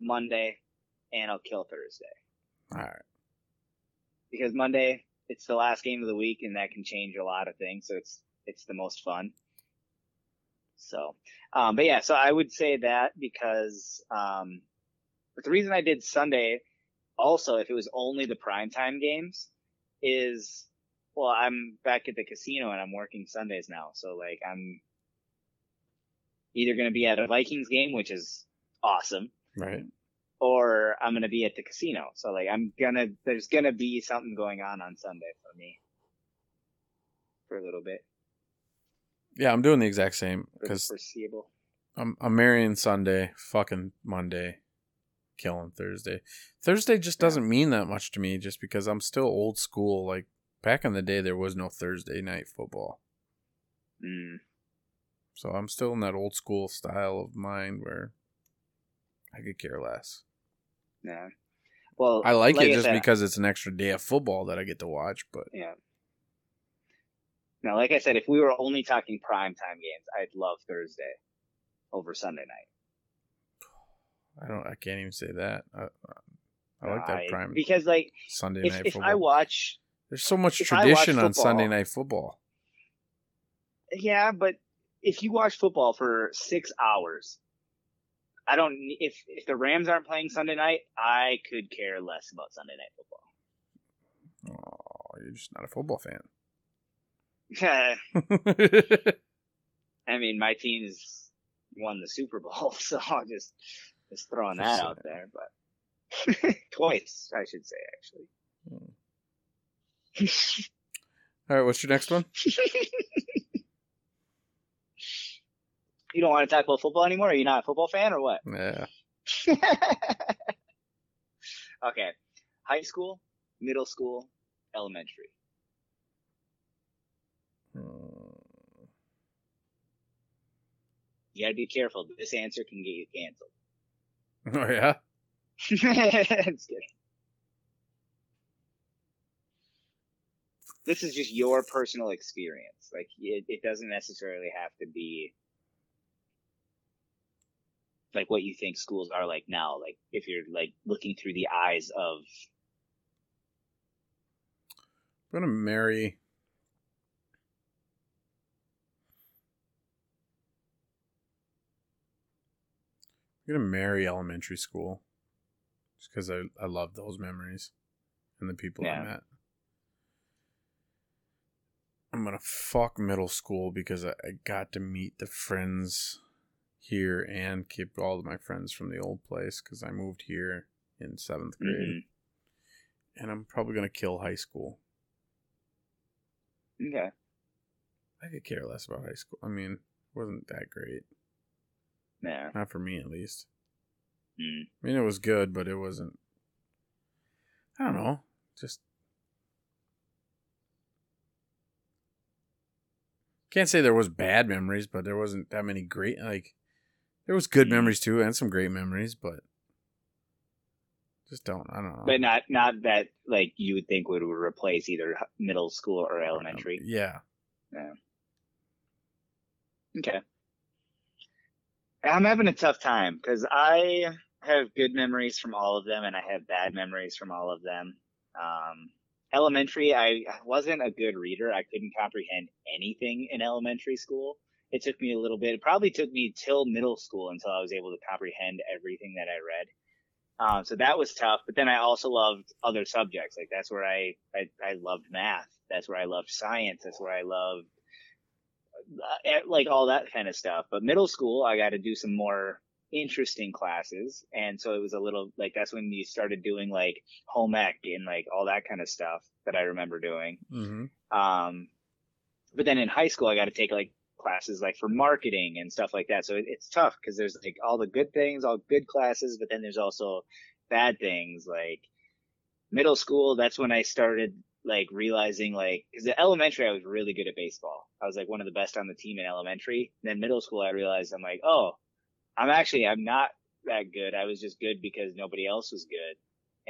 B: Monday, and I'll kill Thursday
A: All right.
B: because Monday it's the last game of the week, and that can change a lot of things. So it's it's the most fun. So, um, but yeah, so I would say that because um, but the reason I did Sunday also, if it was only the primetime games, is well, I'm back at the casino and I'm working Sundays now. So like I'm either going to be at a Vikings game, which is awesome,
A: Right.
B: Or I'm going to be at the casino. So like I'm gonna, there's going to be something going on on Sunday for me for a little bit
A: Yeah, I'm doing the exact same because
B: foreseeable.
A: I'm I'm marrying Sunday, fucking Monday, killing Thursday. Thursday just doesn't mean that much to me, just because I'm still old school. Like back in the day, there was no Thursday night football,
B: Mm.
A: so I'm still in that old school style of mind where I could care less.
B: Yeah. Well,
A: I like, it just
B: said,
A: because it's an extra day of football that I get to watch. But
B: Yeah. Now, like I said, if we were only talking prime time games, I'd love Thursday over Sunday night.
A: I don't. I can't even say that. I, I like that prime
B: because like
A: Sunday
B: if
A: night
B: if
A: football.
B: I watch,
A: There's so much
B: if I watch
A: tradition on Sunday night football.
B: yeah, but if you watch football for six hours, I don't. If if the Rams aren't playing Sunday night, I could care less about Sunday night football.
A: Oh, you're just not a football fan. Yeah.
B: I mean, my team's won the Super Bowl, so I'm just just throwing that
A: Just
B: out there. But twice, I should say, actually. Hmm.
A: All right, what's your next one?
B: You don't want to talk about football anymore? Are you not a football fan or what?
A: Yeah.
B: okay. High school, middle school, elementary.
A: Hmm.
B: You gotta be careful. This answer can get you canceled.
A: Oh yeah.
B: Just kidding. This is just your personal experience. Like, it, it doesn't necessarily have to be like what you think schools are like now. Like, if you're like looking through the eyes of
A: I'm gonna marry. I'm gonna marry elementary school, just because I I love those memories, and the people I
B: Yeah.
A: met. I'm gonna fuck middle school because I, I got to meet the friends here and keep all of my friends from the old place because I moved here in seventh grade,
B: Mhm.
A: and I'm probably gonna kill high school.
B: Okay.
A: I could care less about high school. I mean, it wasn't that great.
B: Yeah.
A: Not for me, at least.
B: Mm.
A: I mean, it was good, but it wasn't. I don't know. Just can't say there was bad memories, but there wasn't that many great. Like there was good
B: Mm.
A: memories too, and some great memories, but just don't. I don't know.
B: But not not that like you would think would replace either middle school or elementary.
A: Yeah. Yeah.
B: Okay. I'm having a tough time because I have good memories from all of them and I have bad memories from all of them. Um, elementary, I wasn't a good reader. I couldn't comprehend anything in elementary school. It took me a little bit. It probably took me till middle school until I was able to comprehend everything that I read. Um, so that was tough. But then I also loved other subjects. Like that's where I, I, I loved math. That's where I loved science. That's where I loved uh, like all that kind of stuff. But middle school, I got to do some more interesting classes, and so it was a little like that's when you started doing like home ec and like all that kind of stuff that I remember doing.
A: Mm-hmm.
B: Um, but then in high school, I got to take like classes like for marketing and stuff like that. So it, it's tough because there's like all the good things, all good classes, but then there's also bad things like middle school. That's when I started like realizing like because elementary I was really good at baseball. I was like one of the best on the team in elementary. then middle school I realized I'm like oh I'm actually I'm not that good. I was just good because nobody else was good.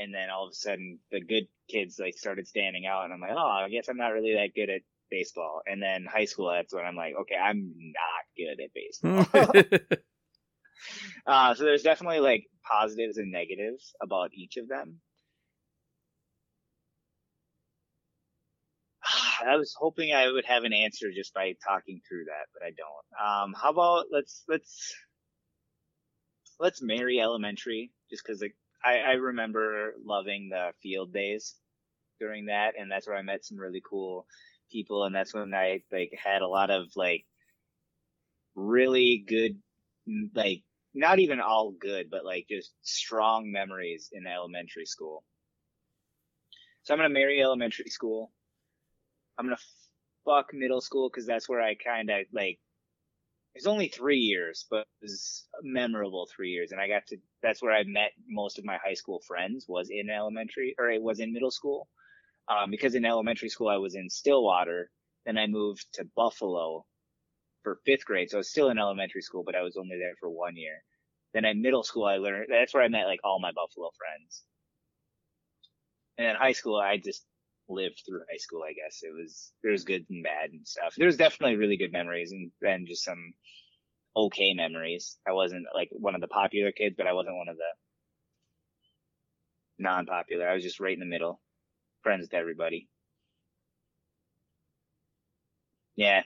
B: And then all of a sudden the good kids like started standing out and I'm like oh I guess I'm not really that good at baseball. And then high school that's when I'm like okay I'm not good at baseball. uh, so there's definitely like positives and negatives about each of them. I was hoping I would have an answer just by talking through that, but I don't. Um, how about let's let's let's marry elementary, just because I I remember loving the field days during that, and that's where I met some really cool people, and that's when I like had a lot of like really good like not even all good, but like just strong memories in elementary school. So I'm gonna marry elementary school. I'm gonna fuck middle school because that's where I kind of like. It's only three years, but it was memorable three years, and I got to. That's where I met most of my high school friends. Was in elementary or it was in middle school, um, because in elementary school I was in Stillwater. Then I moved to Buffalo for fifth grade, so I was still in elementary school, but I was only there for one year. Then in middle school, I learned that's where I met like all my Buffalo friends. And in high school, I just lived through high school. I guess it was there was good and bad and stuff. There was definitely really good memories and then just some okay memories. I wasn't like one of the popular kids, but I wasn't one of the non-popular. I was just right in the middle, friends with everybody. Yeah.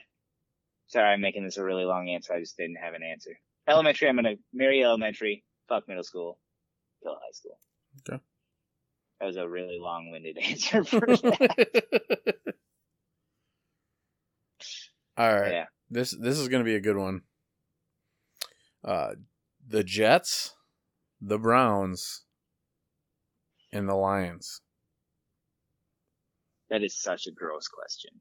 B: Sorry, I'm making this a really long answer. I just didn't have an answer. Elementary, I'm gonna marry elementary, fuck middle school, kill high school.
A: Okay.
B: That was a really long-winded answer for that.
A: All right.
B: Yeah.
A: This this is gonna be a good one. Uh, the Jets, the Browns, and the Lions.
B: That is such a gross question.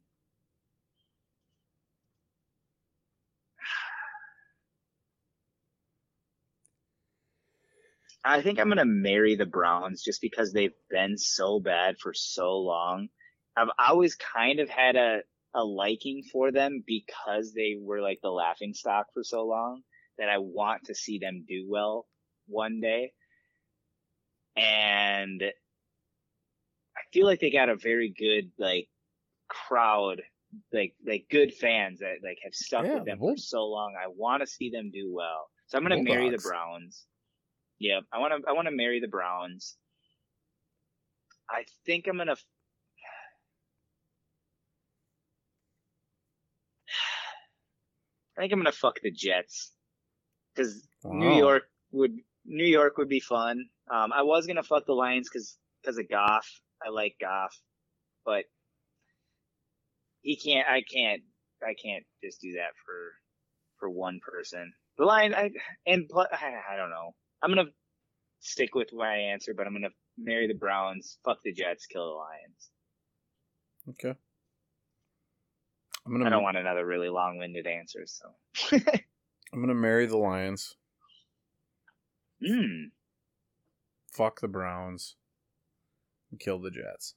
B: I think I'm gonna marry the Browns just because they've been so bad for so long. I've always kind of had a, a liking for them because they were like the laughing stock for so long that I want to see them do well one day. And I feel like they got a very good like crowd, like like good fans that like have stuck
A: Yeah,
B: with them for so long. I want to see them do well. So I'm gonna
A: Bulldogs.
B: marry the Browns. Yeah, I want to I want to marry the Browns. I think I'm gonna. I think I'm gonna fuck the Jets because New York would New York would be fun. Um, I was gonna fuck the Lions because because of Goff. I like Goff, but he can't. I can't. I can't just do that for for one person. The Lions. I and pl- I, I don't know. I'm gonna stick with my answer, but I'm gonna marry the Browns, fuck the Jets, kill the Lions.
A: Okay. I'm gonna
B: I don't want another really long-winded answer. So.
A: I'm gonna marry the Lions.
B: Hmm.
A: Fuck the Browns. Kill the Jets.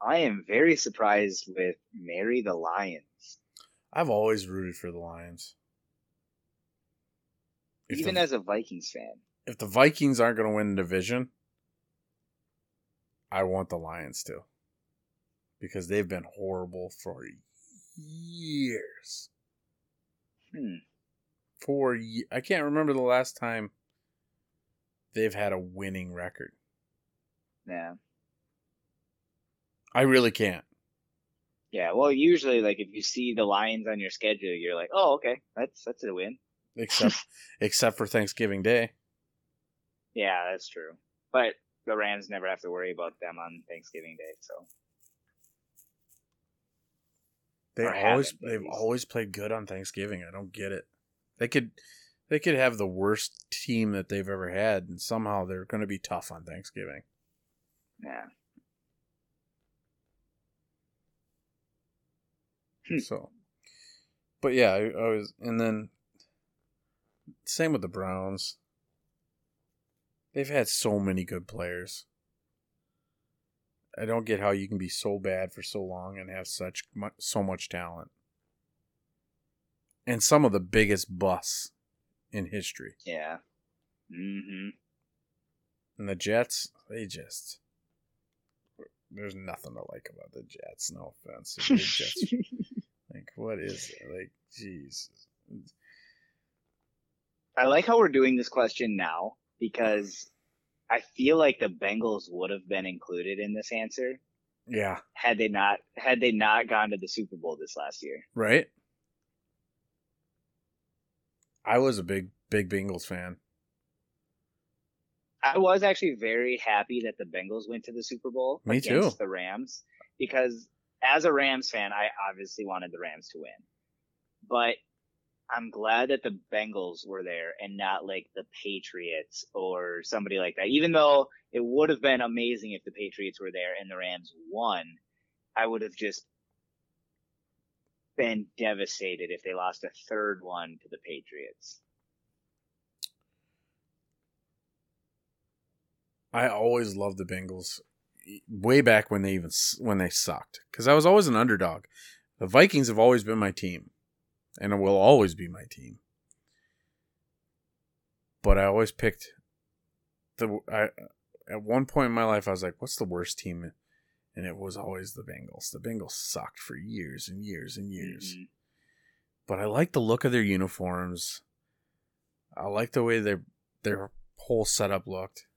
B: I am very surprised with Marry the Lions.
A: I've always rooted for the Lions. If
B: Even
A: the,
B: as a Vikings fan.
A: if the Vikings aren't going to win the division, I want the Lions to. Because they've been horrible for years.
B: Hmm.
A: For I can't remember the last time they've had a winning record.
B: Yeah.
A: I really can't.
B: Yeah. Well, usually, like if you see the Lions on your schedule, you're like, oh, okay, that's that's a win.
A: Except except for Thanksgiving Day.
B: Yeah, that's true. But the Rams never have to worry about them on Thanksgiving Day. So
A: They
B: Or
A: always they've always played good on Thanksgiving. I don't get it. They could they could have the worst team that they've ever had and somehow they're going to be tough on Thanksgiving.
B: Yeah. Hmm.
A: So But yeah, I, I was and then same with the Browns. They've had so many good players. I don't get how you can be so bad for so long and have such so much talent. And some of the biggest busts in history.
B: Yeah. Mm-hmm.
A: And the Jets, they just there's nothing to like about the Jets. No offense. They're just like what is it? Like jeez.
B: I like how we're doing this question now because I feel like the Bengals would have been included in this answer
A: Yeah,
B: had they not had they not gone to the Super Bowl this last year.
A: right? I was a big big Bengals fan.
B: I was actually very happy that the Bengals went to the Super Bowl
A: Me
B: against
A: too.
B: the Rams because as a Rams fan, I obviously wanted the Rams to win. But I'm glad that the Bengals were there and not like the Patriots or somebody like that. Even though it would have been amazing if the Patriots were there and the Rams won, I would have just been devastated if they lost a third one to the Patriots.
A: I always loved the Bengals, way back when they even when they sucked, because I was always an underdog. The Vikings have always been my team, and it will always be my team. But I always picked the. I at one point in my life, I was like, "What's the worst team?" And it was always the Bengals. The Bengals sucked for years and years and years.
B: Mhm.
A: But I like the look of their uniforms. I like the way their their whole setup looked.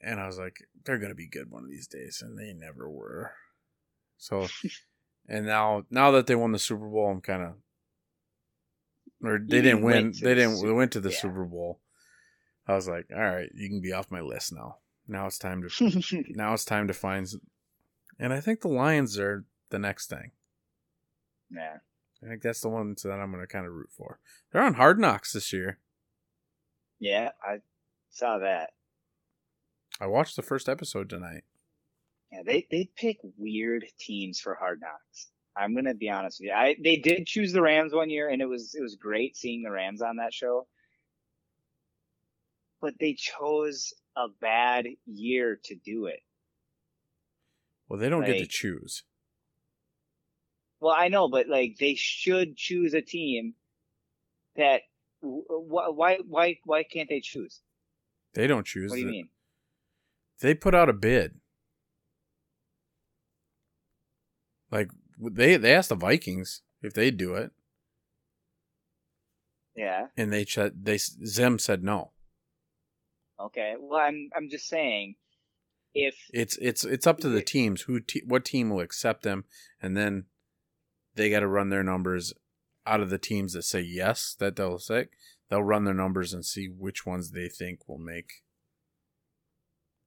A: And I was like, they're gonna be good one of these days, and they never were. So, and now now that they won the Super Bowl, I'm kind of, or they didn't win. They
B: the
A: didn't.
B: Su-
A: They went to the
B: yeah.
A: Super Bowl. I was like, all right, you can be off my list now. Now it's time to now it's time to find, and I think the Lions are the next thing.
B: yeah.
A: I think that's the ones that I'm going to kind of root for. They're on Hard Knocks this year.
B: Yeah, I saw that.
A: I watched the first episode tonight.
B: Yeah, they they pick weird teams for Hard Knocks. I'm gonna be honest with you. I they did choose the Rams one year, and it was it was great seeing the Rams on that show. But they chose a bad year to do it.
A: Well, they don't get to choose.
B: Well, I know, but like they should choose a team that. Why why why why can't they choose?
A: They don't choose.
B: What do you
A: The-
B: mean?
A: They put out a bid. Like they they asked the Vikings if they'd do it,
B: Yeah.
A: and they ch- they Zim said no.
B: Okay. Well, I'm I'm just saying, if
A: It's it's it's up to the teams who te- what team will accept them, and then they got to run their numbers out of the teams that say yes that they'll say they'll run their numbers and see which ones they think will make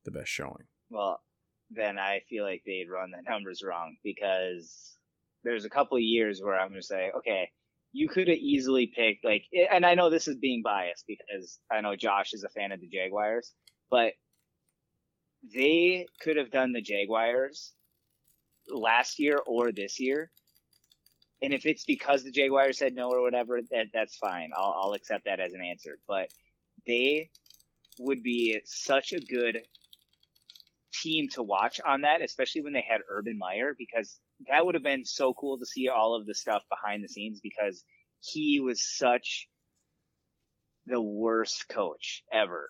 A: the best showing.
B: Well, then I feel like they'd run the numbers wrong because there's a couple of years where I'm going to say, okay, you could have easily picked like, and I know this is being biased because I know Josh is a fan of the Jaguars, but they could have done the Jaguars last year or this year. And if it's because the Jaguars said no or whatever, that that's fine. I'll I'll accept that as an answer. But they would be such a good team to watch on that, especially when they had Urban Meyer, because that would have been so cool to see all of the stuff behind the scenes because he was such the worst coach ever.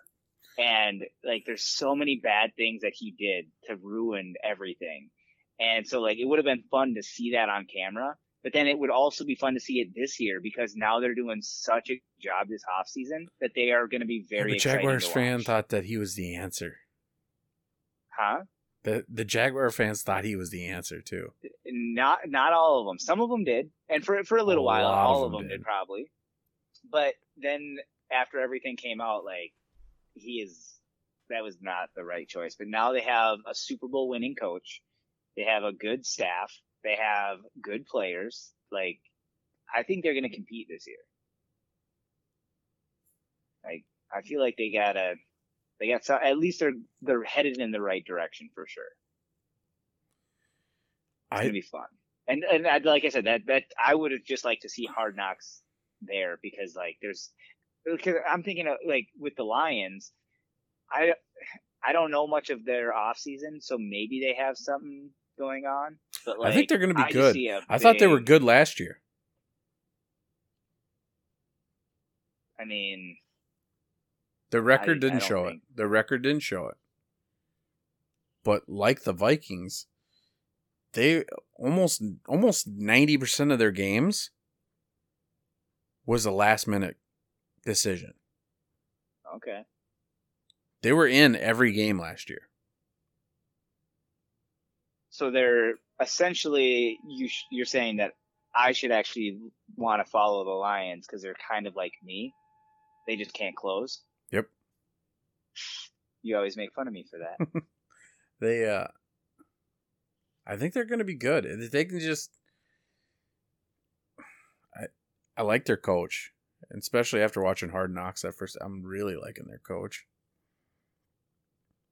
B: And like there's so many bad things that he did to ruin everything. And so like it would have been fun to see that on camera. But then it would also be fun to see it this year because now they're doing such a job this offseason that they are going to be very
A: the Jaguars fan thought that he was the answer.
B: Huh?
A: The the Jaguar fans thought he was the answer too.
B: Not not all of them. Some of them did, and for for a little a while, all of them, did. did probably. But then after everything came out, like he is that was not the right choice. But now they have a Super Bowl winning coach. They have a good staff. They have good players. Like I think they're going to compete this year. Like I feel like they got a they got so at least they're they're headed in the right direction for sure. It's I, gonna be fun. And and I, like I said, that that I would have just liked to see Hard Knocks there because like there's because I'm thinking of like with the Lions, I I don't know much of their off season, so maybe they have something going on. But like,
A: I think they're going to be good. I big, thought they were good last year.
B: I mean,
A: the record I, didn't I show think... it. The record didn't show it. But like the Vikings, they almost almost ninety percent of their games was a last minute decision.
B: Okay.
A: They were in every game last year.
B: So they're essentially you sh- you're saying that I should actually want to follow the Lions because they're kind of like me. They just can't close. You always make fun of me for that.
A: they uh I think they're going to be good. If they can just I I like their coach and especially after watching Hard Knocks at first, I'm really liking their coach.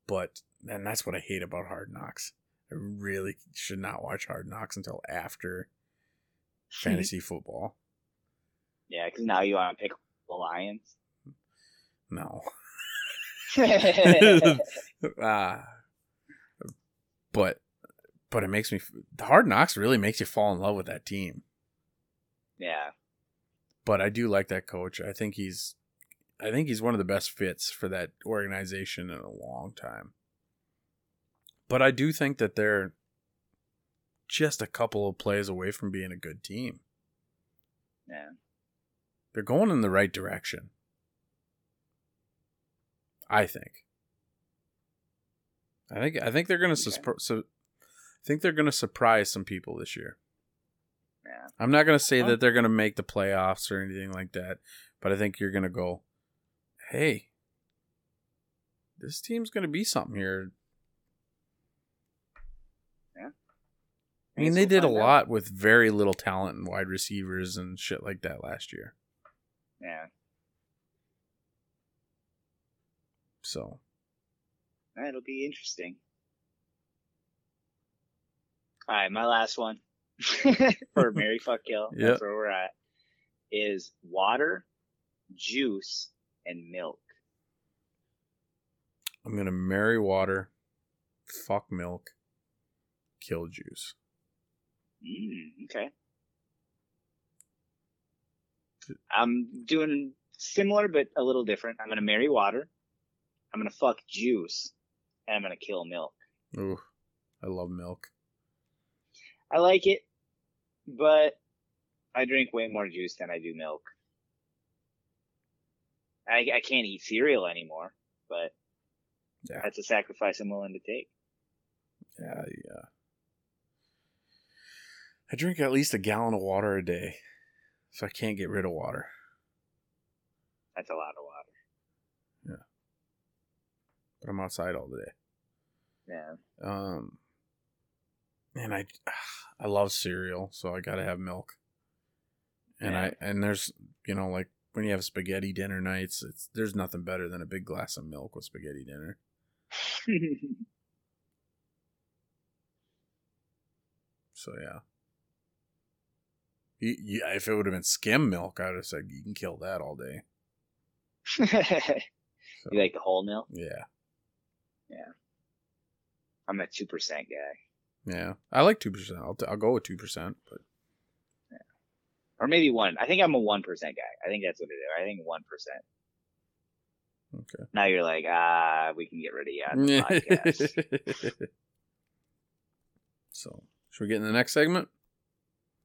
A: But man, that's what I hate about Hard Knocks. I really should not watch Hard Knocks until after fantasy football.
B: Yeah, because now you want to pick the Lions.
A: No. Uh, but but it makes me the Hard Knocks really makes you fall in love with that team.
B: Yeah
A: but I do like that coach. I think he's I think he's one of the best fits for that organization in a long time. But I do think that they're just a couple of plays away from being a good team.
B: Yeah.
A: They're going in the right direction. I think. I think I think they're going to okay. so I think they're going to surprise some people this year.
B: Yeah.
A: I'm not gonna say that they're gonna make the playoffs or anything like that, but I think you're gonna go, hey, this team's gonna be something here.
B: Yeah.
A: I mean, they did a lot with very little talent and wide receivers and shit like that last year.
B: Yeah.
A: So.
B: that'll be interesting. All right, my last one. for Marry Fuck Kill. Yep. That's where we're at. Is water, juice, and milk.
A: I'm gonna marry water, fuck milk, kill juice.
B: Mm, okay. I'm doing similar but a little different. I'm gonna marry water. I'm gonna fuck juice, and I'm gonna kill milk.
A: Ooh, I love milk.
B: I like it but I drink way more juice than I do milk. I, I can't eat cereal anymore, but yeah. that's a sacrifice I'm willing to take.
A: Yeah, yeah. I drink at least a gallon of water a day, so I can't get rid of water.
B: That's a lot of water.
A: Yeah. But I'm outside all the day.
B: Yeah.
A: Um. And I, I love cereal, so I gotta have milk. And yeah. I and there's you know like when you have spaghetti dinner nights, it's there's nothing better than a big glass of milk with spaghetti dinner. So yeah. You, you, if it would have been skim milk, I would have said you can kill that all day.
B: you like the whole milk?
A: Yeah.
B: Yeah. I'm a two percent guy.
A: Yeah, I like two percent. I'll t- I'll go with two percent, but yeah.
B: or maybe one. I think I'm a one percent guy. I think that's what it is. I think one percent.
A: okay.
B: Now you're like, ah, we can get rid of you on the podcast.
A: so, should we get in the next segment?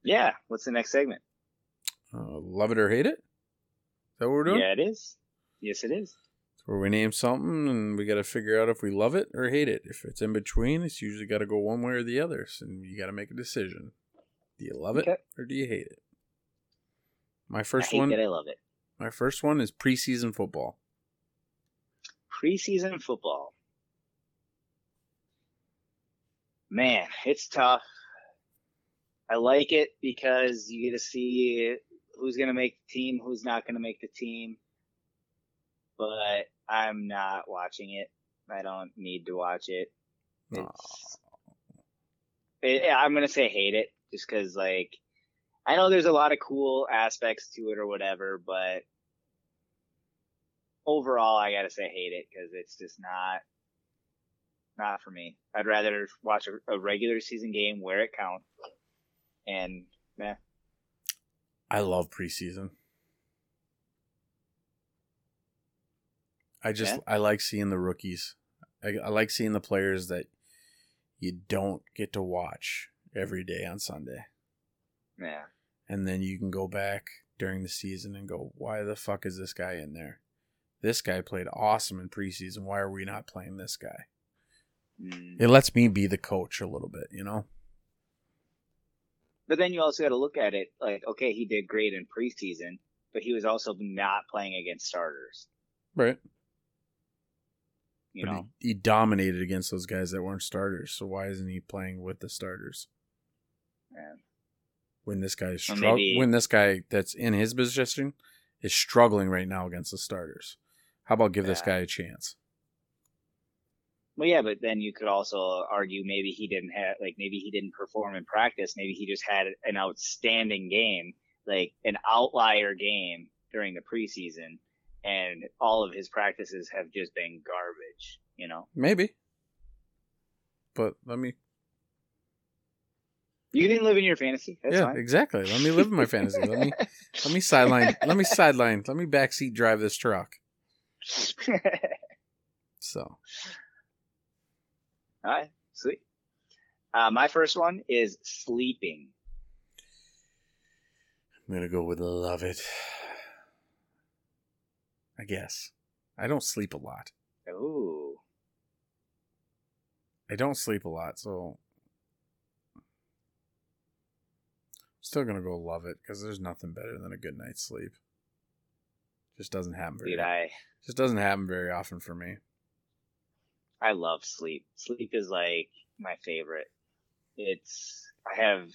B: Yeah. What's the next segment?
A: Uh, love it or hate it? Is that what we're doing?
B: Yeah, it is. Yes, it is.
A: Where we name something and we got to figure out if we love it or hate it. If it's in between, it's usually got to go one way or the other. So you got to make a decision. Do you love it or do you hate it? My first one.
B: that I love it.
A: My first one is preseason football.
B: Preseason football. Man, it's tough. I like it because you get to see who's going to make the team, who's not going to make the team. But I'm not watching it. I don't need to watch it. It's, it, I'm going to say hate it just because, like, I know there's a lot of cool aspects to it or whatever, but overall, I gotta say hate it because it's just not, not for me. I'd rather watch a, a regular season game where it counts. And meh.
A: I love preseason. I just
B: Yeah?
A: I like seeing the rookies. I, I like seeing the players that you don't get to watch every day on Sunday,
B: Yeah.
A: and then you can go back during the season and go, "Why the fuck is this guy in there? This guy played awesome in preseason. Why are we not playing this guy?"
B: Mm.
A: It lets me be the coach a little bit, you know.
B: But then you also got to look at it like, okay, he did great in preseason, but he was also not playing against starters.
A: Right.
B: You
A: but
B: know,
A: he, he dominated against those guys that weren't starters. So why isn't he playing with the starters?
B: Yeah.
A: When this guy is
B: Or
A: strugg-
B: maybe-
A: when this guy that's in his position is struggling right now against the starters. How about give this guy a chance?
B: Well, yeah, but then you could also argue maybe he didn't have, like, maybe he didn't perform in practice. Maybe he just had an outstanding game, like an outlier game during the preseason, and all of his practices have just been garbage, you know?
A: Maybe. But let me
B: You can live in your fantasy. That's
A: Yeah,
B: fine.
A: exactly. Let me live in my fantasy. Let me let me sideline let me sideline. Let me backseat drive this truck. So
B: All right, sweet. Uh, my first one is sleeping.
A: I'm gonna go with love it. I guess. I don't sleep a lot.
B: Ooh.
A: I don't sleep a lot, so still gonna go love it because there's nothing better than a good night's sleep. Just doesn't happen very.
B: Dude, I
A: Just doesn't happen very often for me.
B: I love sleep. Sleep is like my favorite. It's I have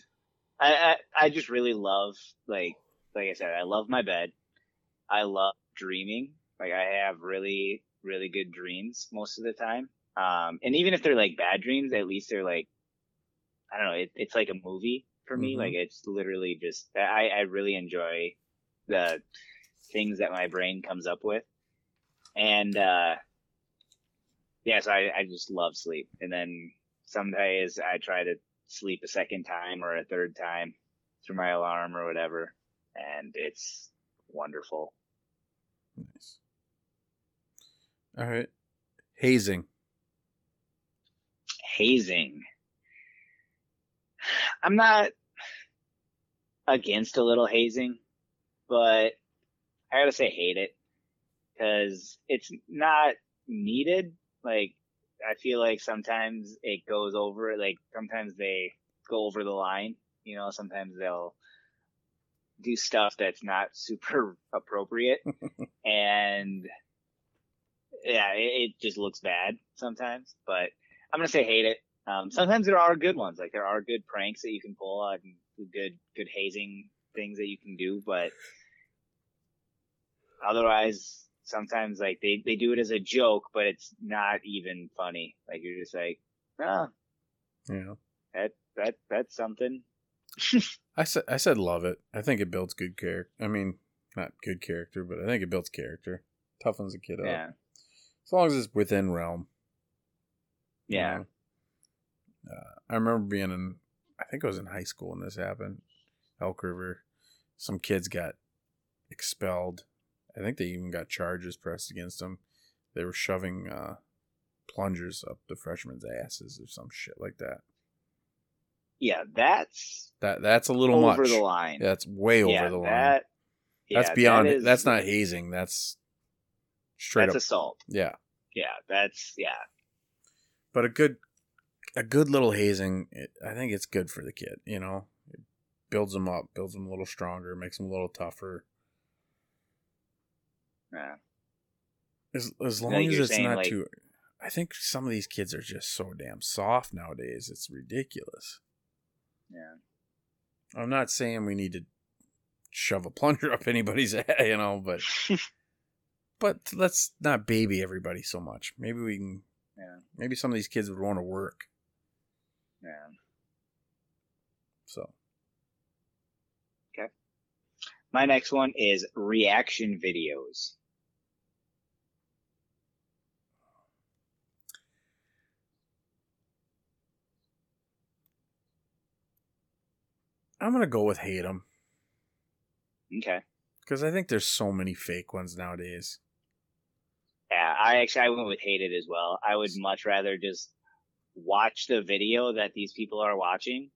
B: I I, I just really love like like I said, I love my bed. I love dreaming. Like I have really, really good dreams most of the time. Um and even if they're like bad dreams, at least they're like I don't know, it, it's like a movie for me.
A: Mhm.
B: Like it's literally just I, I really enjoy the things that my brain comes up with. And uh yeah, so I, I just love sleep. And then some days I try to sleep a second time or a third time through my alarm or whatever. And it's wonderful.
A: Nice. All right. Hazing.
B: Hazing. I'm not against a little hazing, but I gotta say hate it because it's not needed. Like, I feel like sometimes it goes over, like, sometimes they go over the line, you know, sometimes they'll do stuff that's not super appropriate. and yeah, it, it just looks bad sometimes, but I'm to say hate it. Um, sometimes there are good ones, like there are good pranks that you can pull on, good, good hazing things that you can do, but otherwise, sometimes like they, they do it as a joke, but it's not even funny. Like you're just like, oh,
A: Yeah.
B: that that that's something.
A: I said I said love it. I think it builds good character. I mean, not good character, but I think it builds character. Toughens a kid up.
B: Yeah,
A: As long as it's within realm. you
B: yeah.
A: know. Uh, I remember being in, I think I was in high school when this happened. Elk River, some kids got expelled. I think they even got charges pressed against them. They were shoving uh, plungers up the freshmen''s asses or some shit like that.
B: Yeah, that's
A: That that's a little
B: over
A: much.
B: the line.
A: That's way
B: yeah,
A: over the line.
B: that.
A: that's
B: yeah,
A: beyond.
B: That is,
A: that's not hazing. That's straight
B: That's
A: up.
B: assault.
A: yeah,
B: Yeah, that's yeah.
A: but a good, a good little hazing. It, I think it's good for the kid. You know, it builds them up, builds them a little stronger, makes them a little tougher.
B: Yeah.
A: As as long as it's not
B: like-
A: too. I think some of these kids are just so damn soft nowadays. It's ridiculous.
B: Yeah.
A: I'm not saying we need to shove a plunger up anybody's head, you know, but but let's not baby everybody so much. Maybe we can.
B: Yeah.
A: Maybe some of these kids would want to work.
B: Yeah.
A: So Okay.
B: My next one is reaction videos.
A: I'm gonna go with hate them
B: Okay.
A: because I think there's so many fake ones nowadays.
B: Yeah, I actually I went with hate it as well. I would much rather just watch the video that these people are watching.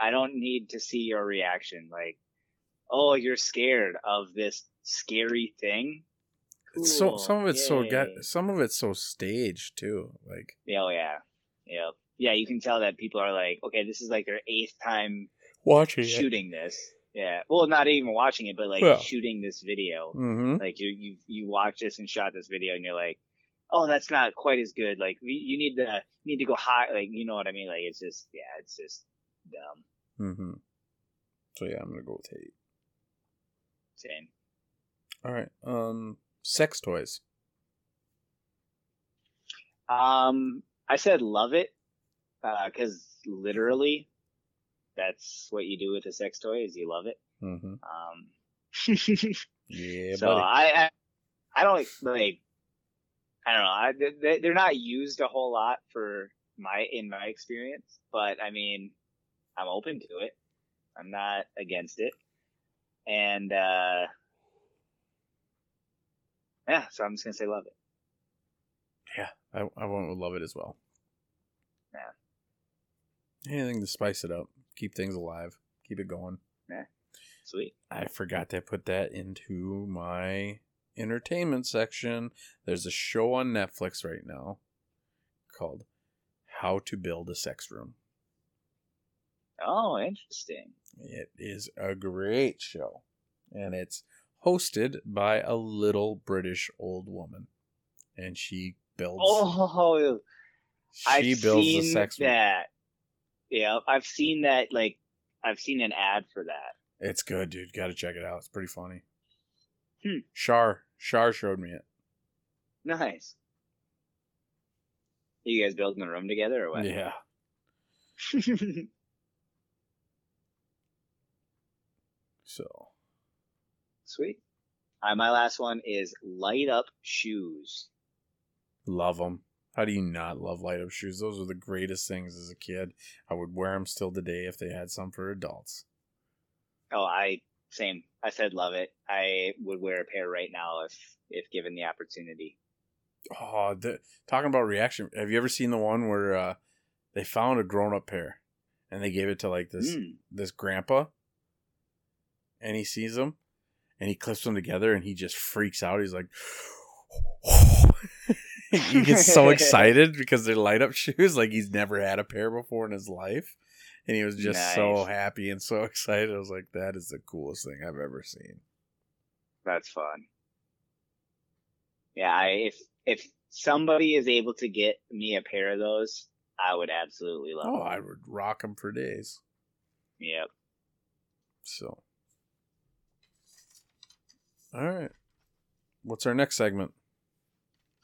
B: I don't need to see your reaction. Like, oh, you're scared of this scary thing.
A: It's so some of it's so
B: Yay.
A: got some of it's so staged too. Like
B: Oh yeah, yeah, yeah. You can tell that people are like, okay, this is like their eighth time
A: watching
B: shooting this. Yeah, well, not even watching it, but like
A: Yeah.
B: shooting this video.
A: Mm-hmm.
B: Like you, you, you watch this and shot this video, and you're like, oh, that's not quite as good. Like we, you need to need to go high. Like you know what I mean? Like it's just, yeah, it's just dumb.
A: Mm-hmm. So yeah, I'm gonna go with hate.
B: Same.
A: All right. Um, sex toys.
B: Um, I said love it, uh, cause literally, that's what you do with a sex toy is you love it.
A: Mm-hmm.
B: Um,
A: Yeah,
B: so. I, I, I don't like, I don't know. I, they, they're not used a whole lot for my, in my experience, but I mean, I'm open to it. I'm not against it. And, uh, yeah, so I'm just gonna say love it.
A: yeah, I I went with love it as well.
B: Yeah.
A: Anything to spice it up, keep things alive, keep it going. Yeah.
B: Sweet.
A: I forgot to put that into my entertainment section. There's a show on Netflix right now called How to Build a Sex Room.
B: Oh, interesting.
A: It is a great show, and it's hosted by a little British old woman, and she builds.
B: Oh,
A: she
B: I've
A: builds
B: seen
A: the sex room.
B: Yeah, I've seen that. Like, I've seen an ad for that.
A: It's good, dude. Got to check it out. It's pretty funny.
B: Hmm.
A: Shar Shar showed me it.
B: Nice. you guys building a room together or what?
A: Yeah. So
B: Sweet. Right, my last one is light up shoes.
A: love them. How do you not love light up shoes? Those were the greatest things as a kid. I would wear them still today if they had some for adults.
B: Oh, I same. I said love it. I would wear a pair right now if if given the opportunity.
A: Oh, the, talking about reaction. Have you ever seen the one where uh, they found a grown up pair and they gave it to like this
B: Mm.
A: this grandpa, and he sees them, and he clips them together, and he just freaks out. He's like, he gets so excited because they're light up shoes, like he's never had a pair before in his life, and he was just so happy and so excited. I was like, that is the coolest thing I've ever seen.
B: That's fun. Yeah, I, if if somebody is able to get me a pair of those, I would absolutely love
A: Oh,
B: them.
A: I would rock them for days.
B: Yep.
A: So, all right, what's our next segment?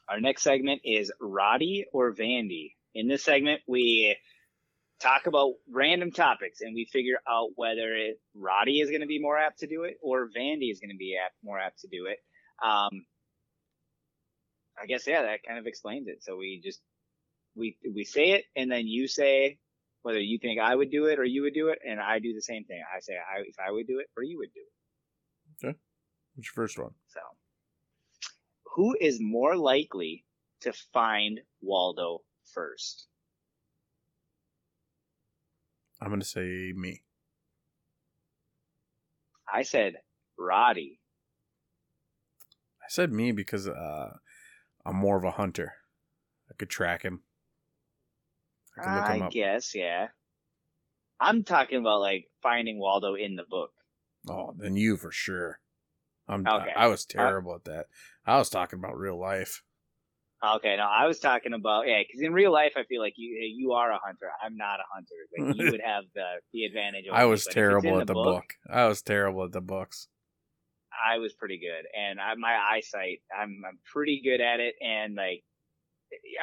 B: Our next segment is Roddy or Vandy. In this segment, we talk about random topics and we figure out whether it, Roddy is going to be more apt to do it or Vandy is going to be apt, more apt to do it. Um, I guess yeah, that kind of explains it. So we just we we say it, and then you say whether you think I would do it or you would do it, and I do the same thing. I say I, if I would do it or you would do it.
A: Okay. What's your first one?
B: So, who is more likely to find Waldo first?
A: I'm gonna say me.
B: I said Roddy.
A: I said me because uh, I'm more of a hunter. I could track him.
B: I, can look him up. guess, yeah. I'm talking about like finding Waldo in the book.
A: Oh, then you for sure. I'm. Okay. I, I was uh, terrible uh, at that. I was talking about real life.
B: Okay, no, I was talking about yeah, because in real life, I feel like you eh, you are a hunter. I'm not a hunter. Like you would have the the advantage.
A: I was me, terrible at the, book, book, I was terrible at the books.
B: I was pretty good, and I, my eyesight, I'm I'm pretty good at it, and like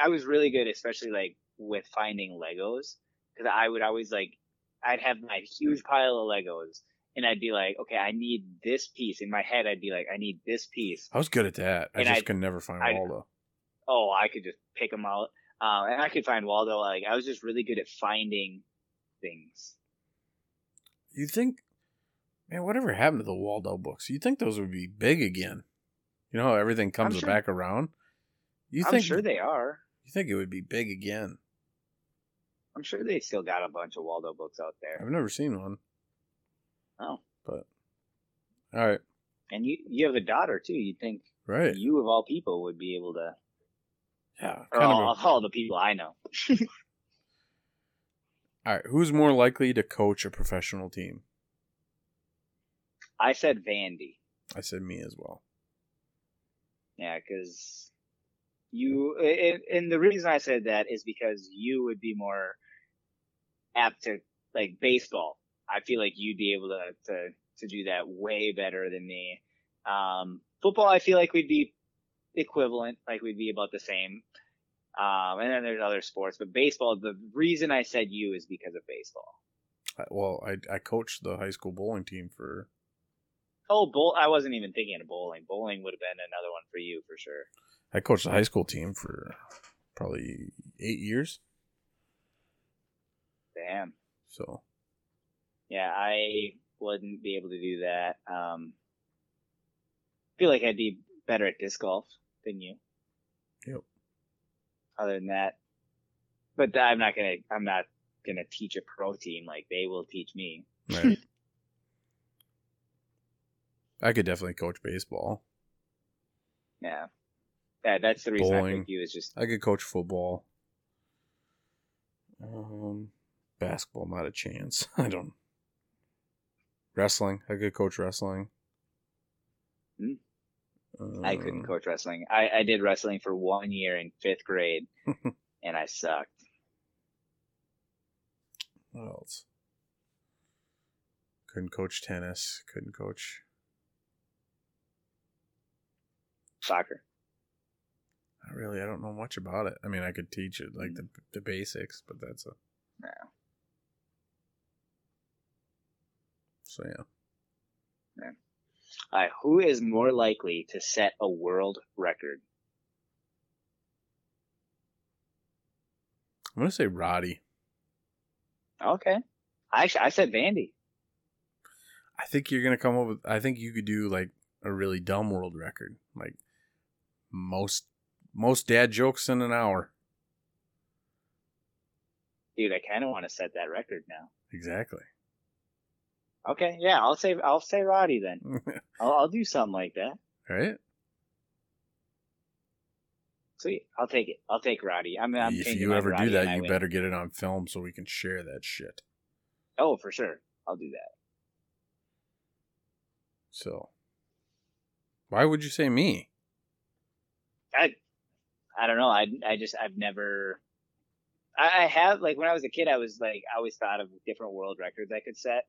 B: I was really good, especially like with finding Legos, because I would always like I'd have my huge pile of Legos, and I'd be like, okay, I need this piece. In my head, I'd be like, I need this piece.
A: I was good at that. I and just I'd, could never find I'd, Waldo.
B: Oh, I could just pick them out, um, and I could find Waldo. Like I was just really good at finding things.
A: You think, man, whatever happened to the Waldo books? You think those would be big again? You know how everything comes sure, back around.
B: You I'm think? sure they are.
A: You think it would be big again?
B: I'm sure they still got a bunch of Waldo books out there.
A: I've never seen one.
B: Oh,
A: but all right.
B: And you you have a daughter too. You'd think
A: right
B: you of all people would be able to.
A: Yeah,
B: or all, a... all the people I know.
A: all right, who's more likely to coach a professional team?
B: I said Vandy.
A: I said me as well.
B: Yeah, because you and, and the reason I said that is because you would be more apt to like baseball. I feel like you'd be able to to to do that way better than me. Um, football, I feel like we'd be equivalent, like we'd be about the same. Um, and then there's other sports, but baseball. The reason I said you is because of baseball.
A: Well, I I coached the high school bowling team for.
B: Oh, bowl! I wasn't even thinking of bowling. Bowling would have been another one for you for sure.
A: I coached the high school team for probably eight years.
B: Damn.
A: So.
B: Yeah, I wouldn't be able to do that. Um, feel like I'd be better at disc golf than you.
A: Yep.
B: Other than that, but I'm not gonna. I'm not gonna teach a pro team like they will teach me. Right.
A: I could definitely coach baseball.
B: Yeah. Yeah, that's the reason Bowling. I picked you. Is just
A: I could coach football. Um, basketball, not a chance. I don't. Wrestling, I could coach wrestling.
B: Uh, I couldn't coach wrestling. I, I did wrestling for one year in fifth grade, and I sucked.
A: What else? Couldn't coach tennis. Couldn't coach
B: soccer.
A: Not really. I don't know much about it. I mean, I could teach it like the the basics, but that's a
B: no.
A: So yeah.
B: Yeah. All right. Who is more likely to set a world record?
A: I'm gonna say Roddy.
B: Okay. I actually I said Vandy.
A: I think you're gonna come up with. I think you could do like a really dumb world record, like most most dad jokes in an hour.
B: Dude, I kind of want to set that record now.
A: Exactly.
B: Okay, yeah, I'll say I'll say Roddy then. I'll, I'll do something like that.
A: Right.
B: Sweet, I'll take it. I'll take Roddy. I'm. I'm
A: if you ever do that, you better get it on film so we can share that shit.
B: Oh, for sure, I'll do that.
A: So, why would you say me?
B: I I don't know. I I just I've never. I, I have like when I was a kid, I was like I always thought of different world records I could set,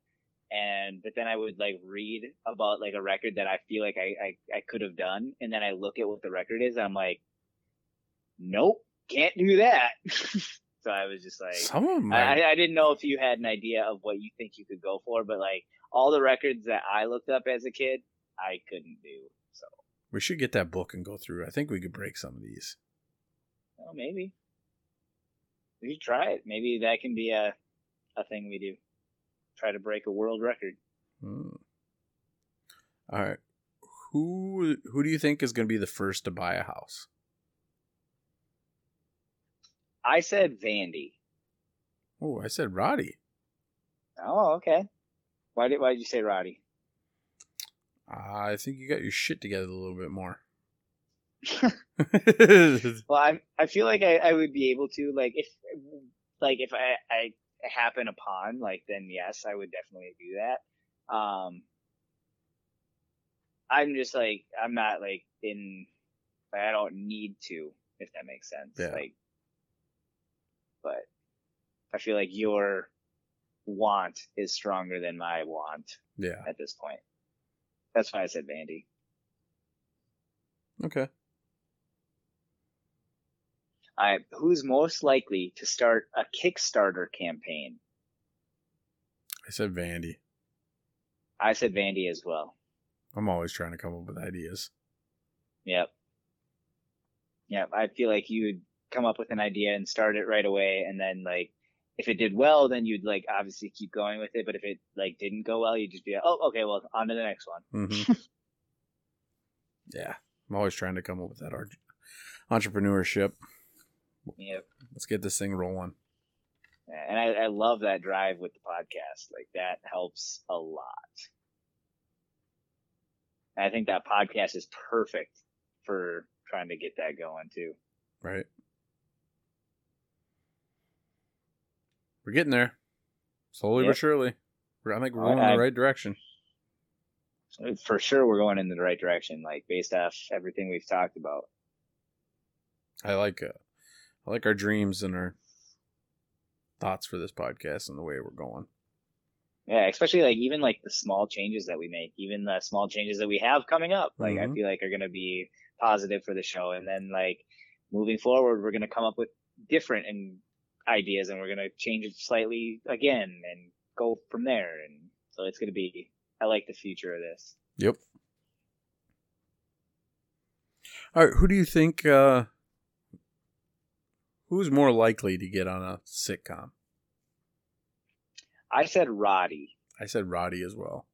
B: and but then I would like read about like a record that I feel like I I, I could have done, and then I look at what the record is, I'm like, nope, can't do that. So I was just like,
A: Some of them,
B: I, I didn't know if you had an idea of what you think you could go for, but like all the records that I looked up as a kid, I couldn't do. So
A: we should get that book and go through. I think we could break some of these.
B: well, maybe we should try it. Maybe that can be a a thing we do. Try to break a world record.
A: Hmm. All right. Who who do you think is going to be the first to buy a house?
B: I said Vandy.
A: Oh, I said Roddy.
B: Oh, okay. Why did why did you say Roddy?
A: I think you got your shit together a little bit more.
B: Well, I I feel like I, I would be able to like if like if I I happen upon like then yes I would definitely do that. Um, I'm just like I'm not like in I don't need to if that makes sense.
A: Yeah.
B: Like, but I feel like your want is stronger than my want
A: yeah.
B: at this point. That's why I said Vandy.
A: Okay.
B: I who's most likely to start a Kickstarter campaign?
A: I said Vandy.
B: I said Vandy as well.
A: I'm always trying to come up with ideas.
B: Yep. Yep. I feel like you would come up with an idea and start it right away, and then like if it did well, then you'd like obviously keep going with it. But if it like didn't go well, you'd just be like, oh, okay, well, on to the next one.
A: hmm yeah. I'm always trying to come up with that art- entrepreneurship.
B: Yep.
A: Let's get this thing rolling.
B: And I, I love that drive with the podcast. Like that helps a lot. And I think that podcast is perfect for trying to get that going too.
A: Right. We're getting there. Slowly
B: Yep.
A: but surely. I think we're
B: I-
A: going in the right direction.
B: For sure, we're going in the right direction. Like based off everything we've talked about.
A: I like uh, I like our dreams and our thoughts for this podcast and the way we're going.
B: Yeah, especially like even like the small changes that we make, even the small changes that we have coming up, like I
A: Mhm.
B: feel like are going to be positive for the show. And then like moving forward, we're going to come up with different and ideas and we're going to change it slightly again and go from there. And so it's going to be, I like the future of this.
A: Yep. All right, who do you think uh who's more likely to get on a sitcom?
B: I said Roddy.
A: I said Roddy as well.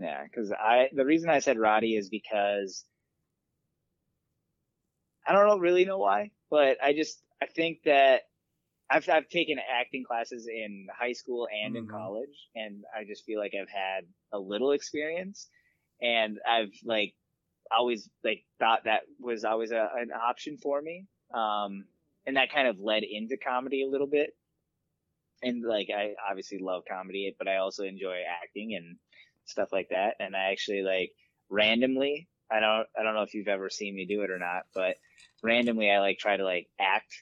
B: Yeah, because I the reason I said Roddy is because I don't know, really know why, but I just I think that I've I've taken acting classes in high school and in
A: Mhm.
B: college, and I just feel like I've had a little experience, and I've like always like thought that was always a, an option for me, um, and that kind of led into comedy a little bit. And like I obviously love comedy, but I also enjoy acting and stuff like that. And I actually like randomly, I don't, I don't know if you've ever seen me do it or not, but randomly I like try to like act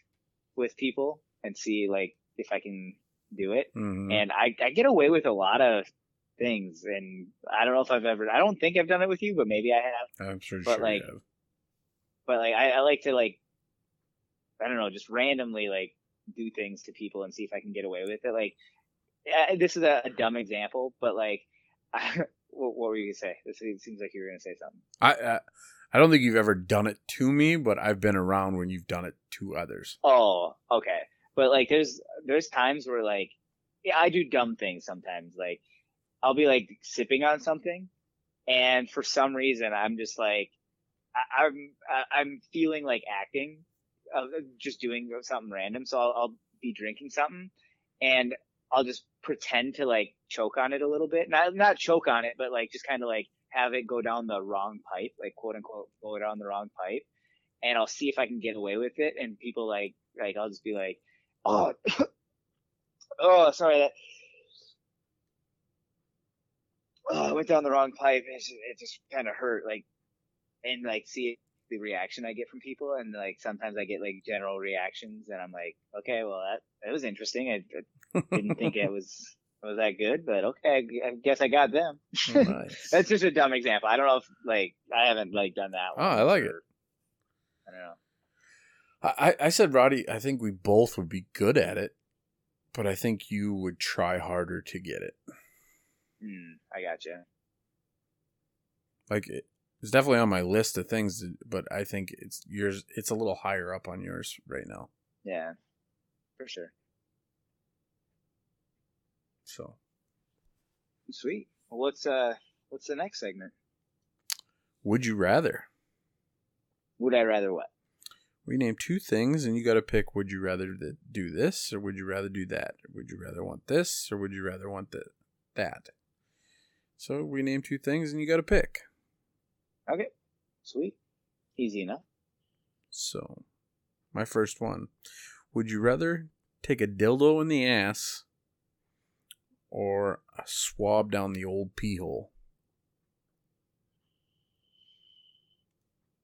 B: with people and see like if I can do it.
A: Mhm.
B: And I, I get away with a lot of things. And I don't know if I've ever, I don't think I've done it with you, but maybe I have.
A: I'm sure,
B: but,
A: sure
B: like,
A: you have.
B: But like, I, I like to like, I don't know, just randomly like do things to people and see if I can get away with it. Like, yeah, this is a, a dumb example, but like, what, what were you gonna say? This it seems like you were gonna say something.
A: I, I I don't think you've ever done it to me, but I've been around when you've done it to others.
B: Oh, okay. But like, there's there's times where like, yeah, I do dumb things sometimes. Like, I'll be like sipping on something, and for some reason, I'm just like, I, I'm I, I'm feeling like acting, uh, just doing something random. So I'll, I'll be drinking something, and I'll just pretend to like choke on it a little bit. Not not choke on it, but like just kind of like have it go down the wrong pipe, like quote unquote go down the wrong pipe, and I'll see if I can get away with it. And people like like I'll just be like, oh, oh, sorry that. Oh, I went down the wrong pipe. It just, it just kind of hurt. Like, and like see the reaction I get from people, and like sometimes I get like general reactions, and I'm like, okay, well that that was interesting. I, I didn't think it was was that good, but okay, I guess I got them.
A: Nice.
B: That's just a dumb example. I don't know if like I haven't like done that.
A: Oh,
B: one
A: I like it.
B: or- I don't know.
A: I, I said, Roddy, I think we both would be good at it, but I think you would try harder to get it.
B: Hmm, I gotcha.
A: Like it, it's definitely on my list of things, to- but I think it's yours. It's a little higher up on yours right now.
B: Yeah, for sure.
A: So
B: Sweet. Well, what's uh, what's the next segment?
A: would you rather?
B: Would I rather what?
A: We name two things, and you got to pick. Would you rather th- do this, or would you rather do that? Or would you rather want this, or would you rather want th- that? So we name two things, and you got to pick.
B: Okay. Sweet. Easy enough.
A: So, my first one. Would you rather take a dildo in the ass or a swab down the old pee hole?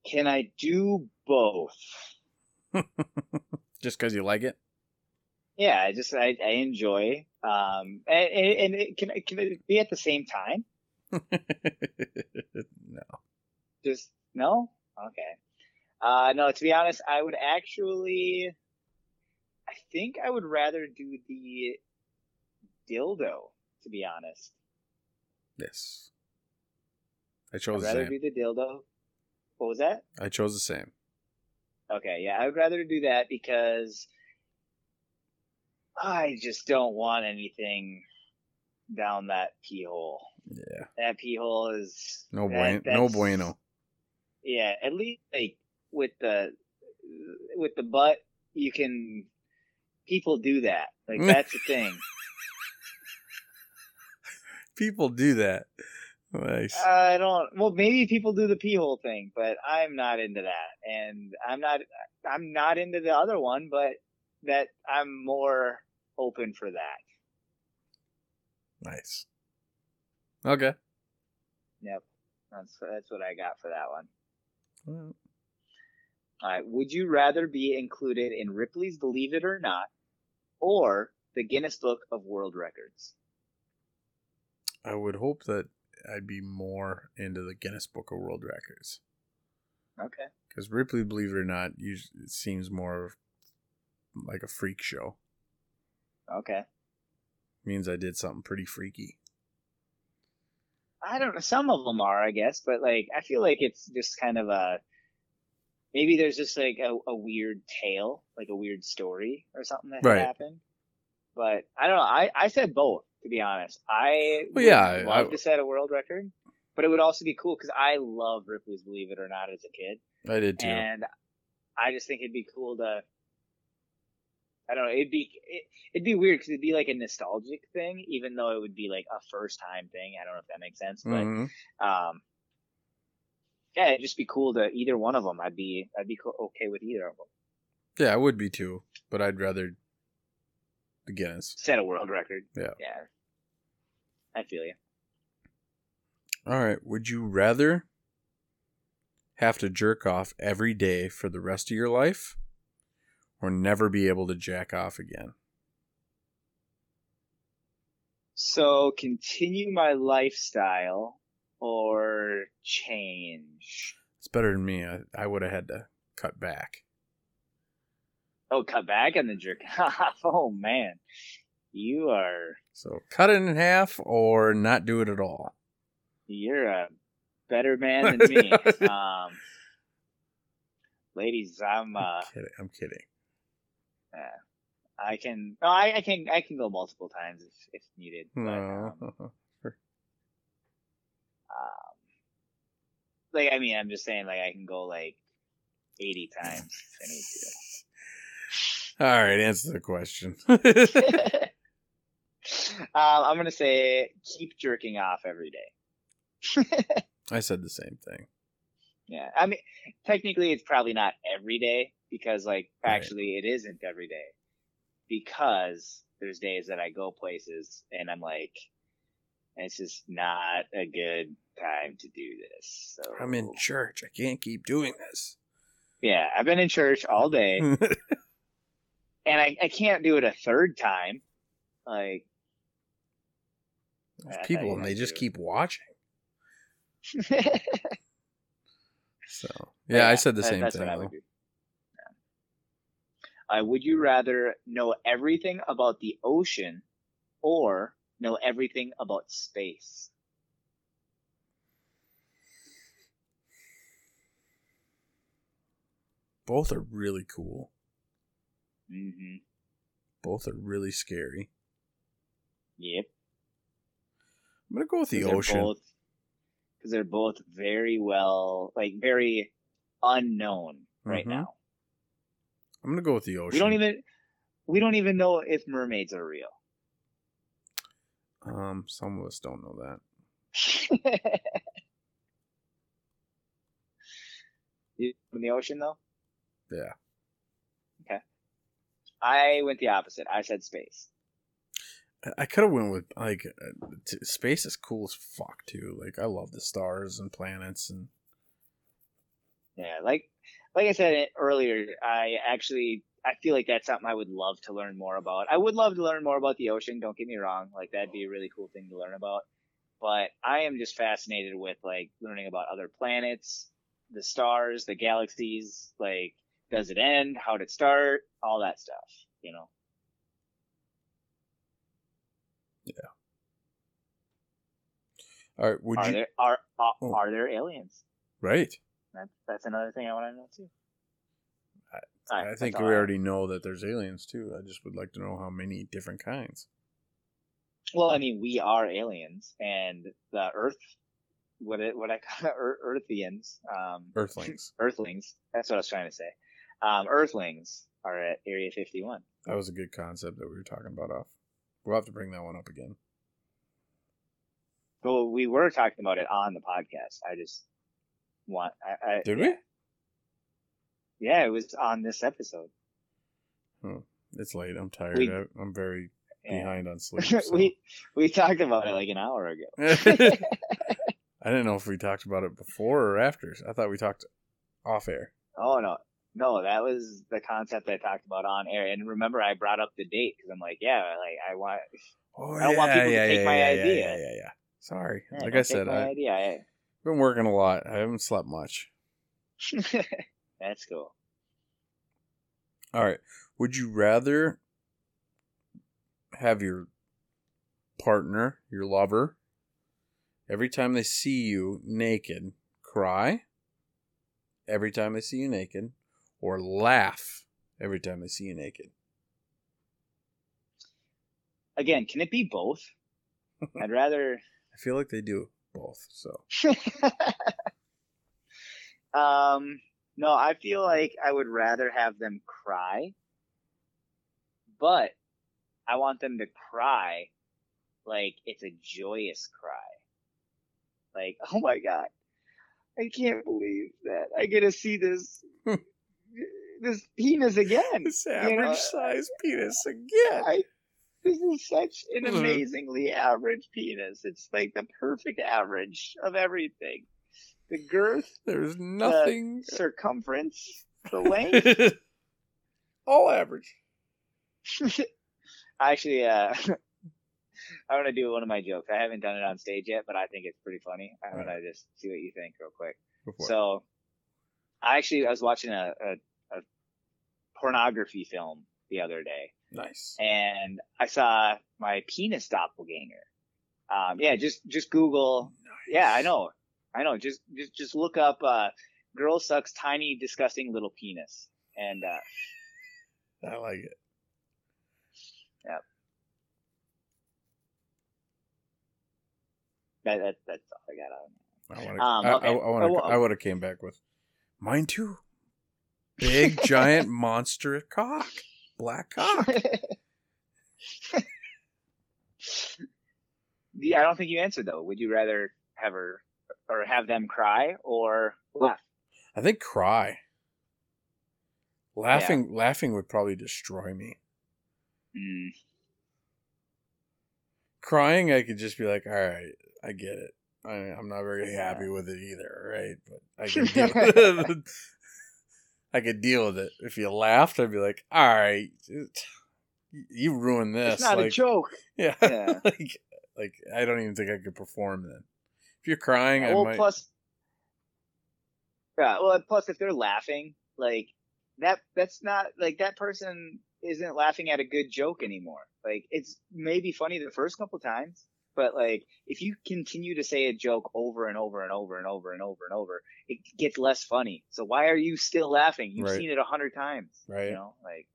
B: Can I do both?
A: Just because you like it?
B: Yeah, I just I, I enjoy. Um, and, and it, can can it be at the same time?
A: no.
B: Just no. Okay. Uh, no. To be honest, I would actually. I think I would rather do the dildo. To be honest,
A: Yes. I chose I'd
B: rather do the dildo. What was that?
A: I chose the same.
B: Okay, yeah, I would rather do that because I just don't want anything down that pee hole.
A: Yeah.
B: That pee hole is
A: No
B: that-
A: bueno. No bueno.
B: Yeah, at least like with the with the butt, you can people do that. Like that's the thing.
A: People do that. Nice.
B: I don't. Well, maybe people do the pee hole thing, but I'm not into that, and I'm not. I'm not into the other one, but that I'm more open for that.
A: nice. Okay.
B: Yep, that's that's what I got for that one. All right. Would you rather be included in Ripley's Believe It or Not, or the Guinness Book of World Records?
A: I would hope that I'd be more into the Guinness Book of World Records.
B: Okay.
A: Because Ripley, believe it or not, it seems more like a freak show.
B: Okay.
A: means I did something pretty freaky.
B: I don't know. Some of them are, I guess, but like I feel like it's just kind of a maybe there's just like a, a weird tale, like a weird story or something that
A: Right.
B: happened. But I don't know. I I said both to be honest. I
A: Well,
B: would
A: yeah, I-
B: love
A: I-
B: to set a world record, but it would also be cool because I love Ripley's Believe It or Not as a kid,
A: I did too.
B: and I just think it'd be cool to. I don't know. It'd be it, it'd be weird because it'd be like a nostalgic thing, even though it would be like a first time thing. I don't know if that makes sense, but
A: Mhm.
B: um, yeah, it'd just be cool to either one of them. I'd be I'd be okay with either of them.
A: Yeah, I would be too, but I'd rather the Guinness.
B: Set a world record.
A: Yeah.
B: yeah. I feel you.
A: All right. Would you rather have to jerk off every day for the rest of your life or never be able to jack off again?
B: So continue my lifestyle or change.
A: It's better than me. I, I would have had to cut back.
B: Oh, cut back on the jerk off. Oh man, you are
A: So cut it in half or not do it at all.
B: you're a better man than me. um, ladies, I'm uh,
A: kidding. I'm kidding.
B: I can no, I, I can I can go multiple times if if needed. But, um,
A: No.
B: um, like I mean, I'm just saying, like I can go like 80 times if I need
A: All right, answer the question.
B: um, I'm gonna say keep jerking off every day.
A: I said the same thing.
B: Yeah, I mean, technically it's probably not every day because like
A: Right.
B: actually it isn't every day because there's days that I go places and I'm like, it's just not a good time to do this. So
A: I'm in church. I can't keep doing this.
B: Yeah, I've been in church all day. and I, I can't do it a third time. Like,
A: There's people and they just
B: it.
A: keep watching.
B: yeah,
A: So yeah, I said the
B: that-
A: same thing.
B: what I would
A: though.
B: do. Uh, would you rather know everything about the ocean or know everything about space?
A: Both are really cool.
B: Mm-hmm.
A: Both are really scary.
B: Yep.
A: I'm gonna go with the ocean.
B: Because they're both very well, like very unknown right
A: Mhm.
B: now.
A: I'm gonna go with the ocean.
B: We don't even we don't even know if mermaids are real.
A: Um, some of us don't know that.
B: You in the ocean though?
A: Yeah. Okay.
B: I went the opposite. I said space.
A: I- could have went with like uh, t- space is cool as fuck too. Like I love the stars and planets and
B: Yeah, like like I said earlier, I actually I feel like that's something I would love to learn more about. I would love to learn more about the ocean. Don't get me wrong, like that'd be a really cool thing to learn about. But I am just fascinated with like learning about other planets, the stars, the galaxies. Like, does it end? How did it start? All that stuff. You know. Yeah.
A: all right. Would
B: are
A: you
B: there are are,
A: Oh.
B: are there aliens?
A: right?
B: That's that's another thing I want to know too.
A: I-
B: right,
A: I think we
B: I-
A: already know that there's aliens too. I just would like to know how many different kinds.
B: Well, I mean, we are aliens, and the Earth, what it, what I call Earthians, um,
A: Earthlings.
B: Earthlings. That's what I was trying to say. Um, Earthlings are at Area 51.
A: That was a good concept that we were talking about off. We'll have to bring that one up again.
B: So we were talking about it on the podcast. I just want. I, I,
A: Did
B: yeah.
A: we?
B: Yeah, it was on this episode.
A: Oh, It's late. I'm tired.
B: We-
A: I, I'm very
B: Yeah.
A: behind on sleep. So.
B: we we talked about it like an hour ago.
A: I didn't know if we talked about it before or after. I thought we talked off air.
B: Oh no, no, that was the concept I talked about on air. And remember, I brought up the date because I'm like, yeah, like I want.
A: Oh,
B: I don't want people to take my
A: yeah,
B: idea.
A: Yeah, yeah, yeah. Sorry.
B: Yeah,
A: like I said, I've
B: idea.
A: Been working a lot. I haven't slept much.
B: That's cool.
A: All right. Would you rather have your partner, your lover, every time they see you naked, cry every time they see you naked, or laugh every time they see you naked?
B: Again, can it be both? I'd rather.
A: I feel like they do both. So
B: um, no, I feel like I would rather have them cry, but I want them to cry like it's a joyous cry. Like, oh my god, I can't believe that I get to see this this penis again.
A: this
B: You
A: average
B: know,
A: size penis again.
B: I, this is such an amazingly average penis. It's like the perfect average of everything. The girth,
A: There's nothing.
B: circumference, the length.
A: All average.
B: Actually, uh, I want to do one of my jokes. I haven't done it on stage yet, but I think it's pretty funny. I want to just see what you think real quick.
A: It.
B: So, I actually I was watching a, a, a pornography film the other day,
A: nice.
B: and I saw my penis doppelganger. Um, yeah, just just Google. Nice. Yeah, I know, I know. Just just just look up uh, "girl sucks tiny disgusting little penis," and uh,
A: I like it.
B: that, that that's all I got on.
A: I want
B: Um,
A: to.
B: okay.
A: I, I, want to.
B: Oh,
A: I would have came back with mine too. Big giant monster cock, black cock.
B: Yeah, I don't think you answered though. Would you rather have her or have them cry or laugh?
A: I think cry. Laughing, laughing would probably destroy me.
B: Mm,
A: Crying, I could just be like, all right, I get it. I, I'm not very
B: Yeah.
A: happy with it either, right? But I can deal. I could deal with it. If you laughed, I'd be like, all right, you ruined this.
B: it's not
A: like,
B: a joke.
A: Yeah.
B: Yeah.
A: like, like I don't even think I could perform then. If you're crying, I
B: well,
A: might.
B: plus, yeah. Well, plus if they're laughing, like that that's not like that person isn't laughing at a good joke anymore. Like it's maybe funny the first couple times, but like if you continue to say a joke over and over and over and over and over and over, it gets less funny. So why are you still laughing? You've
A: Right.
B: seen it a hundred times.
A: Right.
B: You know, like.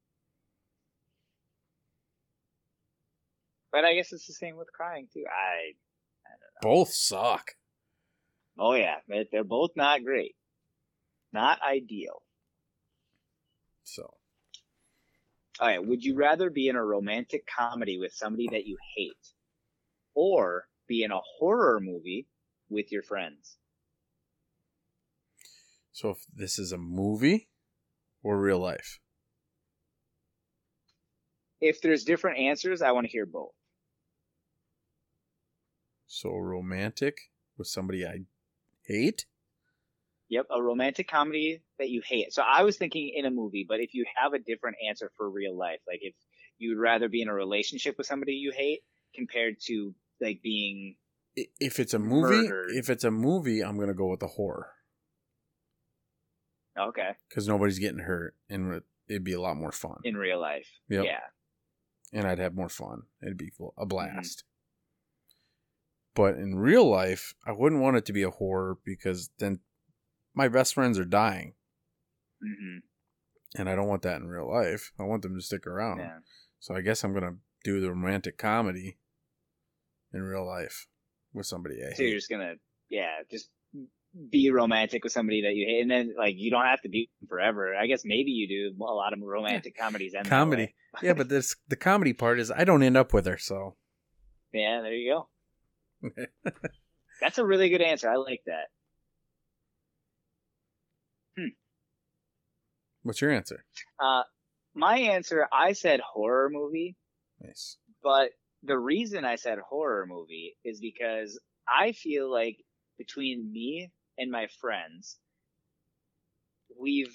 B: But I guess it's the same with crying too. I
A: Both suck.
B: oh yeah, they're both not great, not ideal.
A: So
B: All right, would you rather be in a romantic comedy with somebody that you hate, or be in a horror movie with your friends?
A: so if this is a movie or real life.
B: If there's different answers, I want to hear both.
A: So romantic with somebody I hate.
B: Yep, a romantic comedy that you hate. So I was thinking in a movie, but if you have a different answer for real life, like if you would rather be in a relationship with somebody you hate compared to like being
A: If it's a movie,
B: Murdered.
A: if it's a movie, I'm gonna go with the horror
B: okay
A: because nobody's getting hurt and it'd be a lot more fun.
B: in real life.
A: Yep.
B: Yeah.
A: and I'd have more fun. It'd be
B: Mm-hmm.
A: a blast. But in real life, I wouldn't want it to be a horror because then my best friends are dying,
B: hmm
A: and I don't want that in real life. I want them to stick around.
B: Yeah.
A: So I guess I'm gonna do the romantic comedy in real life with somebody I hate.
B: So you're just gonna, yeah, just be romantic with somebody that you hate, and then like you don't have to be forever. I guess maybe you do. A lot of romantic comedies end
A: Comedy, yeah, but this the comedy part is I don't end up with her. So
B: Yeah, there you go. That's a really good answer. I like that. Hmm.
A: what's your answer?
B: Uh, my answer, I said horror movie,
A: Nice.
B: but the reason I said horror movie is because I feel like between me and my friends, we've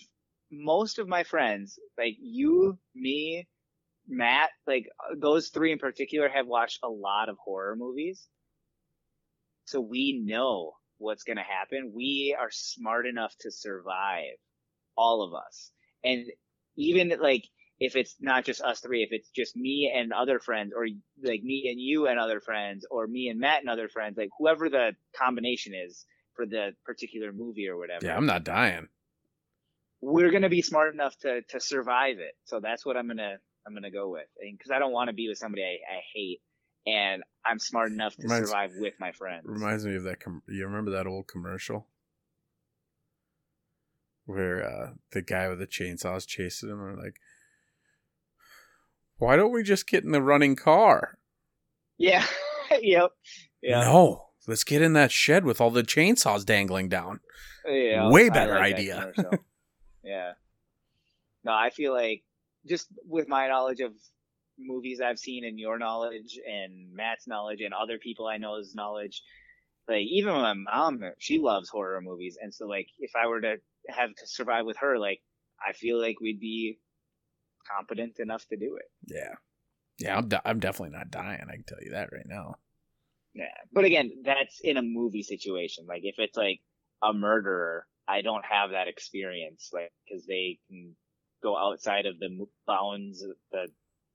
B: most of my friends, like you, me, Matt, like uh, those three in particular have watched a lot of horror movies. So we know what's going to happen. We are smart enough to survive, all of us. And even like if it's not just us three, if it's just me and other friends, or like me and you and other friends, or me and Matt and other friends, like whoever the combination is for the particular movie or whatever,
A: Yeah, I'm not dying.
B: we're gonna be smart enough to to survive it. So that's what I'm gonna I'm gonna go with, because I don't want to be with somebody I, I hate, and I'm smart enough to
A: Reminds-
B: survive with my friends.
A: Reminds me of that. Com- you remember that old commercial where uh, the guy with the chainsaw is chasing him, and like, why don't we just get in the running car?
B: Yeah. yep. Yeah.
A: No, let's get in that shed with all the chainsaws dangling down.
B: Yeah,
A: Way better
B: like
A: idea.
B: yeah. No, I feel like just with my knowledge of movies I've seen and your knowledge and Matt's knowledge and other people I know's knowledge, like even my mom, she loves horror movies, and so like if I were to have to survive with her, like I feel like we'd be competent enough to do it.
A: Yeah, yeah, I'm, de- I'm definitely not dying. I can tell you that right now.
B: Yeah. But again, that's in a movie situation. Like if it's like a murderer, I don't have that experience, like because they can go outside of the bounds, the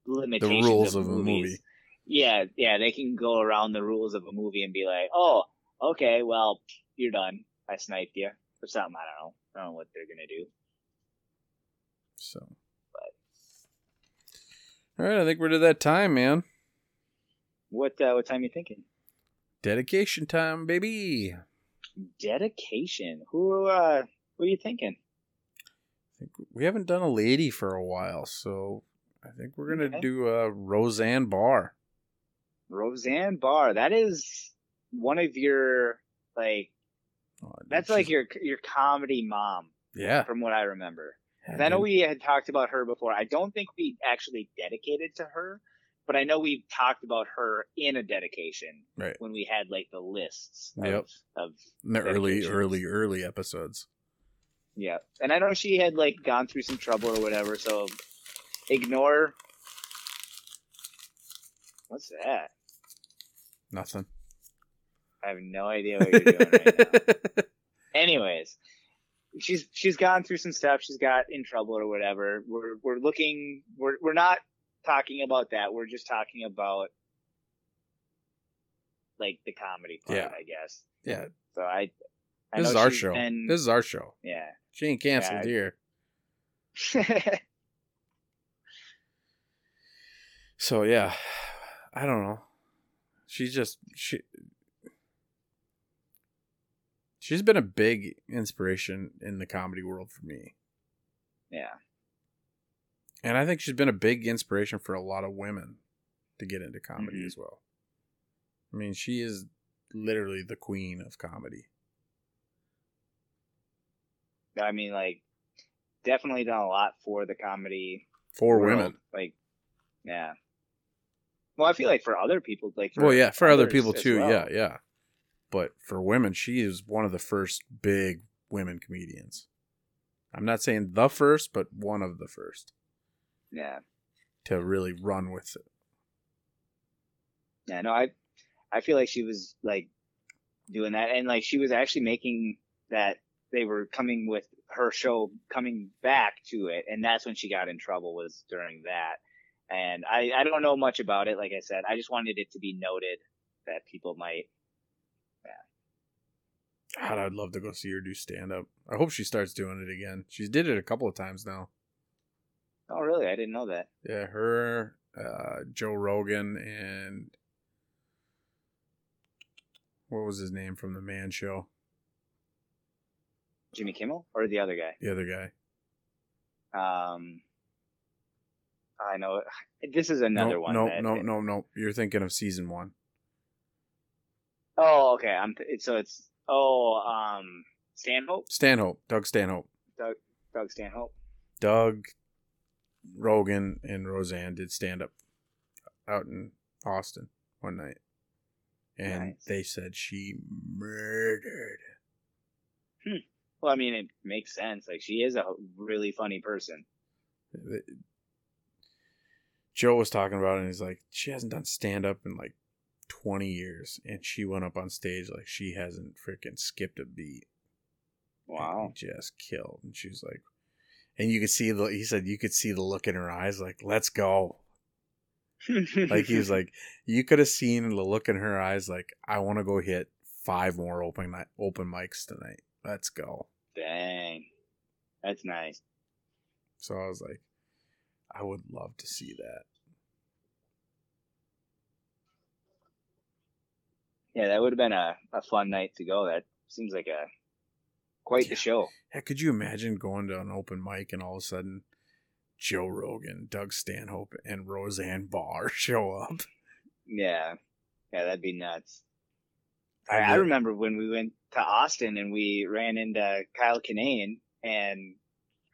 B: limitations the
A: rules
B: of,
A: of a movie.
B: Yeah, yeah, they can go around the rules of a movie and be like, oh, okay, well, you're done. I sniped you or something. I don't know. I don't know what they're gonna do.
A: So, all right, I think we're to that time, man.
B: What uh, what time you thinking?
A: Dedication time, baby.
B: Dedication. Who uh, who are you thinking?
A: I think we haven't done a lady for a while, so I think we're gonna
B: Okay.
A: do uh, Roseanne Barr.
B: Roseanne Barr. That is one of your like
A: Oh,
B: that's like your your comedy mom
A: yeah.
B: from what I remember. I know we had talked about her before. I don't think we actually dedicated to her, but I know we talked about her in a dedication
A: Right.
B: when we had like the lists of,
A: Yep.
B: of
A: in the early, early, early episodes.
B: yeah. And I know she had like gone through some trouble or whatever, so ignore What's that?
A: Nothing.
B: I have no idea what you're doing right now. Anyways, she's she's gone through some stuff. She's got in trouble or whatever. We're we're looking. We're we're not talking about that. We're just talking about like the comedy part,
A: Yeah.
B: I guess.
A: Yeah.
B: So I. I
A: This
B: know
A: is our show.
B: been-
A: This is our show.
B: yeah.
A: She ain't canceled
B: Yeah.
A: here. So yeah, I don't know. She's just she. She's been a big inspiration in the comedy world for me.
B: yeah.
A: And I think she's been a big inspiration for a lot of women to get into comedy
B: Mhm.
A: as well. I mean, she is literally the queen of comedy.
B: I mean, like, definitely done a lot for the comedy
A: For
B: world.
A: women.
B: Like, yeah. Well, I feel like for other people, like,
A: well, yeah, for other people too.
B: well.
A: Yeah, yeah. But for women, she is one of the first big women comedians. I'm not saying the first, but one of the first
B: Yeah.
A: to really run with it.
B: Yeah, no, I, I feel like she was like doing that, and like she was actually making that they were coming with her show coming back to it, and that's when she got in trouble was during that. And I, I don't know much about it. Like I said, I just wanted it to be noted that people might.
A: God, I'd love to go see her do stand up. I hope she starts doing it again. She's did it a couple of times now.
B: Oh, really? I didn't know that.
A: Yeah, her, uh, Joe Rogan, and what was his name from the Man Show?
B: Jimmy Kimmel or the other guy?
A: The other guy.
B: Um, I know this is another
A: no,
B: one.
A: No, no, no, no. You're thinking of season one.
B: Oh, okay. I'm th- so it's oh um Stanhope,
A: Stanhope, Doug Stanhope,
B: Doug Doug Stanhope.
A: Doug, Rogan, and Roseanne did stand up out in Austin one night, and
B: Nice.
A: they said she murdered.
B: Well, I mean, it makes sense. Like she is a really funny person.
A: Joe was talking about it, and he's like, she hasn't done stand up in like 20 years, and she went up on stage like she hasn't freaking skipped a beat.
B: Wow.
A: Just killed. And she was like, and you could see the, he said, you could see the look in her eyes, like, let's go. Like, he was like, you could have seen the look in her eyes, like, I want to go hit five more open, mi- open mics tonight. Let's go.
B: dang, that's nice.
A: So I was like, I would love to see that.
B: Yeah, that would have been a, a fun night to go. That seems like a quite the show.
A: Yeah, could you imagine going to an open mic and all of a sudden Joe Rogan, Doug Stanhope, and Roseanne Barr show up?
B: Yeah, yeah, that'd be nuts. I, I remember when we went to Austin and we ran into Kyle Kinane and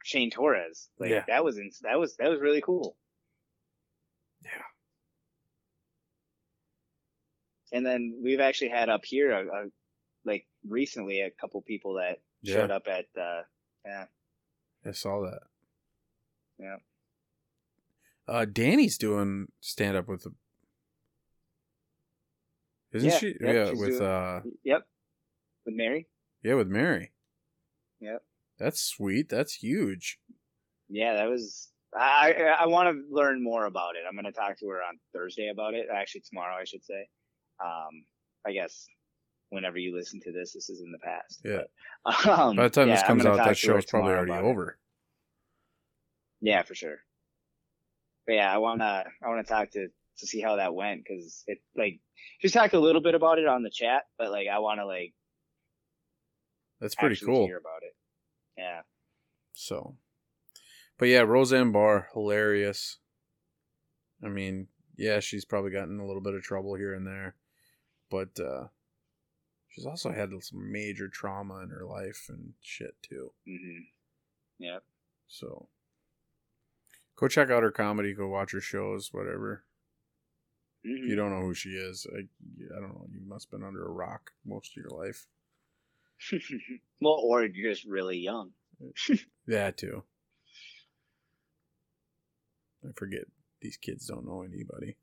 B: Shane Torres. Like
A: Yeah.
B: that was ins- that was that was really cool.
A: Yeah.
B: And then we've actually had up here a, a like recently a couple people that
A: Yeah.
B: showed up at uh yeah
A: I saw that.
B: Yeah.
A: Uh, Danny's doing stand up with, the, isn't
B: Yeah,
A: she?
B: yep,
A: yeah, with
B: doing-
A: uh,
B: yep with Mary
A: yeah, with Mary.
B: Yep.
A: That's sweet. That's huge.
B: yeah that was I I, I want to learn more about it I'm gonna talk to her on Thursday about it actually tomorrow I should say um I guess whenever you listen to this this is in the past
A: Yeah.
B: But, um,
A: By the time
B: yeah,
A: this comes out, that
B: her
A: show's probably already
B: about it.
A: over.
B: Yeah, for sure. But yeah, I wanna I wanna talk to to see how that went because it like just talked a little bit about it on the chat, but like I wanna like
A: That's pretty cool.
B: hear about it. Yeah,
A: So, but yeah, Roseanne Barr, hilarious. I mean, yeah, she's probably gotten a little bit of trouble here and there, but uh, she's also had some major trauma in her life and shit too.
B: hmm yeah.
A: So, go check out her comedy. Go watch her shows, whatever. If
B: hmm
A: you don't know who she is, I, I don't know. You must have been under a rock most of your life.
B: well, or you're just really young.
A: That too. I forget these kids don't know anybody.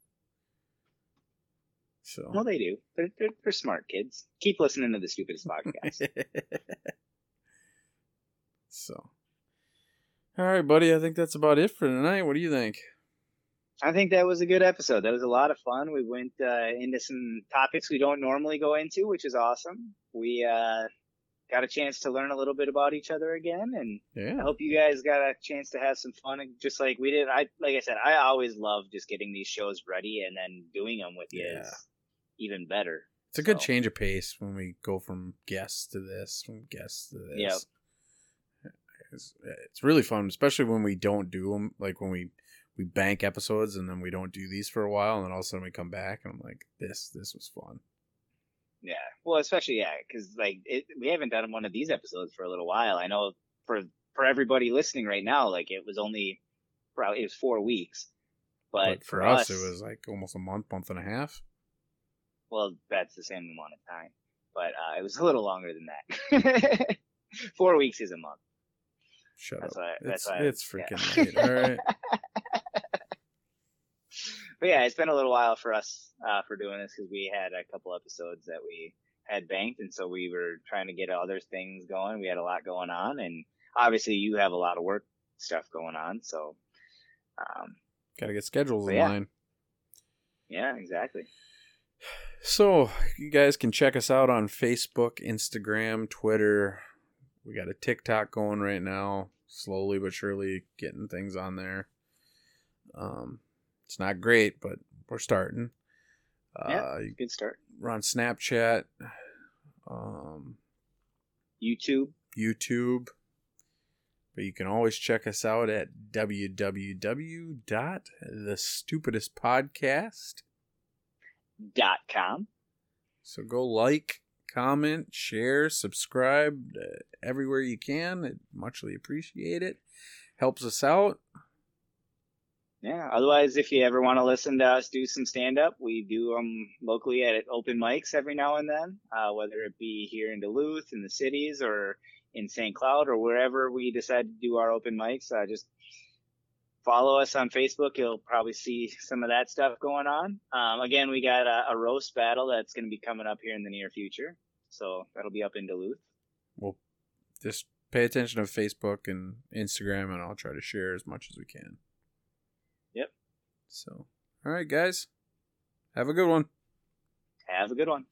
A: So
B: Well, they do. They're, they're they're smart kids. Keep listening to the stupidest podcast.
A: So, all right, buddy. I think that's about it for tonight. What do you think?
B: I think that was a good episode. That was a lot of fun. We went uh, into some topics we don't normally go into, which is awesome. We uh, got a chance to learn a little bit about each other again, and
A: Yeah.
B: I hope you guys got a chance to have some fun, just like we did. I like I said, I always love just getting these shows ready and then doing them with you
A: Yeah.
B: is even better.
A: It's a good
B: So-
A: change of pace when we go from guests to this, from guests to this.
B: Yep.
A: It's, it's really fun, especially when we don't do them. Like when we we bank episodes and then we don't do these for a while, and then all of a sudden we come back and I'm like, this this was fun.
B: Yeah. Well, especially yeah, because like it, we haven't done one of these episodes for a little while. I know for for everybody listening right now, like it was only probably it was four weeks, but,
A: But, for us, it was like almost a month, month and a half.
B: Well, that's the same amount of time, but uh, it was a little longer than that. four weeks is a month.
A: Shut
B: That's
A: up.
B: why. That's
A: it's
B: why.
A: it's
B: yeah.
A: freaking late. All right.
B: but yeah, it's been a little while for us uh, for doing this because we had a couple episodes that we had banked, and so we were trying to get other things going. We had a lot going on, and obviously you have a lot of work stuff going on. So, um,
A: Got to get schedules in
B: yeah.
A: line.
B: yeah, exactly.
A: So you guys can check us out on Facebook, Instagram, Twitter. We got a TikTok going right now, slowly but surely getting things on there. Um, it's not great, but we're starting.
B: Yeah.
A: Uh,
B: Good start.
A: we're on Snapchat, um,
B: YouTube.
A: YouTube, but you can always check us out at www.thestupidestpodcast.
B: Dot com.
A: So go like, comment, share, subscribe uh, everywhere you can. I'd muchly appreciate it. Helps us out.
B: Yeah. Otherwise, if you ever want to listen to us do some stand up, we do them locally at open mics every now and then, uh, whether it be here in Duluth, in the cities, or in St. Cloud, or wherever we decide to do our open mics. Uh, just follow us on Facebook. You'll probably see some of that stuff going on. Um, again, we got a, a roast battle that's going to be coming up here in the near future. So that'll be up in Duluth.
A: We'll just pay attention to Facebook and Instagram, and I'll try to share as much as we can.
B: Yep.
A: So, all right, guys. Have a good one.
B: Have a good one.